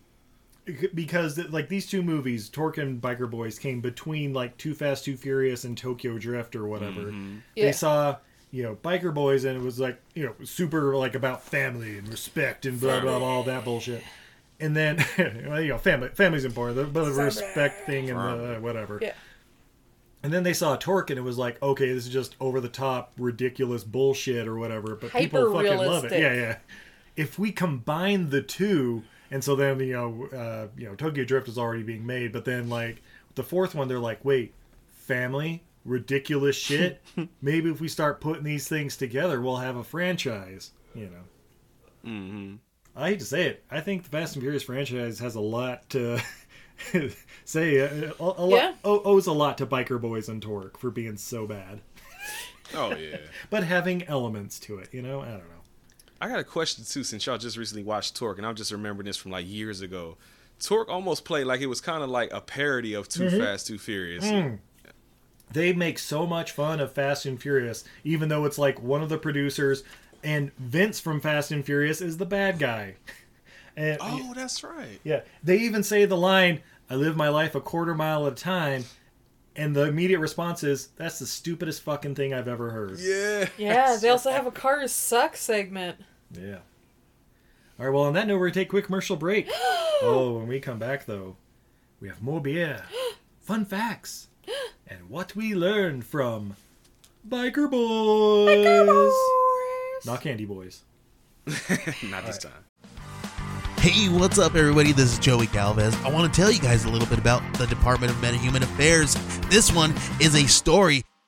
because like these two movies, Torque and Biker Boyz, came between like Too Fast, Too Furious, and Tokyo Drift or whatever. Mm-hmm. Yeah. They saw you know Biker Boyz, and it was like you know super like about family and respect and blah blah blah all that bullshit. And then well, you know family family's important, the, the respect thing and the whatever. Yeah. And then they saw Torque, and it was like, okay, this is just over the top, ridiculous bullshit or whatever. But people fucking love it. Yeah, yeah. If we combine the two, and so then you know, uh, you know, Tokyo Drift is already being made, but then like the fourth one, they're like, wait, family, ridiculous shit. Maybe if we start putting these things together, we'll have a franchise. You know. Mm-hmm. I hate to say it. I think the Fast and Furious franchise has a lot to say. uh, A, a lot, Yeah. o- owes a lot to Biker Boyz and Torque for being so bad, Oh yeah. but having elements to it. You know, I don't know. I got a question too, since y'all just recently watched Torque, and I'm just remembering this from like years ago. Torque almost played like it was kind of like a parody of Too Mhm. Fast, Too Furious. Mm. They make so much fun of Fast and Furious, even though it's like one of the producers and Vince from Fast and Furious is the bad guy. And Oh, that's right. Yeah, they even say the line, "I live my life a quarter mile at a time," and the immediate response is, "That's the stupidest fucking thing I've ever heard." Yeah. Yeah, they also have a cars suck segment. Yeah. All right. Well, on that note, we're gonna take a quick commercial break. oh, when we come back, though, we have more beer, fun facts, and what we learned from Biker Boyz. Not Candy Boys. Not this time. Hey, what's up, everybody? This is Joey Galvez. I want to tell you guys a little bit about the Department of Metahuman Affairs. This one is a story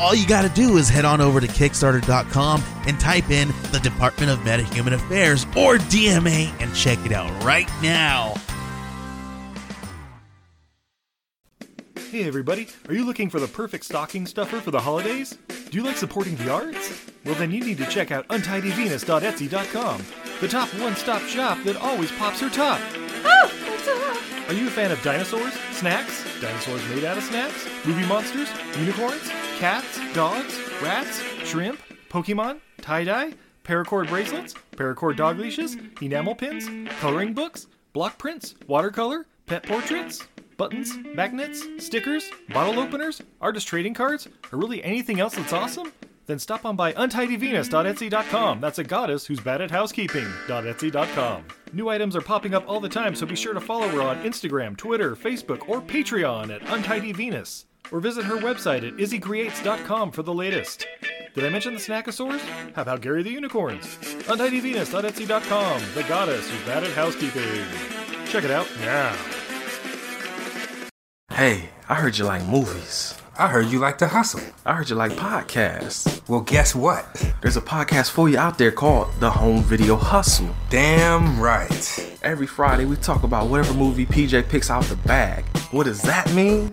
All you got to do is head on over to Kickstarter.com and type in the Department of Meta Human Affairs or DMA and check it out right now. Hey everybody, are you looking for the perfect stocking stuffer for the holidays? Do you like supporting the arts? Well then you need to check out untidyvenus.etsy.com, the top one-stop shop that always pops her top. Oh, what's up? Are you a fan of dinosaurs, snacks, dinosaurs made out of snacks, movie monsters, unicorns, cats, dogs, rats, shrimp, Pokemon, tie-dye, paracord bracelets, paracord dog leashes, enamel pins, coloring books, block prints, watercolor, pet portraits, buttons, magnets, stickers, bottle openers, artist trading cards, or really anything else that's awesome? Then stop on by untidyvenus.etsy.com. That's a goddess who's bad at housekeeping.etsy.com. New items are popping up all the time, so be sure to follow her on Instagram, Twitter, Facebook, or Patreon at untidyvenus. Or visit her website at izzycreates.com for the latest. Did I mention the Snackosaurs? How about Gary the Unicorns? Untidyvenus.etsy.com. The goddess who's bad at housekeeping. Check it out now. Hey, I heard you like movies. I heard you like to hustle. I heard you like podcasts. Well, guess what? There's a podcast for you out there called The Home Video Hustle. Damn right. Every Friday, we talk about whatever movie PJ picks out the bag. What does that mean?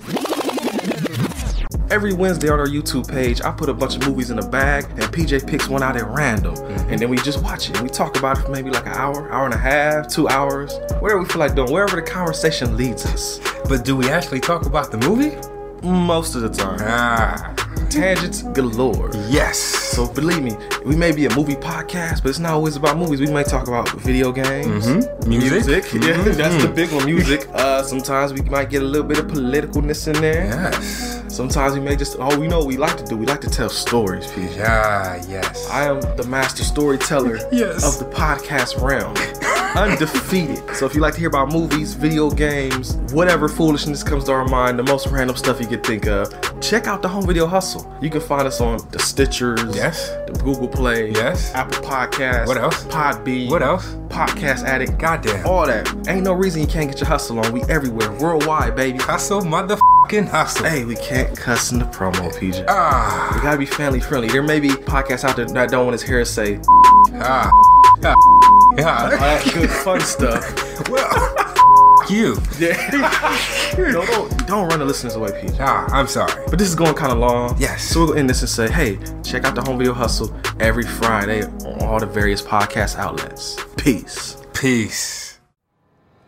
Every Wednesday on our YouTube page, I put a bunch of movies in a bag, and PJ picks one out at random. And then we just watch it. We talk about it for maybe like an hour, hour and a half, two hours, whatever we feel like doing, wherever the conversation leads us. But do we actually talk about the movie? Most of the time. Ah. Tangents galore. Yes. So believe me, we may be a movie podcast, but it's not always about movies. We might talk about video games, Mhm. Music. Yeah, Mhm. that's the big one. Music. Uh, sometimes we might get a little bit of politicalness in there. Yes. Sometimes we may just oh, we know what we like to do. We like to tell stories, PJ. Ah, yes. I am the master storyteller Yes. of the podcast realm. Undefeated. So if you like to hear about movies, video games, whatever foolishness comes to our mind, the most random stuff you could think of, check out the Home Video Hustle. You can find us on the Stitchers, Yes. the Google Play, Yes. Apple Podcasts, What else? Podbean, What else? Podcast Addict, Goddamn. all that. Ain't no reason you can't get your hustle on. We everywhere, worldwide, baby. Hustle, motherfucking hustle. Hey, we can't cuss in the promo, PJ. Ah. We gotta be family friendly. There may be podcasts out there that don't want his hair say Ah. Ah. all Yeah. that good fun stuff. Well, you. Yeah. no, don't, don't run the listeners away, PJ. Ah, I'm sorry. But this is going kind of long. Yes. So we'll end this and say, hey, check out the Home Video Hustle every Friday on all the various podcast outlets. Peace. Peace.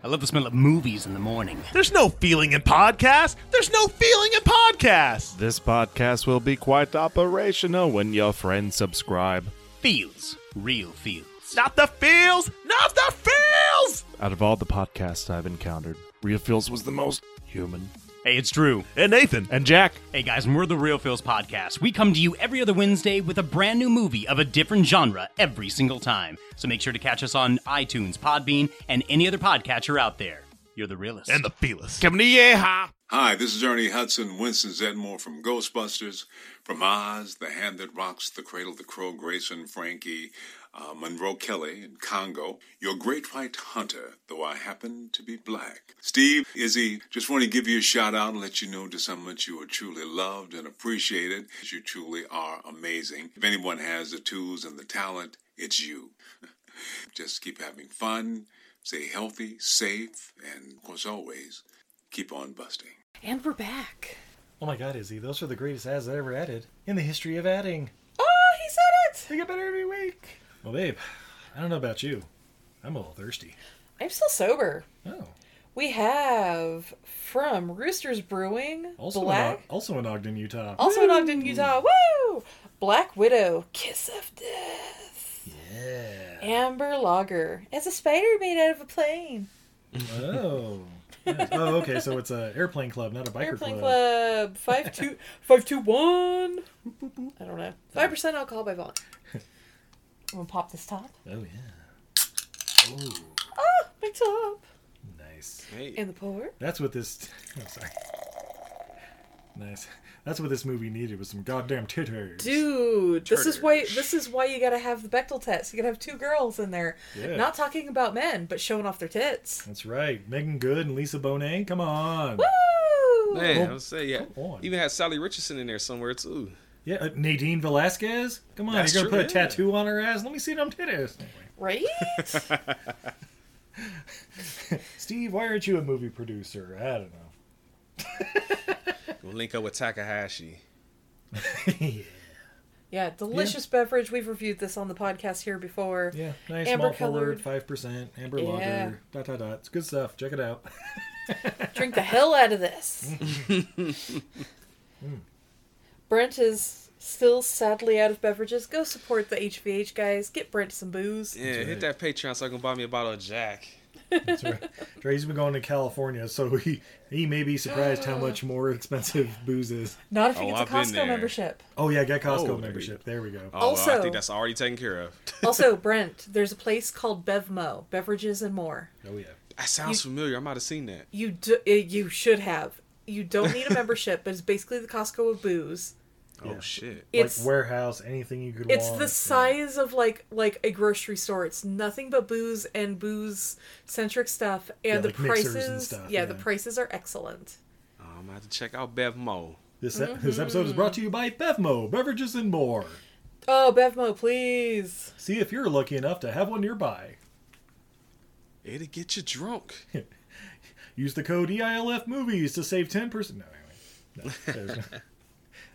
I love the smell of movies in the morning. There's no feeling in podcast. There's no feeling in podcast. This podcast will be quite operational when your friends subscribe. Feels. Real feels. Not the feels. Not the feels. Out of all the podcasts I've encountered, Real Feels was the most human. Hey, it's Drew. And Nathan. And Jack. Hey guys, and we're the Real Feels Podcast. We come to you every other Wednesday with a brand new movie of a different genre every single time. So make sure to catch us on iTunes, Podbean, and any other podcatcher out there. You're the realest. And the feelers. Come to yeehaw. Hi, this is Ernie Hudson, Winston Zeddemore from Ghostbusters, from Oz, The Hand That Rocks, The Cradle, The Crow, Grayson, Frankie, uh, Monroe Kelly, and Congo. Your great white hunter, though I happen to be black. Steve, Izzy, just want to give you a shout out and let you know just how much you are truly loved and appreciated. You truly are amazing. If anyone has the tools and the talent, it's you. just keep having fun, stay healthy, safe, and of course, always keep on busting. And we're back. Oh my god, Izzy, those are the greatest ads I ever added in the history of adding. Oh, he said it! They get better every week. Well, babe, I don't know about you. I'm a little thirsty. I'm still sober. Oh. We have from Roosters Brewing, Also, in, Black, Og- also in Ogden, Utah. also in Ogden, Utah. Woo! Black Widow, Kiss of Death. Yeah. Amber Lager. It's a spider made out of a plane. Oh. Nice. Oh, okay. So it's an airplane club, not a biker club. Airplane club. Club. Five two five two one. I don't know. Five percent alcohol by volume. I'm gonna pop this top. Oh yeah. Oh, Ah, my top. nice. And the pour. That's what this. Oh, sorry. Nice. That's what this movie needed was some goddamn titties. Dude, this is why this is why you gotta have the Bechdel test. You gotta have two girls in there, Yeah. not talking about men, but showing off their tits. That's right. Meagan Good and Lisa Bonet. Come on. Woo! Man, Oh, I was say yeah. come on. Even had Salli Richardson in there somewhere too. Yeah, uh, Nadine Velasquez. Come on, That's you're gonna true, put a yeah. tattoo on her ass? Let me see them titties. Right? Steve, why aren't you a movie producer? I don't know. We'll link up with Takahashi. Yeah, Yeah, delicious beverage. We've reviewed this on the podcast here before. Yeah, nice Amber malt forward, colored. five percent, amber Yeah. lager. Dot dot dot. It's good stuff. Check it out. Drink the hell out of this. Brent is still sadly out of beverages. Go support the HVH guys. Get Brent some booze. Yeah, hit that Patreon so I can buy me a bottle of Jack. That's right. Dre's been going to California, so he he may be surprised how much more expensive booze is. Not if he Oh, gets a I've Costco membership. Oh yeah, get Costco Oh, membership. There we go. Oh, well, I think that's already taken care of. also, Brent, there's a place called Bevmo, beverages and more. Oh yeah. That sounds familiar. I might have seen that. You do, uh, you should have. You don't need a membership, but it's basically the Costco of booze. Oh shit. It's like warehouse, anything you could it's want. the size of like like a grocery store. It's nothing but booze and booze centric stuff, and Yeah, the like prices. and stuff, yeah, the prices are excellent. Oh, I'm gonna have to check out Bev Mo. This, ep- this mm-hmm. episode is brought to you by Bevmo, beverages and more. Oh, Bevmo, please. See if you're lucky enough to have one nearby. It'll get you drunk. Use the code EILF movies to save 10%. No, anyway.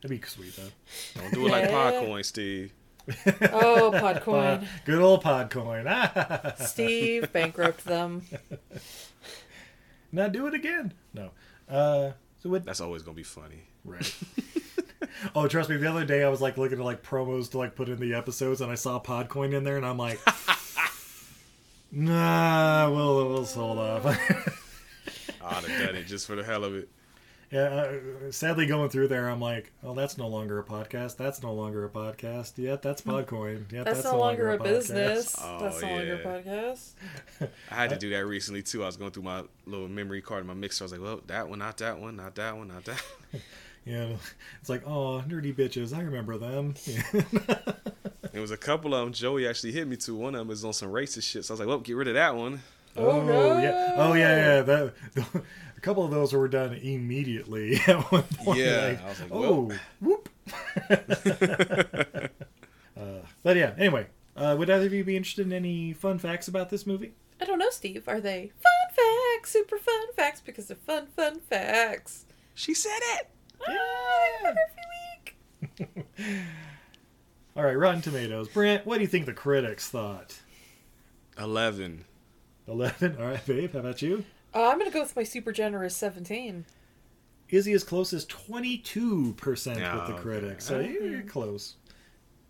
No, that'd be sweet, though. Don't do it like Yeah. Podcoin, Steve. Oh, Podcoin. Good old Podcoin. Steve bankrupt them. now do it again. No. Uh, so what? That's always gonna be funny. Right. oh, trust me. The other day I was like looking at like promos to like put in the episodes, and I saw Podcoin in there, and I'm like, Nah, we'll we'll hold off. I'd have done it just for the hell of it. yeah. Uh, sadly, going through there, I'm like, oh, that's no longer a podcast. That's no longer a podcast. Yeah, that's Podcoin. Yeah, That's, no longer a podcast. business. Oh, That's no longer a podcast. I had to do that recently too. I was going through my little memory card in my mixer. I was like, well, that one, not that one, not that one, not that. Yeah, it's like, oh, nerdy bitches. I remember them. Yeah. There was a couple of them. Joey actually hit me to. One of them is on some racist shit. So I was like, well, get rid of that one. Oh, yeah. Oh yeah, yeah. That a couple of those were done immediately at one point. Yeah, I was like, oh, whoop. uh, but yeah. Anyway, uh, would either of you be interested in any fun facts about this movie? I don't know, Steve. Are they fun facts? Super fun facts because they're fun, fun facts. She said it. Ah, every week. All right, Rotten Tomatoes. Brent, what do you think the critics thought? Eleven. Eleven. All right, babe. How about you? Uh, I'm gonna go with my super generous 17. Izzy as close as 22% with the Yeah, okay. critics. So you're close.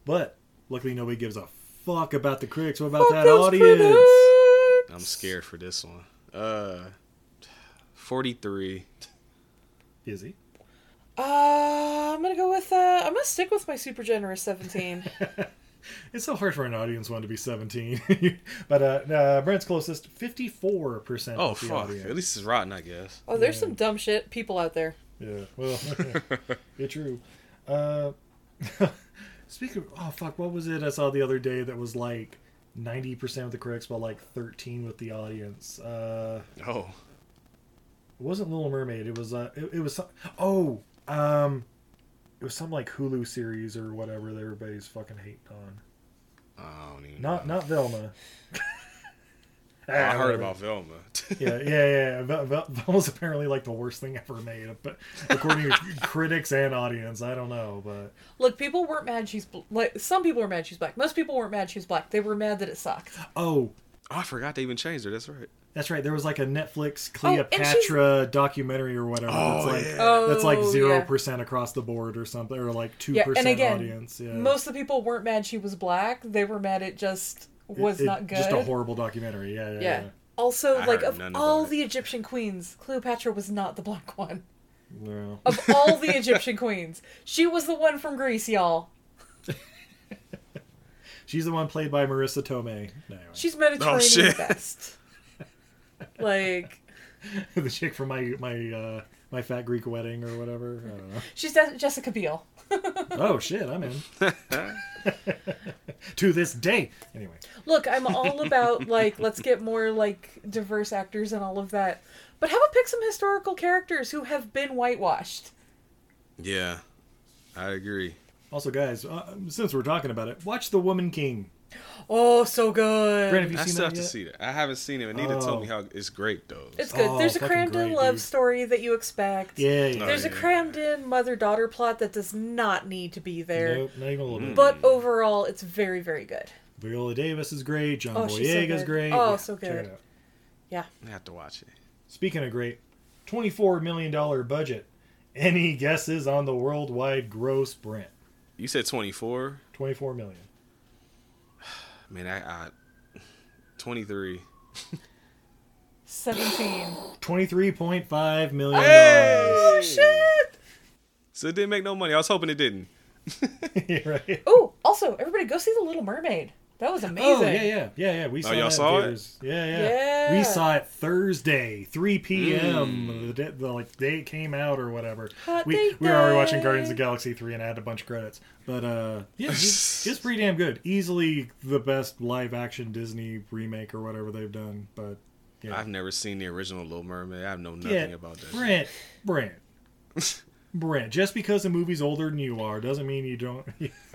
But luckily nobody gives a fuck about the critics. What about that audience? I'm scared for this one. Uh, forty-three. Izzy. Uh, I'm gonna go with. Uh, I'm gonna stick with my super generous 17. It's so hard for an audience one to be 17. but uh, uh, Brent's closest, 54% Oh of the fuck! audience. At least it's rotten, I guess. Oh, there's some dumb shit people out there. Yeah, well, it's true. Uh, speaking of, oh fuck, what was it I saw the other day that was like 90% of the critics, but like 13 with the audience? Uh, Oh, It wasn't Little Mermaid. It was uh, it, it was oh um, it was some like Hulu series or whatever that everybody's fucking hating on. I don't even. Not not Velma. I heard about Velma. yeah, yeah, yeah. Vel- Vel- Velma's apparently like the worst thing ever made, but according to critics and audience, I don't know, but Look, people weren't mad she's bl- like some people were mad she's black. Most people weren't mad she was black. They were mad that it sucked. oh, Oh, I forgot they even changed her. That's right. That's right. There was like a Netflix Oh, and Cleopatra documentary or whatever. Oh, that's like yeah. that's like Oh, zero yeah. percent across the board or something, or like two Yeah, percent and again, audience. Yeah, most of the people weren't mad she was black. They were mad it just was It- it- not good. Just a horrible documentary. Yeah, yeah. yeah. yeah. Also, I like of all it. the Egyptian queens, Cleopatra was not the black one. No. Of all the Egyptian queens, she was the one from Greece, y'all. She's the one played by Marisa Tomei. No, anyway. She's oh, Mediterranean Oh, shit. best. Like, the chick from my my uh, my fat Greek wedding or whatever. I don't know. She's Je- Jessica Biel. Oh shit, I'm in. to this day. Anyway. Look, I'm all about like let's get more like diverse actors and all of that. But how about pick some historical characters who have been whitewashed? Yeah, I agree. Also, guys, uh, since we're talking about it, watch The Woman King. Oh, so good. Brandon, have you I seen still that have to see that. I haven't seen it. Anita Oh. told me oh. how it's great though. It's good. Oh, There's a fucking crammed in love dude. story that you expect. Yeah, yeah. Oh, There's Oh, a crammed in mother daughter plot that does not need to be there. Nope, not even a little bit. But overall, it's very, very good. Viola Davis is great. John Oh, she's so Boyega is great. Oh, Yeah, so good. Yeah. I have to watch it. Speaking of great, twenty-four million dollar budget. Any guesses on the worldwide gross, Brent? You said 24. Twenty-four million. Man, I, I 23. 17. Twenty-three point five million Hey! Oh, shit! So it didn't make no money. I was hoping it didn't. right. Oh, also, everybody go see The Little Mermaid. That was amazing. Oh yeah, yeah, yeah, yeah. We saw, Oh, saw y'all that in saw it? Yeah, yeah, Yeah. We saw it Thursday, three p.m. Mm. The, day, the like day it came out or whatever. Hot we we were already watching. Guardians of the Galaxy three and I had a bunch of credits. But uh, yeah, it's, it's pretty damn good. Easily the best live action Disney remake or whatever they've done. But yeah, I've never seen the original Little Mermaid. I know nothing yeah, about that. Brent, Brent. Brent, just because the movie's older than you are doesn't mean you don't.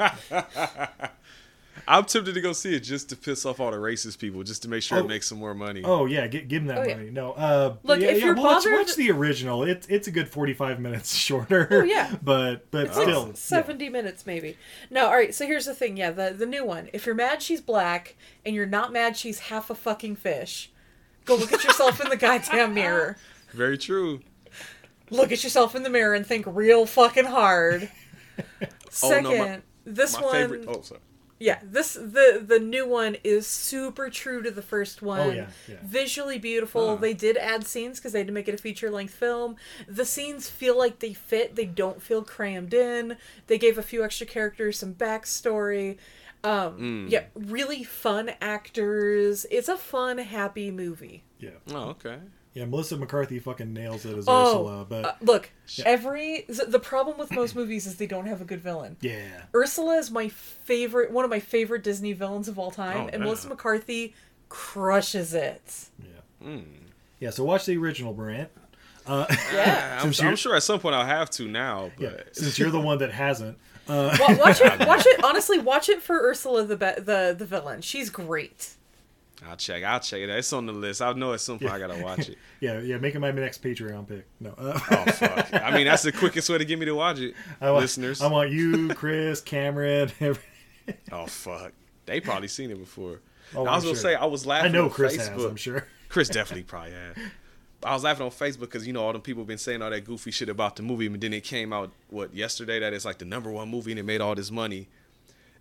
I'm tempted to go see it just to piss off all the racist people, just to make sure Oh. it makes some more money. Oh yeah, give, give them that Oh, yeah. money. No, uh, Look, yeah, if yeah, you're well, bothered- watch the original. It's it's a good forty five minutes shorter. Oh, yeah. but but It's like still, 70 minutes maybe. No, all right, so here's the thing. Yeah, the, the new one. If you're mad she's black and you're not mad she's half a fucking fish, go look at yourself in the goddamn mirror. Very true. Look at yourself in the mirror and think real fucking hard. Oh, Second, no, my- this My one favorite. Oh, sorry. Yeah, this the the new one is super true to the first one. Oh, yeah, yeah. Visually beautiful. They did add scenes because they had to make it a feature length film. The scenes feel like they fit. They don't feel crammed in. They gave a few extra characters some backstory. Um, Mm. Yeah, really fun actors. It's a fun, happy movie. yeah, Oh, okay. Yeah. Melissa McCarthy fucking nails it as Oh, Ursula, but uh, look, every the problem with most movies is they don't have a good villain. yeah, Ursula is my favorite, one of my favorite Disney villains of all time, Oh, and yeah. Melissa McCarthy crushes it. yeah. Yeah, so watch the original, Brent. Uh, Yeah. I'm, I'm sure at some point I'll have to now, yeah, but since you're the one that hasn't. Uh, Wa- watch it, watch it. Honestly, watch it for Ursula the be- the the villain. She's great. I'll check. I'll check it. It's on the list. I know at some point I gotta watch it. yeah, yeah. Make it my next Patreon pick. No. Uh, Oh fuck! I mean, that's the quickest way to get me to watch it, I want, listeners. I want you, Chris, Cameron. Oh fuck! They probably seen it before. Oh, I was I'm gonna sure. say I was laughing. I know Chris Facebook. has. I'm sure. Chris definitely probably had. I was laughing on Facebook because you know all them people been saying all that goofy shit about the movie, and then it came out what yesterday that it's like the number one movie and it made all this money.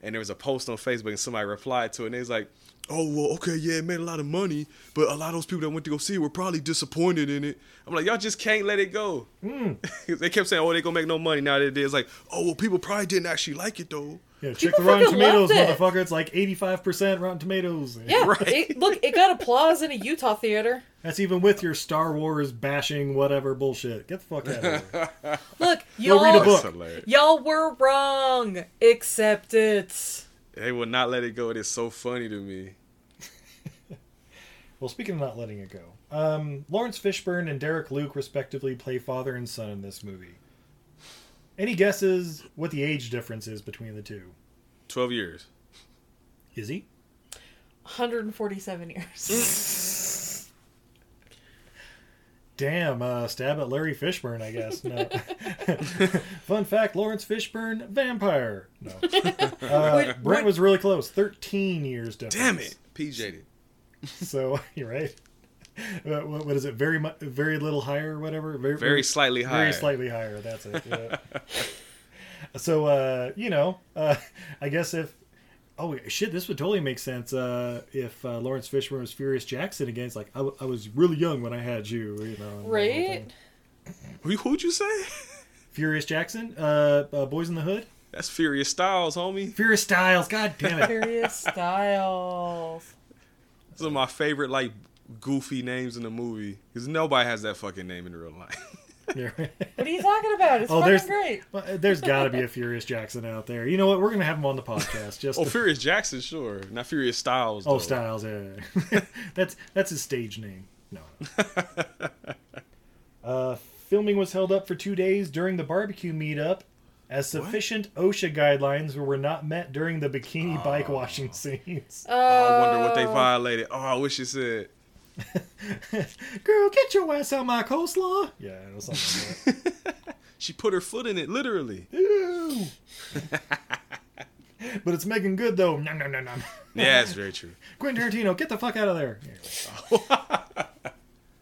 And there was a post on Facebook and somebody replied to it and they was like, "Oh well, okay, yeah, it made a lot of money, but a lot of those people that went to go see it were probably disappointed in it." I'm like, y'all just can't let it go. Hmm. they kept saying, "Oh, they gonna make no money now." That it's like, "Oh well, people probably didn't actually like it though." Yeah, check People the Rotten Tomatoes, it. motherfucker. It's like 85% Rotten Tomatoes. Yeah, it, look, it got applause in a Utah theater. That's even with your Star Wars bashing whatever bullshit. Get the fuck out of here. Look, Go read a y'all, book. y'all were wrong. Accept it. They will not let it go. It is so funny to me. Well, speaking of not letting it go, um, Laurence Fishburne and Derek Luke respectively play father and son in this movie. Any guesses what the age difference is between the two? Twelve years. Is he? 147 years. Damn, uh, stab at Larry Fishburne, I guess. No. Fun fact Laurence Fishburne, vampire. No. Uh, Would- Brent would- was really close. 13 years difference. Damn it, PJ'd. So, you're right. Uh, what, what is it? Very mu- very little higher or whatever? Very, Very slightly higher. Very slightly higher. That's it. Yeah. so, uh, you know, uh, I guess if. Oh, shit, this would totally make sense uh, if uh, Laurence Fishburne was Furious Jackson again. It's like, I, w- I was really young when I had you, you know. and the whole right? Who, who'd you say? Furious Jackson, uh, uh, Boyz n the Hood. That's Furious Styles, homie. Furious Styles, god damn it. Furious Styles. Some of my favorite like goofy names in the movie because nobody has that fucking name in real life. Yeah. What are you talking about? It's oh, fucking there's great. well, there's got to be a Furious Jackson out there. You know what? We're gonna have him on the podcast. Just oh, to- Furious Jackson, sure, not Furious Styles. Oh, though. Styles. Yeah, yeah. that's that's his stage name. No. uh, filming was held up for two days during the barbecue meetup, as sufficient OSHA guidelines were not met during the bikini bike washing scenes. Oh, I wonder what they violated. Oh, I wish you said. Girl, get your ass out my coleslaw. Yeah, it was something like that. She put her foot in it, literally. Ew. but it's making good though. Nom, nom, nom, nom. Yeah, that's very true. Quentin Tarantino, get the fuck out of there.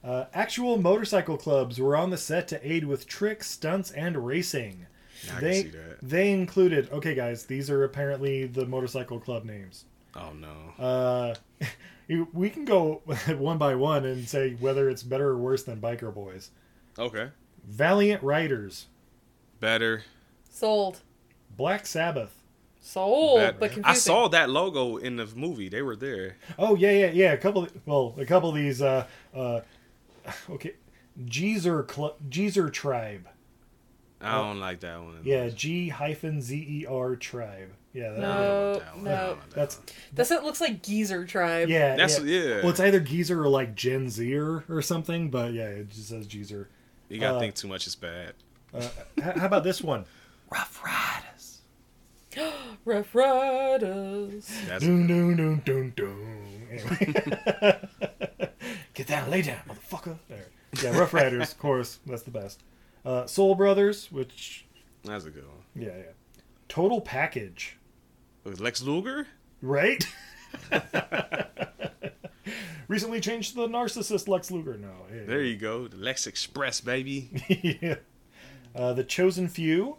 uh, actual motorcycle clubs were on the set to aid with tricks, stunts, and racing. I can they see that. they included. Okay, guys, these are apparently the motorcycle club names. Oh no. Uh, we can go one by one and say whether it's better or worse than Biker Boyz. Okay. Valiant Riders, Better. Sold. Black Sabbath. Sold, better. but confusing. I saw that logo in the movie. They were there. Oh yeah, yeah, yeah. A couple. Well, a couple of these. Uh, uh, okay, Jeezer Cl- Jeezer Tribe. I don't like that one. Yeah, G hyphen Z E R Tribe. Yeah. That No, no. That's That's it. Looks like Geezer Tribe. yeah. That's- yeah. yeah. Well, it's either Geezer or like Gen Zer or something, but yeah, it just says Geezer. You gotta Uh, think too much is bad. Uh, how about this one? Ruff Ryders. Ruff That's Doom, doom, doom, doom, doom. Anyway. Get down, lay down, motherfucker. There. Yeah, Ruff Ryders, of course. That's the best. Uh, Soul Brothers, which that's a good one. yeah, yeah. Total Package, With Lex Luger? right? Recently changed to the narcissist Lex Luger. No, yeah, There you go. The Lex Express, baby. yeah. Uh, the Chosen Few,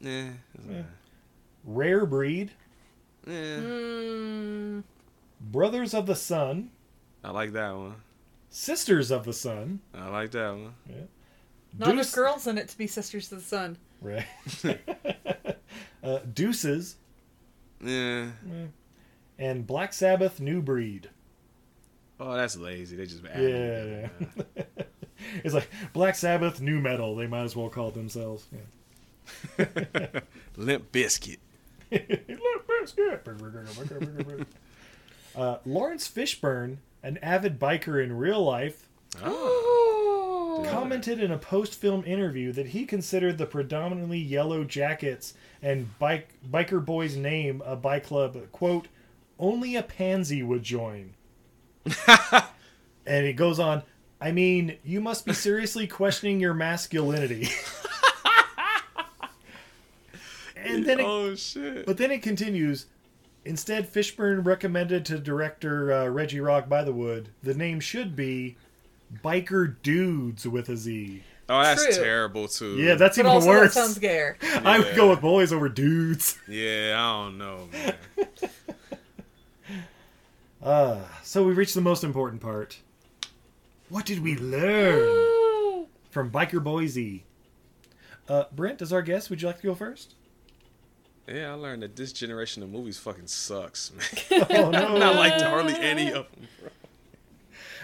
Yeah. Rare Breed, Yeah. Mm, Brothers of the Sun, I like that one. Sisters of the Sun, I like that one. not enough girls in it to be sisters of the sun. right? uh, Deuces, Yeah. and Black Sabbath New Breed. Oh, that's lazy. They just been Yeah, yeah. it's like Black Sabbath New Metal. They might as well call it themselves. Yeah. Limp Biscuit. Limp Biscuit. uh, Laurence Fishburne, an avid biker in real life, Oh. Commented in a post-film interview that he considered the predominantly yellow jackets and bike Biker Boyz name a bike club quote only a pansy would join. and it goes on. I mean, you must be seriously questioning your masculinity. and then, it, oh shit. but then it continues. Instead, Fishburne recommended to director uh, Reggie Rock Bythewood the name should be Biker Dudes with a Z. Oh, that's True. terrible too. Yeah, that's But even also, worse. that sounds gayer. I would go with boys over dudes. Yeah, I don't know, man. Uh, so we reached the most important part. What did we learn from Biker Boyz? Uh, Brent, as our guest, would you like to go first? yeah, I learned that this generation of movies fucking sucks, man. Oh no! Not like hardly any of them. Bro.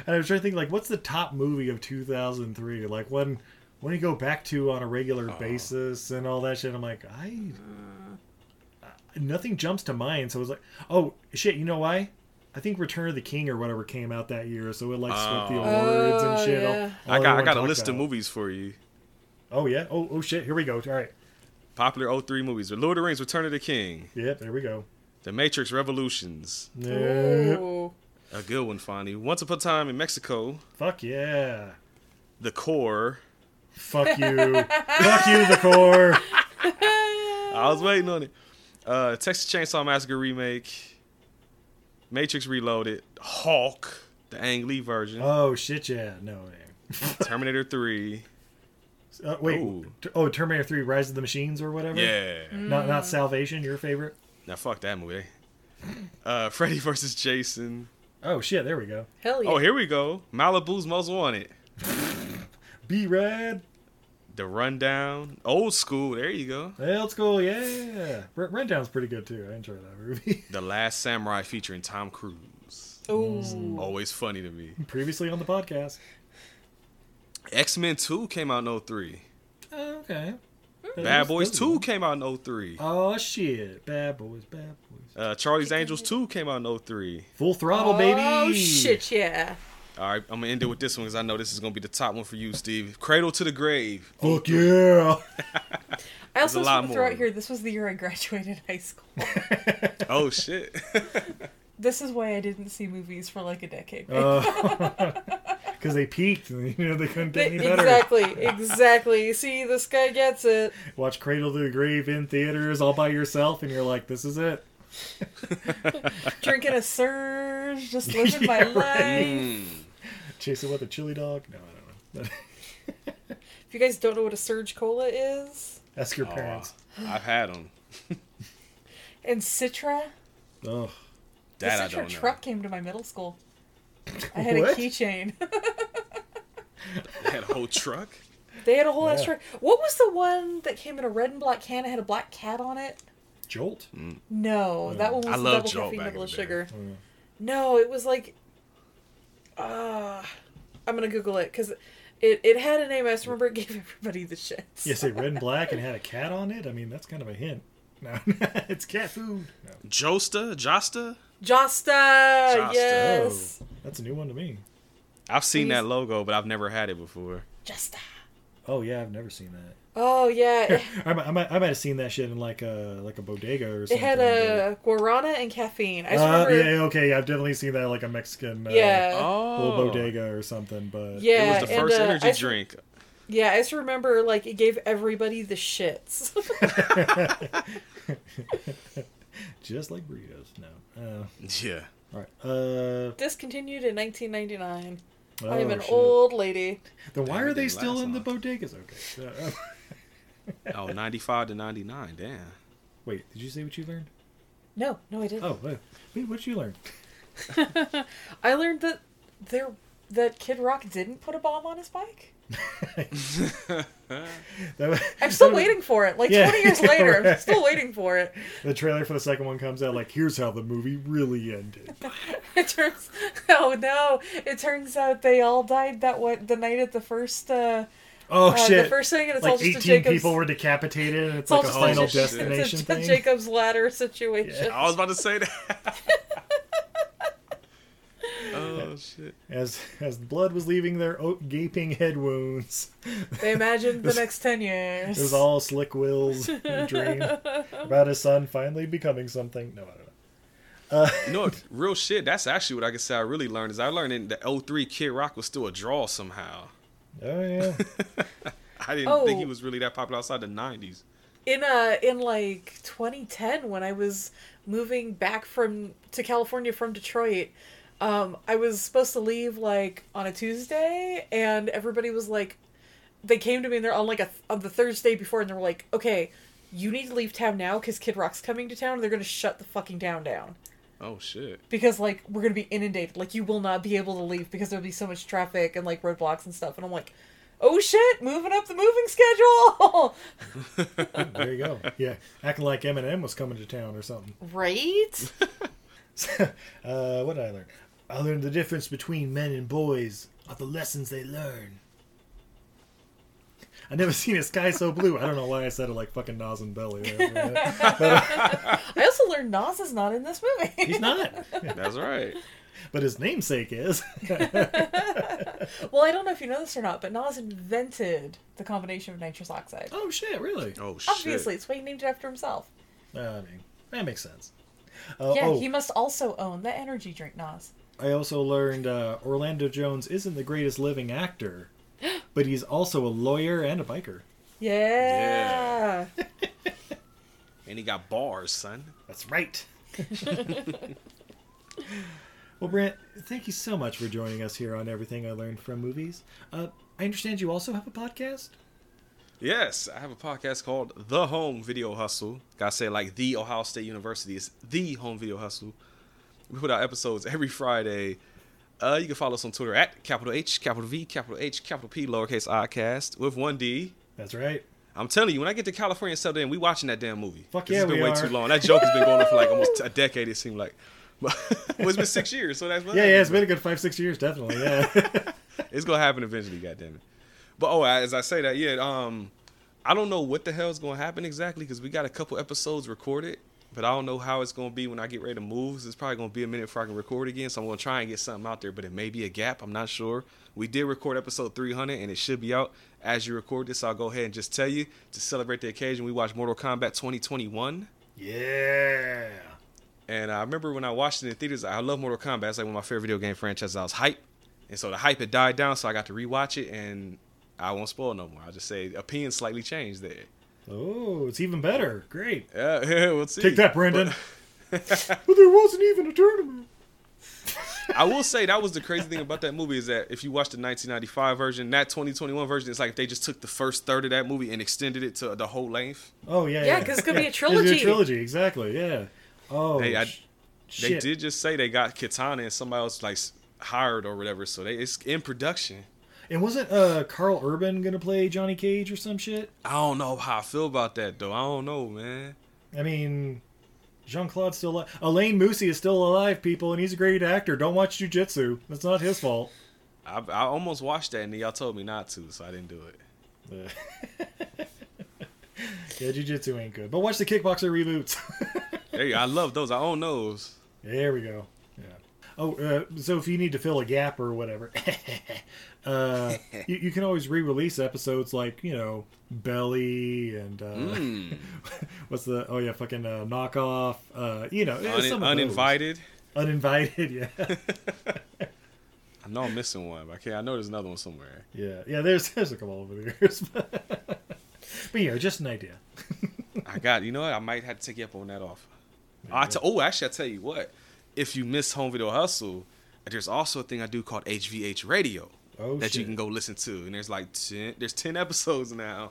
And I was trying to think, like, what's the top movie of 2003? Like, when when you go back to on a regular Oh. basis and all that shit, I'm like, I uh, nothing jumps to mind. So it was like, oh shit, you know why? I think Return of the King or whatever came out that year, so it like swept the Oh. awards and Oh, shit. yeah. all I got I got a talked list of movies for you. Oh yeah. Oh oh shit. Here we go. All right. Popular 03 movies. The Lord of the Rings, Return of the King. Yep. There we go. The Matrix Revolutions. Yep. Ooh. A good one, finally. Once Upon a Time in Mexico. Fuck yeah. The Core. Fuck you. Fuck you, the core. I was waiting on it. Uh, Texas Chainsaw Massacre remake. Matrix Reloaded. Hulk, the Ang Lee version. Oh shit yeah. No. Terminator 3. Uh, wait. Ooh. Oh, Terminator Three: Rise of the Machines or whatever. Yeah. Not not Salvation. Your favorite? Now fuck that movie. Uh, Freddy versus Jason. Oh shit. There we go. Hell oh, yeah. Oh, here we go. Malibu's Most Wanted. B Rad. The Rundown. Old School. There you go. Old school. Yeah. R- Rundown's pretty good too. I enjoy that movie. The Last Samurai featuring Tom Cruise. Oh. Always funny to me. Previously on the podcast. X Men 2 came out in 03. Oh, okay. Bad Boys 2 came out in 03. Oh shit! Bad boys, bad boys. Uh, Charlie's Angels 2 came out in 03. Full throttle, baby. Oh shit, yeah. All right, I'm gonna end it with this one because I know this is gonna be the top one for you, Steve. Cradle 2 the Grave. Fuck yeah! I also a just lot want to throw more. out here. This was the year I graduated high school. Oh shit. this is why I didn't see movies for like a decade. Because they peaked, and you know they couldn't get any better. exactly, exactly. See, this guy gets it. Watch Cradle 2 the Grave in theaters all by yourself, and you're like, "This is it." Drinking a surge, just living my Yeah, life. right. Chase it with a chili dog? No, I don't know. If you guys don't know what a surge cola is, Ask your Oh, parents. I've had them. and Citra, Oh, the That I don't know. truck came to my middle school. I had What? a keychain. They had a whole truck. they had a whole ass truck. What was the one that came in a red and black can? It had a black cat on it. Jolt. No, that one was I the loved double Jolt caffeine, back double in the sugar. Mm. No, it was like, uh, I'm gonna Google it because it it had a name. I just remember it gave everybody the shits. Yeah, say red and black and had a cat on it. I mean, that's kind of a hint. No, it's cat food. No. Josta, Josta. Josta, Josta. yes, Oh, that's a new one to me. I've seen Please. that logo, but I've never had it before. Josta. Oh yeah, I've never seen that. Oh yeah, I might, I might, I might have seen that shit in like a like a bodega or something. it something. had but- a guarana and caffeine. I just Uh, remember. yeah, okay, yeah, I've definitely seen that like a Mexican uh, Yeah. little Oh. bodega or something. But Yeah, it was the and, first uh, energy I s- drink. Yeah, I just remember like it gave everybody the shits. just like burritos. No. Uh, Yeah. All right. Uh, Discontinued in 1999. oh, I am an shit. old lady. Then why are they still lasts in the long. bodegas? Okay. Uh, Oh, 95 to 99. Damn. wait, did you say what you learned? No, no, I didn't. Oh, wait, wait what did you learn? I learned that there that Kid Rock didn't put a bomb on his bike. That was- I'm still was- waiting for it. Like Yeah, 20 years later, I'm still waiting for it. The trailer for the second one comes out like, here's how the movie really ended. It turns oh no! It turns out they all died that one the night at the first. uh Oh uh, shit! The first thing, and it's like all just 18 a people were decapitated, and it's, it's like a just final it's destination a, thing. Jacob's ladder situation. I was about to say that. oh shit. As as blood was leaving their o- gaping head wounds, They imagined the next ten years. it was all Slick Will's dream about his son finally becoming something. No, I don't know. Uh, You know, what? real shit. That's actually what I can say. I really learned is I learned in the 03 Kid Rock was still a draw somehow. Oh yeah. I didn't think he Oh. was really that popular outside the 90s. in uh in like 2010 when I was moving back from to California from Detroit. Um, I was supposed to leave like on a Tuesday, and everybody was like, they came to me and they're on like a on the Thursday before, and they were like, okay, you need to leave town now because Kid Rock's coming to town. and They're gonna shut the fucking town down Oh shit. because like we're gonna be inundated. Like you will not be able to leave because there'll be so much traffic and like roadblocks and stuff. And I'm like, oh shit, moving up the moving schedule. there you go. Yeah, acting like Eminem was coming to town or something. right? uh, what did I learn? I learned the difference between men and boys are the lessons they learn. I never seen a sky so blue. I don't know why I said it like fucking Nas and Belly. there. But, I also learned Nas is not in this movie. he's not. That's right. But his namesake is. Well, I don't know if you know this or not, but Nas invented the combination of nitrous oxide. oh shit! Really? Oh shit. Obviously, it's why he named it after himself. Uh, I mean, that makes sense. Uh, yeah, oh, he must also own the energy drink Nas. I also learned uh, Orlando Jones isn't the greatest living actor, but he's also a lawyer and a biker. Yeah. And he got bars, son. That's right. Well, Brent, thank you so much for joining us here on Everything I Learned from Movies. Uh, I understand you also have a podcast. Yes, I have a podcast called The Home Video Hustle. Gotta say, like the Ohio State University is the Home Video Hustle. We put out episodes every Friday. Uh, you can follow us on Twitter at capital H, capital V, capital H, capital P, lowercase i cast with one D. That's right. I'm telling you, when I get to California and settle in, we watching that damn movie. Fuck yeah, it's been we way are. too long. That joke has been going on for like almost a decade. It seemed like, well, it's been six years, so that's Yeah, yeah, it's been a good five, six years, definitely. Yeah. it's gonna happen eventually, goddamn it. But oh, as I say that, yeah, um, I don't know what the hell is gonna happen exactly because we got a couple episodes recorded, but I don't know how it's gonna be when I get ready to move. It's probably gonna be a minute before I can record again, so I'm gonna try and get something out there, but it may be a gap. I'm not sure. We did record episode 300, and it should be out as you record this. I'll go ahead and just tell you to celebrate the occasion. We watched Mortal Kombat 2021. Yeah. And I remember when I watched it in theaters, I love Mortal Kombat. It's like one of my favorite video game franchises. I was hype. And so the hype had died down, so I got to rewatch it, and I won't spoil no more. I'll just say opinion slightly changed there. Oh, it's even better. Great. Yeah, yeah we'll see. Take that, Brendan. but there wasn't even a tournament. I will say that was the crazy thing about that movie is that if you watch the 1995 version, that 2021 version, it's like if they just took the first third of that movie and extended it to the whole length. Oh yeah, yeah. Yeah, 'cause it's gonna be a It's trilogy. a trilogy, exactly. Yeah. Oh, they, I, sh- they did just say they got Katana and somebody else like hired or whatever, so they it's in production. And wasn't uh Karl Urban gonna play Johnny Cage or some shit? I don't know how I feel about that though. I don't know, man. I mean, Jean Claude's still alive. Alain Moussi is still alive, people, and he's a great actor. Don't watch jujitsu. That's not his fault. I, I almost watched that and y'all told me not to, so I didn't do it. Yeah, jujitsu ain't good. But watch the kickboxer reboots. Go. I love those. I own those. There we go. Yeah. Oh, uh, so if you need to fill a gap or whatever, uh, you, you can always re-release episodes like you know Belly and uh, Mm. what's the oh yeah fucking uh, knockoff. Uh, you know Un- some of those. uninvited. Uninvited, yeah, I know I'm missing one, but I can't. I know there's another one somewhere. yeah, yeah. There's there's a couple over there, but yeah, just an idea. I got. You know what? I might have to take you up on that offer. I t- oh, actually, I tell you what. If you miss Home Video Hustle, there's also a thing I do called HVH Radio Oh, that you can go listen to, and there's like ten. There's ten episodes now.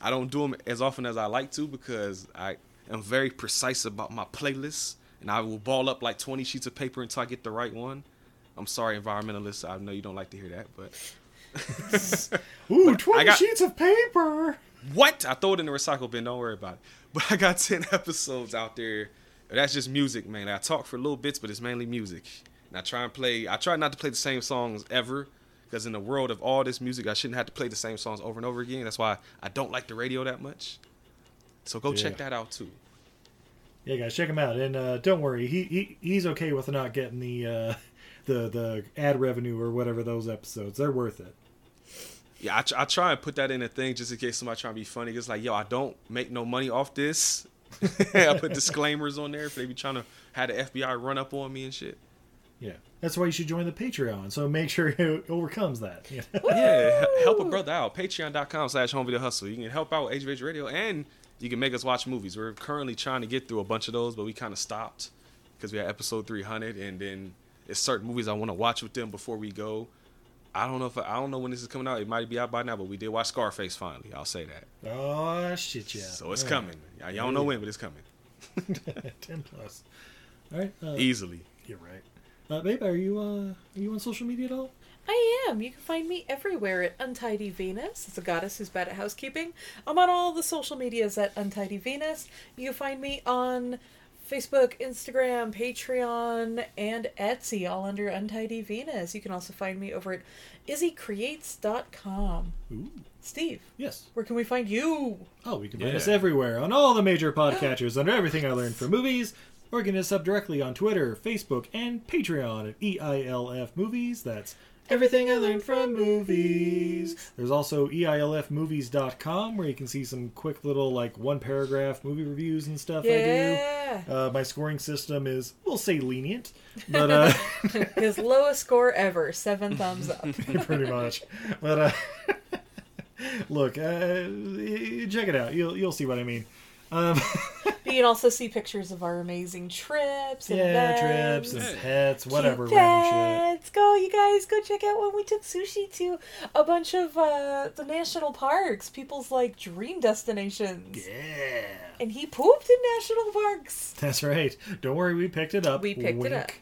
I don't do them as often as I like to because I am very precise about my playlists, and I will ball up like 20 sheets of paper until I get the right one. I'm sorry, environmentalists. I know you don't like to hear that, but Ooh, But 20 got- sheets of paper. what? I throw it in the recycle bin. Don't worry about it. But I got 10 episodes out there. That's just music, man. I talk for little bits, but it's mainly music. And I try and play, I try not to play the same songs ever. Because in the world of all this music, I shouldn't have to play the same songs over and over again. That's why I don't like the radio that much. So go check that out too. Yeah, guys, check him out, and uh, don't worry, he, he he's okay with not getting the uh, the the ad revenue or whatever those episodes. They're worth it. Yeah, I, I try and put that in a thing just in case somebody trying to be funny. It's like, yo, I don't make no money off this. I put disclaimers on there if they be trying to have the FBI run up on me and shit. Yeah, that's why you should join the Patreon. So make sure it overcomes that. you know? yeah, help a brother out. Patreon.com slash home video hustle. You can help out with HVH Radio and you can make us watch movies. We're currently trying to get through a bunch of those, but we kind of stopped because we had episode 300 and then it's certain movies I want to watch with them before we go. I don't know if I don't know when this is coming out. It might be out by now, but we did watch Scarface finally. I'll say that. Oh shit, yeah. So it's All coming. Y'all, y'all don't know when, but it's coming. Ten plus. All right. Uh, Easily. You're right. Uh, babe, are you uh are you on social media at all? I am. You can find me everywhere at Untidy Venus. It's a goddess who's bad at housekeeping. I'm on all the social medias at Untidy Venus. You can find me on Facebook, Instagram, Patreon, and Etsy, all under Untidy Venus. You can also find me over at izzycreates.com. Ooh. Steve. Yes. Where can we find you? Oh, we can find Yeah. us everywhere on all the major podcatchers under everything I learned from movies. Or get us up directly on Twitter, Facebook, and Patreon at E EILF Movies. That's everything I learned from movies. There's also EILFmovies.com where you can see some quick little like one paragraph movie reviews and stuff Yeah. I do. Uh, my scoring system is, we'll say lenient, but uh, His lowest score ever, seven thumbs up. pretty much. But uh, look, uh, check it out. You'll you'll see what I mean. Um, you can also see pictures of our amazing trips and yeah, events. trips and pets, whatever Cute random shit. pets. Go, you guys, go check out when we took sushi to a bunch of uh, the national parks, people's like dream destinations. Yeah. And he pooped in national parks. That's right. Don't worry, we picked it up. We picked it up.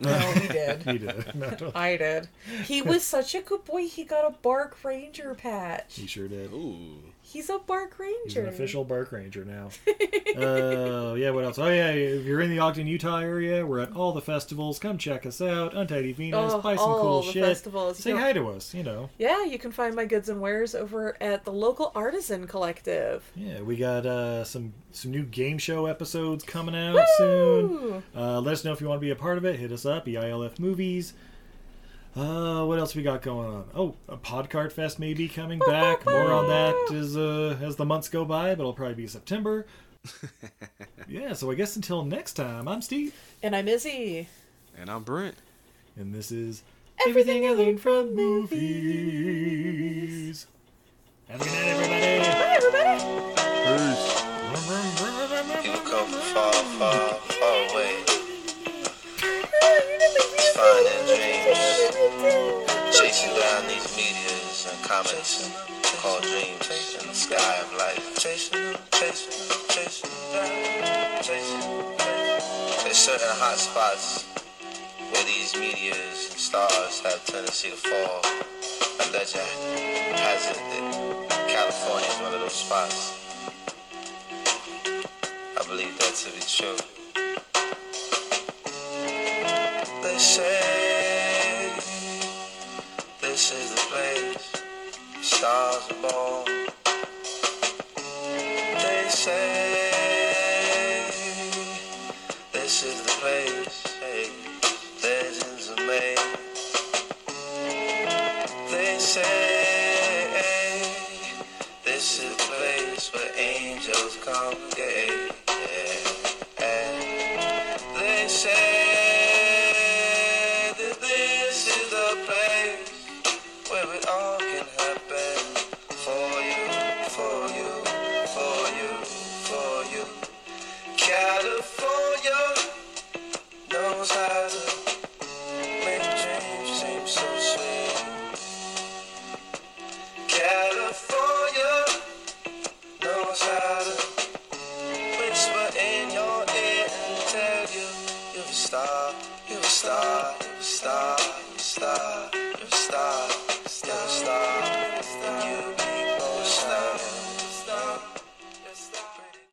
No, he did. he did. No. I did. He was such a good boy. He got a Bark Ranger patch. He sure did. Ooh. He's a Bark Ranger. He's an official Bark Ranger now. uh, yeah, what else? Oh, yeah, if you're in the Ogden, Utah area, we're at all the festivals. Come check us out. Untidy Venus, Oh, buy some all cool the shit. festivals. Say You know- hi to us, you know. Yeah, you can find my goods and wares over at the local artisan collective. Yeah, we got uh, some some new game show episodes coming out soon. Uh, let us know if you want to be a part of it. Hit us up, EILF Movies. Uh, what else we got going on? Oh, a Podcart Fest may be coming back. More on that as uh, as the months go by, but it'll probably be September. yeah, so I guess until next time, I'm Steve. And I'm Izzy. And I'm Brent. And this is Everything I Learned from Movies. Have a good night, everybody. Bye, everybody. People come from far, far, far away. Finding comets called dreams in the sky of life. There's certain hot spots where these meteors and stars have tendency to fall. A legend has it that California is one of those spots. I believe that to be true. They say stars born. They say